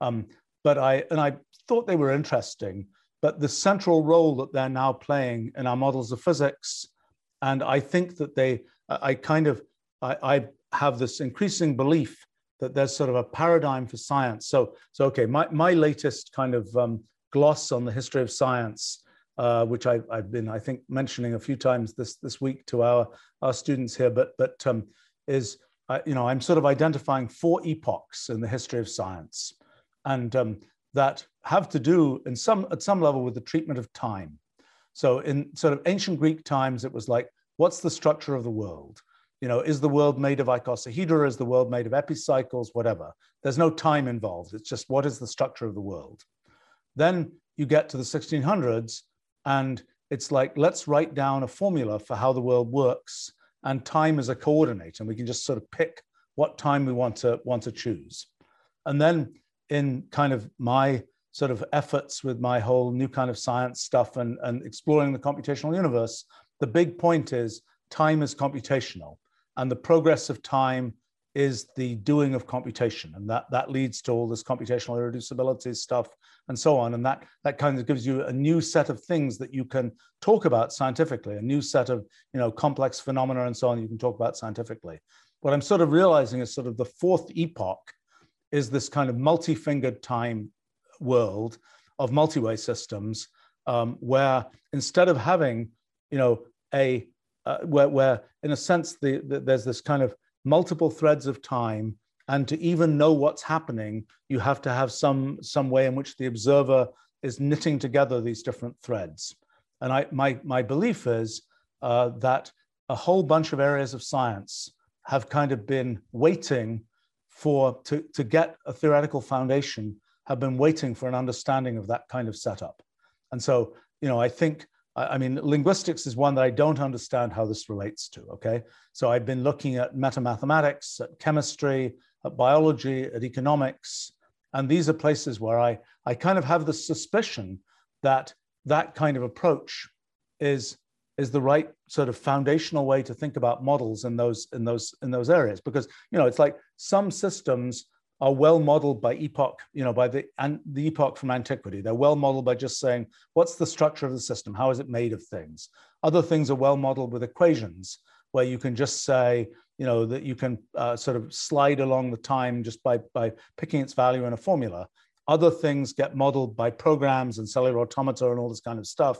Um, but I, and I thought they were interesting, but the central role that they're now playing in our models of physics, and I think that they, I kind of, I, I have this increasing belief that there's sort of a paradigm for science. So, so okay, my, my latest kind of um, gloss on the history of science, uh, which I, have been, I think, mentioning a few times this, this week to our, our students here, but, but um, is, uh, you know, I'm sort of identifying four epochs in the history of science and um, that have to do in some, at some level with the treatment of time. So in sort of ancient Greek times, it was like, what's the structure of the world? You know, is the world made of icosahedra? Is the world made of epicycles? Whatever. There's no time involved. It's just what is the structure of the world. Then you get to the 1600s, and it's like, let's write down a formula for how the world works, and time is a coordinate, and we can just sort of pick what time we want to want to choose. And then in kind of my sort of efforts with my whole new kind of science stuff and, and exploring the computational universe, the big point is time is computational and the progress of time is the doing of computation. And that that leads to all this computational irreducibility stuff and so on. And that that kind of gives you a new set of things that you can talk about scientifically a new set of you know complex phenomena and so on you can talk about scientifically. What i'm sort of realizing is sort of the fourth epoch is this kind of multi-fingered time world of multi-way systems um, where instead of having you know a uh, where, where, in a sense, the, the, there's this kind of multiple threads of time, and to even know what's happening, you have to have some some way in which the observer is knitting together these different threads. And I, my my belief is uh, that a whole bunch of areas of science have kind of been waiting for to, to get a theoretical foundation, have been waiting for an understanding of that kind of setup. And so, you know, I think I mean, linguistics is one that I don't understand how this relates to, okay? So I've been looking at metamathematics, at chemistry, at biology, at economics, and these are places where I, I kind of have the suspicion that that kind of approach is, is the right sort of foundational way to think about models in those, in those, in those areas. Because, you know, it's like some systems are well modeled by epoch, you know, by the and the epoch from antiquity. They're well modeled by just saying, what's the structure of the system? How is it made of things? Other things are well modeled with equations, where you can just say, you know, that you can uh, sort of slide along the time just by by picking its value in a formula. Other things get modeled by programs and cellular automata and all this kind of stuff.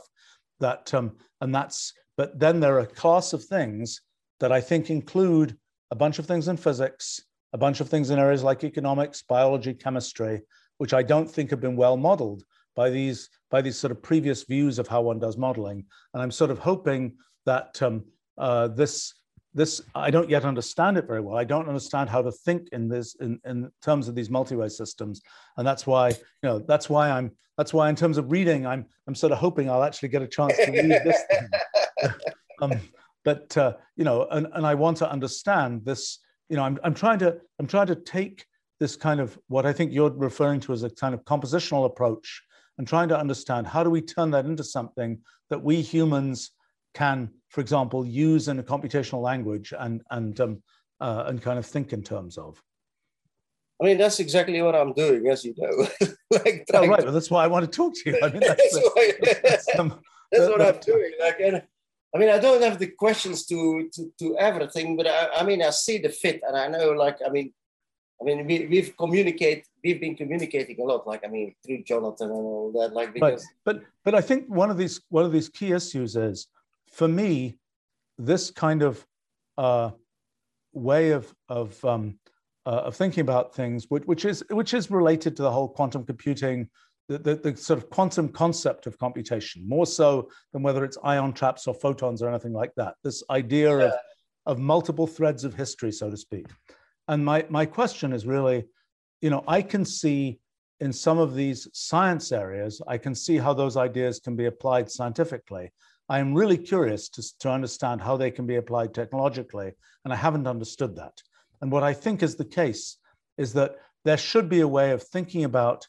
That um, and that's but then there are a class of things that I think include a bunch of things in physics a bunch of things in areas like economics, biology, chemistry, which I don't think have been well modeled by these by these sort of previous views of how one does modeling. And I'm sort of hoping that um, uh, this this I don't yet understand it very well. I don't understand how to think in this in, in terms of these multi-way systems, and that's why you know that's why I'm that's why in terms of reading I'm I'm sort of hoping I'll actually get a chance to read this. um, but uh, you know, and, and I want to understand this you know, I'm, I'm trying to I'm trying to take this kind of what I think you're referring to as a kind of compositional approach and trying to understand how do we turn that into something that we humans can, for example, use in a computational language and and um, uh, and kind of think in terms of. I mean, that's exactly what I'm doing, as you know. like oh, right. Well, that's why I want to talk to you. I mean, that's, that's, that's, um, that's what I'm doing. Like, and, I mean, I don't have the questions to to, to everything, but I, I mean, I see the fit, and I know, like, I mean, I mean, we, we've communicate, we've been communicating a lot, like, I mean, through Jonathan and all that, like, because. Right. But but I think one of these one of these key issues is, for me, this kind of uh, way of of um, uh, of thinking about things, which, which is which is related to the whole quantum computing the, the, the, sort of quantum concept of computation, more so than whether it's ion traps or photons or anything like that. This idea yeah. of, of multiple threads of history, so to speak. And my, my question is really, you know, I can see in some of these science areas, I can see how those ideas can be applied scientifically. I am really curious to, to understand how they can be applied technologically, and I haven't understood that. And what I think is the case is that there should be a way of thinking about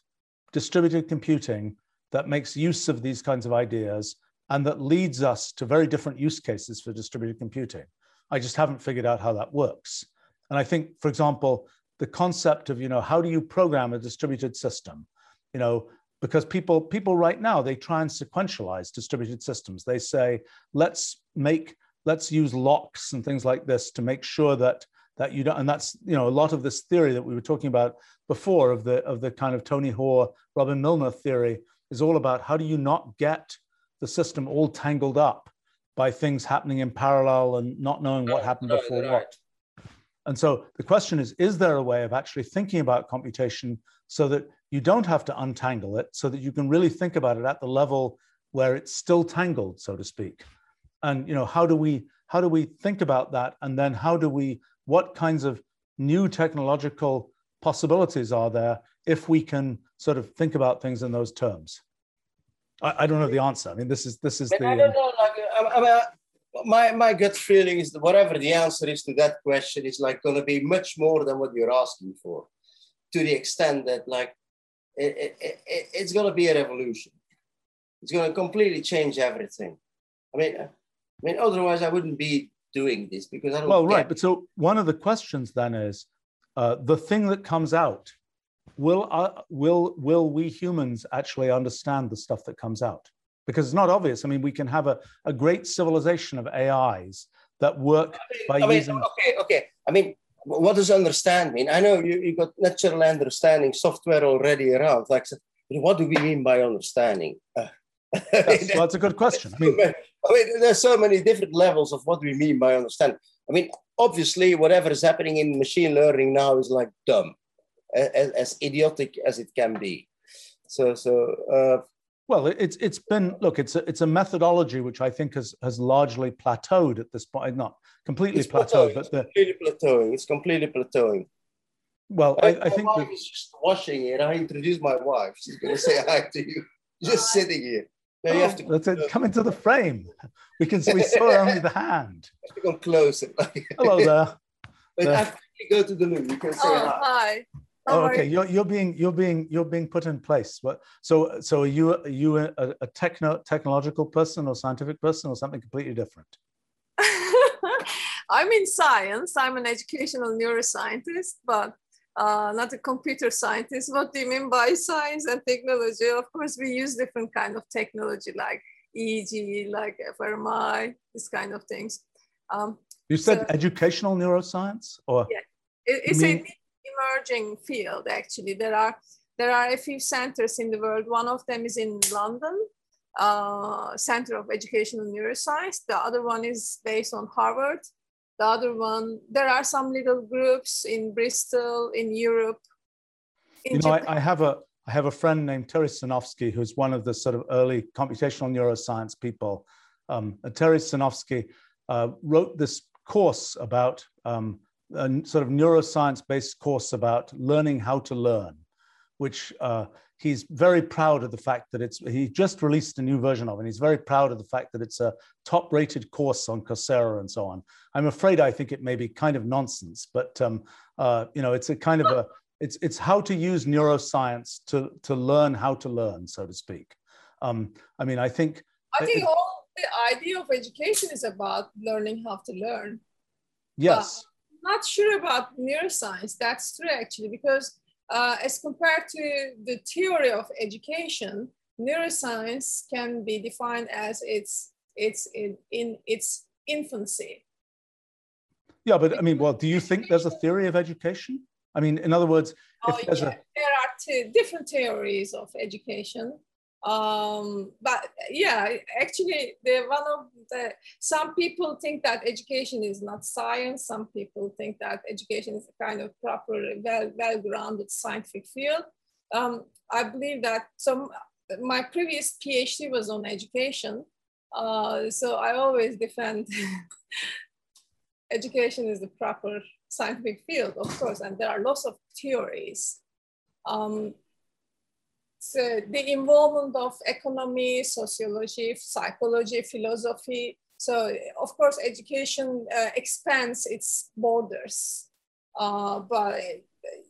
distributed computing that makes use of these kinds of ideas and that leads us to very different use cases for distributed computing. I just haven't figured out how that works. And I think, for example, the concept of, you know, how do you program a distributed system? You know, because people people right now they try and sequentialize distributed systems. They say, let's make, let's use locks and things like this to make sure that that you don't, and that's you know a lot of this theory that we were talking about before of the of the kind of Tony Hoare, Robin Milner theory is all about how do you not get the system all tangled up by things happening in parallel and not knowing what happened before what. And so the question is, is there a way of actually thinking about computation so that you don't have to untangle it, so that you can really think about it at the level where it's still tangled, so to speak? And you know, how do we how do we think about that? And then how do we what kinds of new technological possibilities are there if we can sort of think about things in those terms? I, I don't know the answer. I mean, this is this is the. I don't know. Like, I, mean, my my gut feeling is that whatever the answer is to that question is like going to be much more than what you're asking for, to the extent that like it, it, it, it's going to be a revolution. It's going to completely change everything. I mean, I mean, otherwise I wouldn't be doing this because I don't. Well, right, but so one of the questions then is uh, the thing that comes out. Will uh, will will we humans actually understand the stuff that comes out? Because it's not obvious. I mean, we can have a, a great civilization of AIs that work I mean, by I mean, using. Okay, okay. I mean, what does understand mean? I know you, you got natural understanding software already around. Like, what do we mean by understanding? Uh, yes, well, that's a good question. I mean, I mean, there's so many different levels of what we mean by understand. I mean, obviously, whatever is happening in machine learning now is like dumb, as, as idiotic as it can be. So, so. Uh, well, it's it's been look. It's a it's a methodology which I think has has largely plateaued at this point. Not completely plateaued, plateaued, but the completely plateauing. It's completely plateauing. Well, I, I think my wife is just washing it. I introduce my wife. She's going to say hi to you. Just sitting here. No, you have to Let's uh, come into the frame. We can we saw only the hand. You have to go closer. Hello there. But after you go to the loo, you can say oh, hi. Oh, okay. You're, you're being you're being you're being put in place. What? So so are you are you a, a techno technological person or scientific person or something completely different? I'm in science. I'm an educational neuroscientist, but uh, not a computer scientist. What do you mean by science and technology? Of course, we use different kind of technology like EEG, like fMRI, this kind of things. Um, you said so, educational neuroscience, or yeah, it, it's mean... an emerging field. Actually, there are there are a few centers in the world. One of them is in London, uh, Center of Educational Neuroscience. The other one is based on Harvard the other one, there are some little groups in Bristol, in Europe. In you know, I, I, have a I have a friend named Terry Sejnowski, who's one of the sort of early computational neuroscience people. Um, Terry Sejnowski uh, wrote this course about um, a sort of neuroscience-based course about learning how to learn, which uh, he's very proud of the fact that it's he just released a new version of it and he's very proud of the fact that it's a top rated course on coursera and so on. I'm afraid i think it may be kind of nonsense but um, uh, you know it's a kind of a it's it's how to use neuroscience to to learn how to learn so to speak. Um, i mean i think i think it, all the idea of education is about learning how to learn. Yes. Not sure about neuroscience. That's true, actually, because uh, as compared to the theory of education, neuroscience can be defined as its it's in, in its infancy. Yeah, but I mean, well, do you think there's a theory of education? I mean, in other words, oh, yeah. a... there are two different theories of education. Um, but yeah, actually, the one of the some people think that education is not science. Some people think that education is a kind of proper, well, well-grounded scientific field. Um, I believe that some my previous PhD was on education, uh, so I always defend education is the proper scientific field, of course, and there are lots of theories. Um, so the involvement of economy, sociology, psychology, philosophy. So of course, education uh, expands its borders, uh, but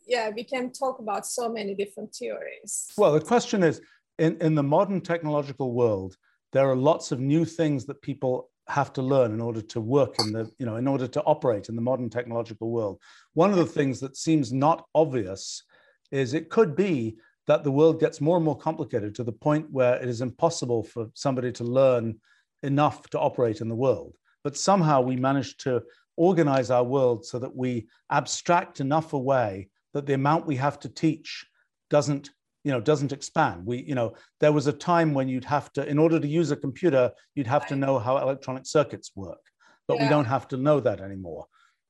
yeah, we can talk about so many different theories. Well, the question is, in, in the modern technological world, there are lots of new things that people have to learn in order to work in the, you know, in order to operate in the modern technological world. One of the things that seems not obvious is it could be that the world gets more and more complicated to the point where it is impossible for somebody to learn enough to operate in the world. But somehow we manage to organize our world so that we abstract enough away that the amount we have to teach doesn't you know doesn't expand. We you know there was a time when you'd have to in order to use a computer you'd have to know how electronic circuits work. But yeah. we don't have to know that anymore.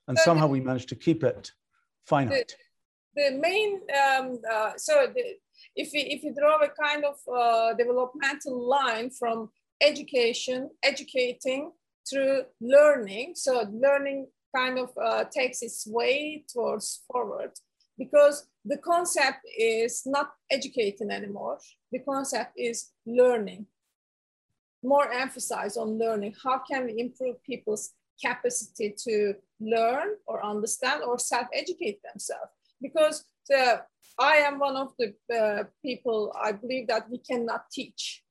And somehow we managed to keep it finite. The, the main um, uh, so the, if you if you draw a kind of uh, developmental line from education educating through learning so learning kind of uh, takes its way towards forward because the concept is not educating anymore. The concept is learning. More emphasis on learning. How can we improve people's capacity to learn or understand or self-educate themselves? Because the, I am one of the uh, people, I believe that we cannot teach.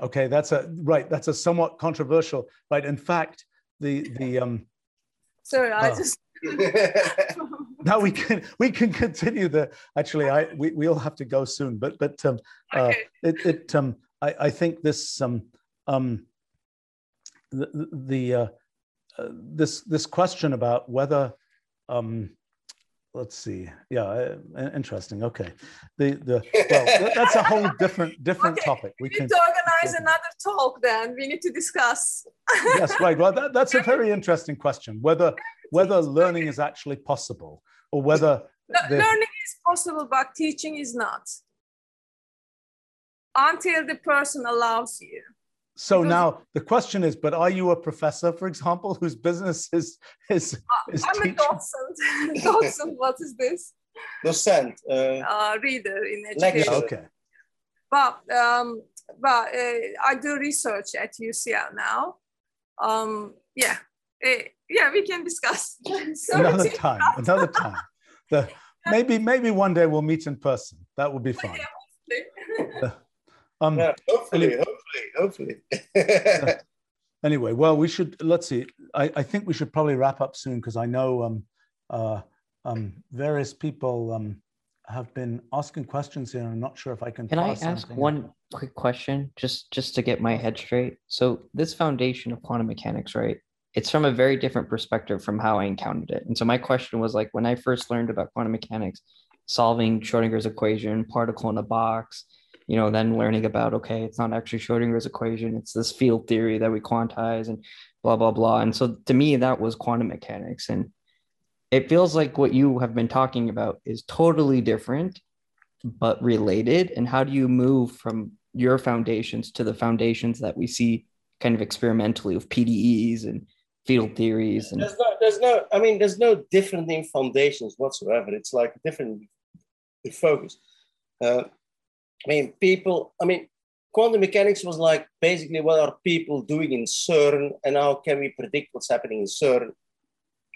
Okay, that's a, right, that's a somewhat controversial, right? In fact, the, the, um, Sorry, I uh, just now we can we can continue the actually i we, we'll have to go soon but but um uh, okay. it, it um I, I think this um um the, the uh, uh, this this question about whether um let's see. Yeah uh, interesting okay. The the well that's a whole different different okay. topic. We, we can organize another talk then. We need to discuss. Yes right. Well that, that's a very interesting question whether whether learning is actually possible or whether the, learning is possible but teaching is not. Until the person allows you so because now the question is but are you a professor for example whose business is is, uh, is i'm teaching? a docent docent what is this docent uh, uh, reader in education okay but um but uh, i do research at ucl now um yeah uh, yeah, we can discuss. another time, another time. The, maybe maybe one day we'll meet in person. That would be fun. Uh, um, yeah, hopefully, anyway, hopefully, hopefully. anyway, well, we should let's see. I, I think we should probably wrap up soon because I know um, uh, um, various people um, have been asking questions here. I'm not sure if I can. Can I ask one quick question, just just to get my head straight? So this foundation of quantum mechanics, right? it's from a very different perspective from how I encountered it. And so my question was like when I first learned about quantum mechanics, solving Schrodinger's equation, particle in a box, you know, then learning about okay, it's not actually Schrodinger's equation, it's this field theory that we quantize and blah blah blah. And so to me, that was quantum mechanics. And it feels like what you have been talking about is totally different, but related. And how do you move from your foundations to the foundations that we see kind of experimentally with PDEs and field theories and there's no, there's no i mean there's no different in foundations whatsoever it's like different focus uh, i mean people i mean quantum mechanics was like basically what are people doing in cern and how can we predict what's happening in cern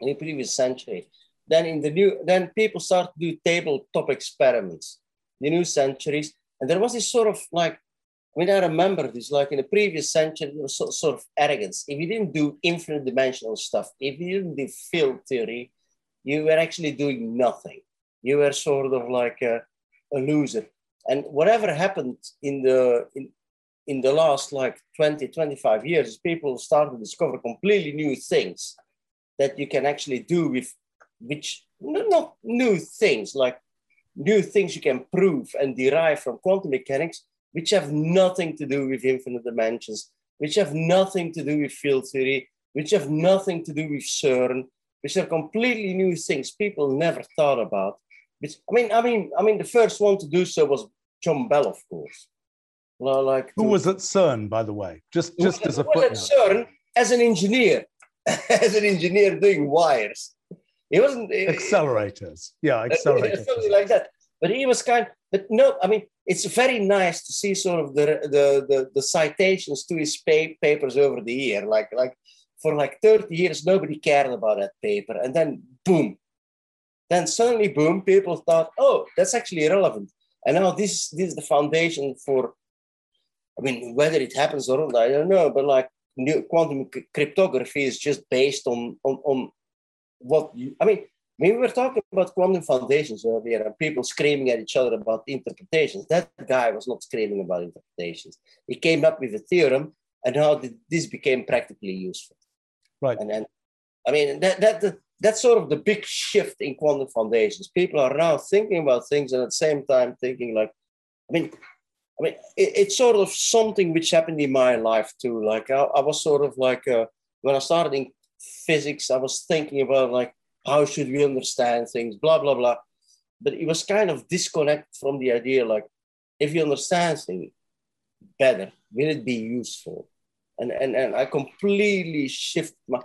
in the previous century then in the new then people start to do tabletop experiments the new centuries and there was this sort of like I mean, I remember this, like in the previous century, there was sort, sort of arrogance. If you didn't do infinite dimensional stuff, if you didn't do field theory, you were actually doing nothing. You were sort of like a, a loser. And whatever happened in the in, in the last like 20, 25 years, people started to discover completely new things that you can actually do with which not new things, like new things you can prove and derive from quantum mechanics, which have nothing to do with infinite dimensions, which have nothing to do with field theory, which have nothing to do with CERN, which are completely new things people never thought about. I mean, I mean, I mean, the first one to do so was John Bell, of course. Like who was at CERN, by the way? Just, just as a footnote. at CERN as an engineer, as an engineer doing wires. He wasn't accelerators. Yeah, uh, accelerators. Something like that. But he was kind. But no, I mean, it's very nice to see sort of the the the, the citations to his pa- papers over the year. Like like for like 30 years, nobody cared about that paper, and then boom, then suddenly boom, people thought, oh, that's actually relevant. And now this this is the foundation for. I mean, whether it happens or not, I don't know. But like new quantum cryptography is just based on on on what you, I mean, we were talking about quantum foundations earlier and people screaming at each other about interpretations. That guy was not screaming about interpretations. He came up with a theorem and how did this became practically useful. Right. And then, I mean, that, that, that's sort of the big shift in quantum foundations. People are now thinking about things and at the same time thinking like, I mean, I mean, it, it's sort of something which happened in my life too. Like I, I was sort of like, uh, when I started in physics. I was thinking about like how should we understand things, blah blah blah. But it was kind of disconnect from the idea like if you understand things better, will it be useful? And and, and I completely shift my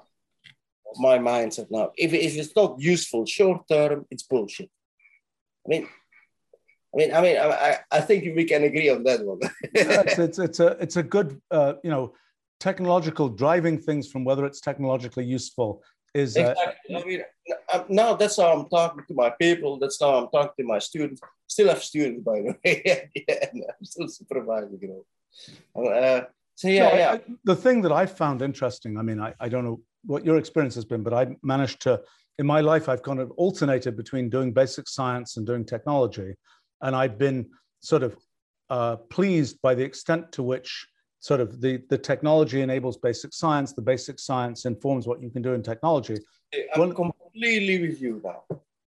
my mindset now. If, if it's not useful short term, it's bullshit. I mean, I mean, I mean, I, I think we can agree on that one. it's, it's, it's a it's a good uh, you know technological driving things from whether it's technologically useful is uh, exactly. I mean, now that's how I'm talking to my people. That's how I'm talking to my students. Still have students, by the way. yeah, I'm still supervising, you know. Uh, so yeah, no, yeah. I, the thing that I found interesting. I mean, I, I don't know what your experience has been, but I managed to in my life I've kind of alternated between doing basic science and doing technology, and I've been sort of uh, pleased by the extent to which sort of the, the technology enables basic science, the basic science informs what you can do in technology. I'm one, completely with you now.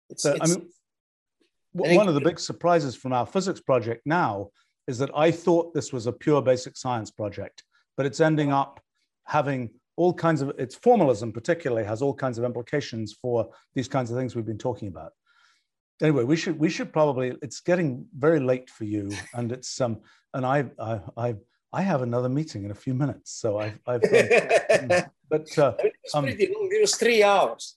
It's, so, it's, I mean, one of the big surprises from our physics project now is that I thought this was a pure basic science project, but it's ending up having all kinds of its formalism particularly has all kinds of implications for these kinds of things we've been talking about anyway we should we should probably it's getting very late for you and it's um and i i i I have another meeting in a few minutes, so I've. I've um, but uh, it was um, pretty long. It was three hours.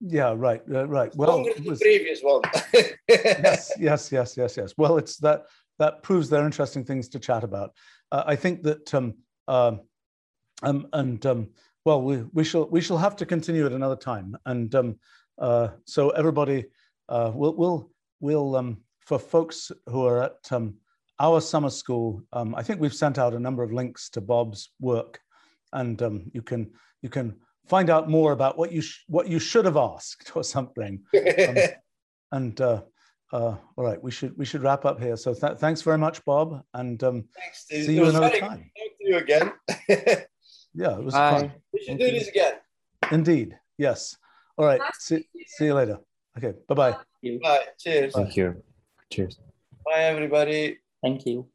Yeah, right, uh, right. Well, longer than was, the previous one. yes, yes, yes, yes, yes. Well, it's that that proves there are interesting things to chat about. Uh, I think that um, uh, um, and um, well, we we shall we shall have to continue at another time. And um, uh, so everybody, uh, will will will um, for folks who are at um, our summer school, um, I think we've sent out a number of links to Bob's work, and um, you can you can find out more about what you what you should have asked or something. And uh, uh, all right, we should we should wrap up here. So th thanks very much, Bob, and um, thanks, see you another time. Thank you again. yeah, it was Bye. fun. We should Thank do you. this again. Indeed, yes. All right, see, see you later. Okay, bye-bye. Bye. Cheers. Thank you. Cheers. Bye, everybody. Thank you.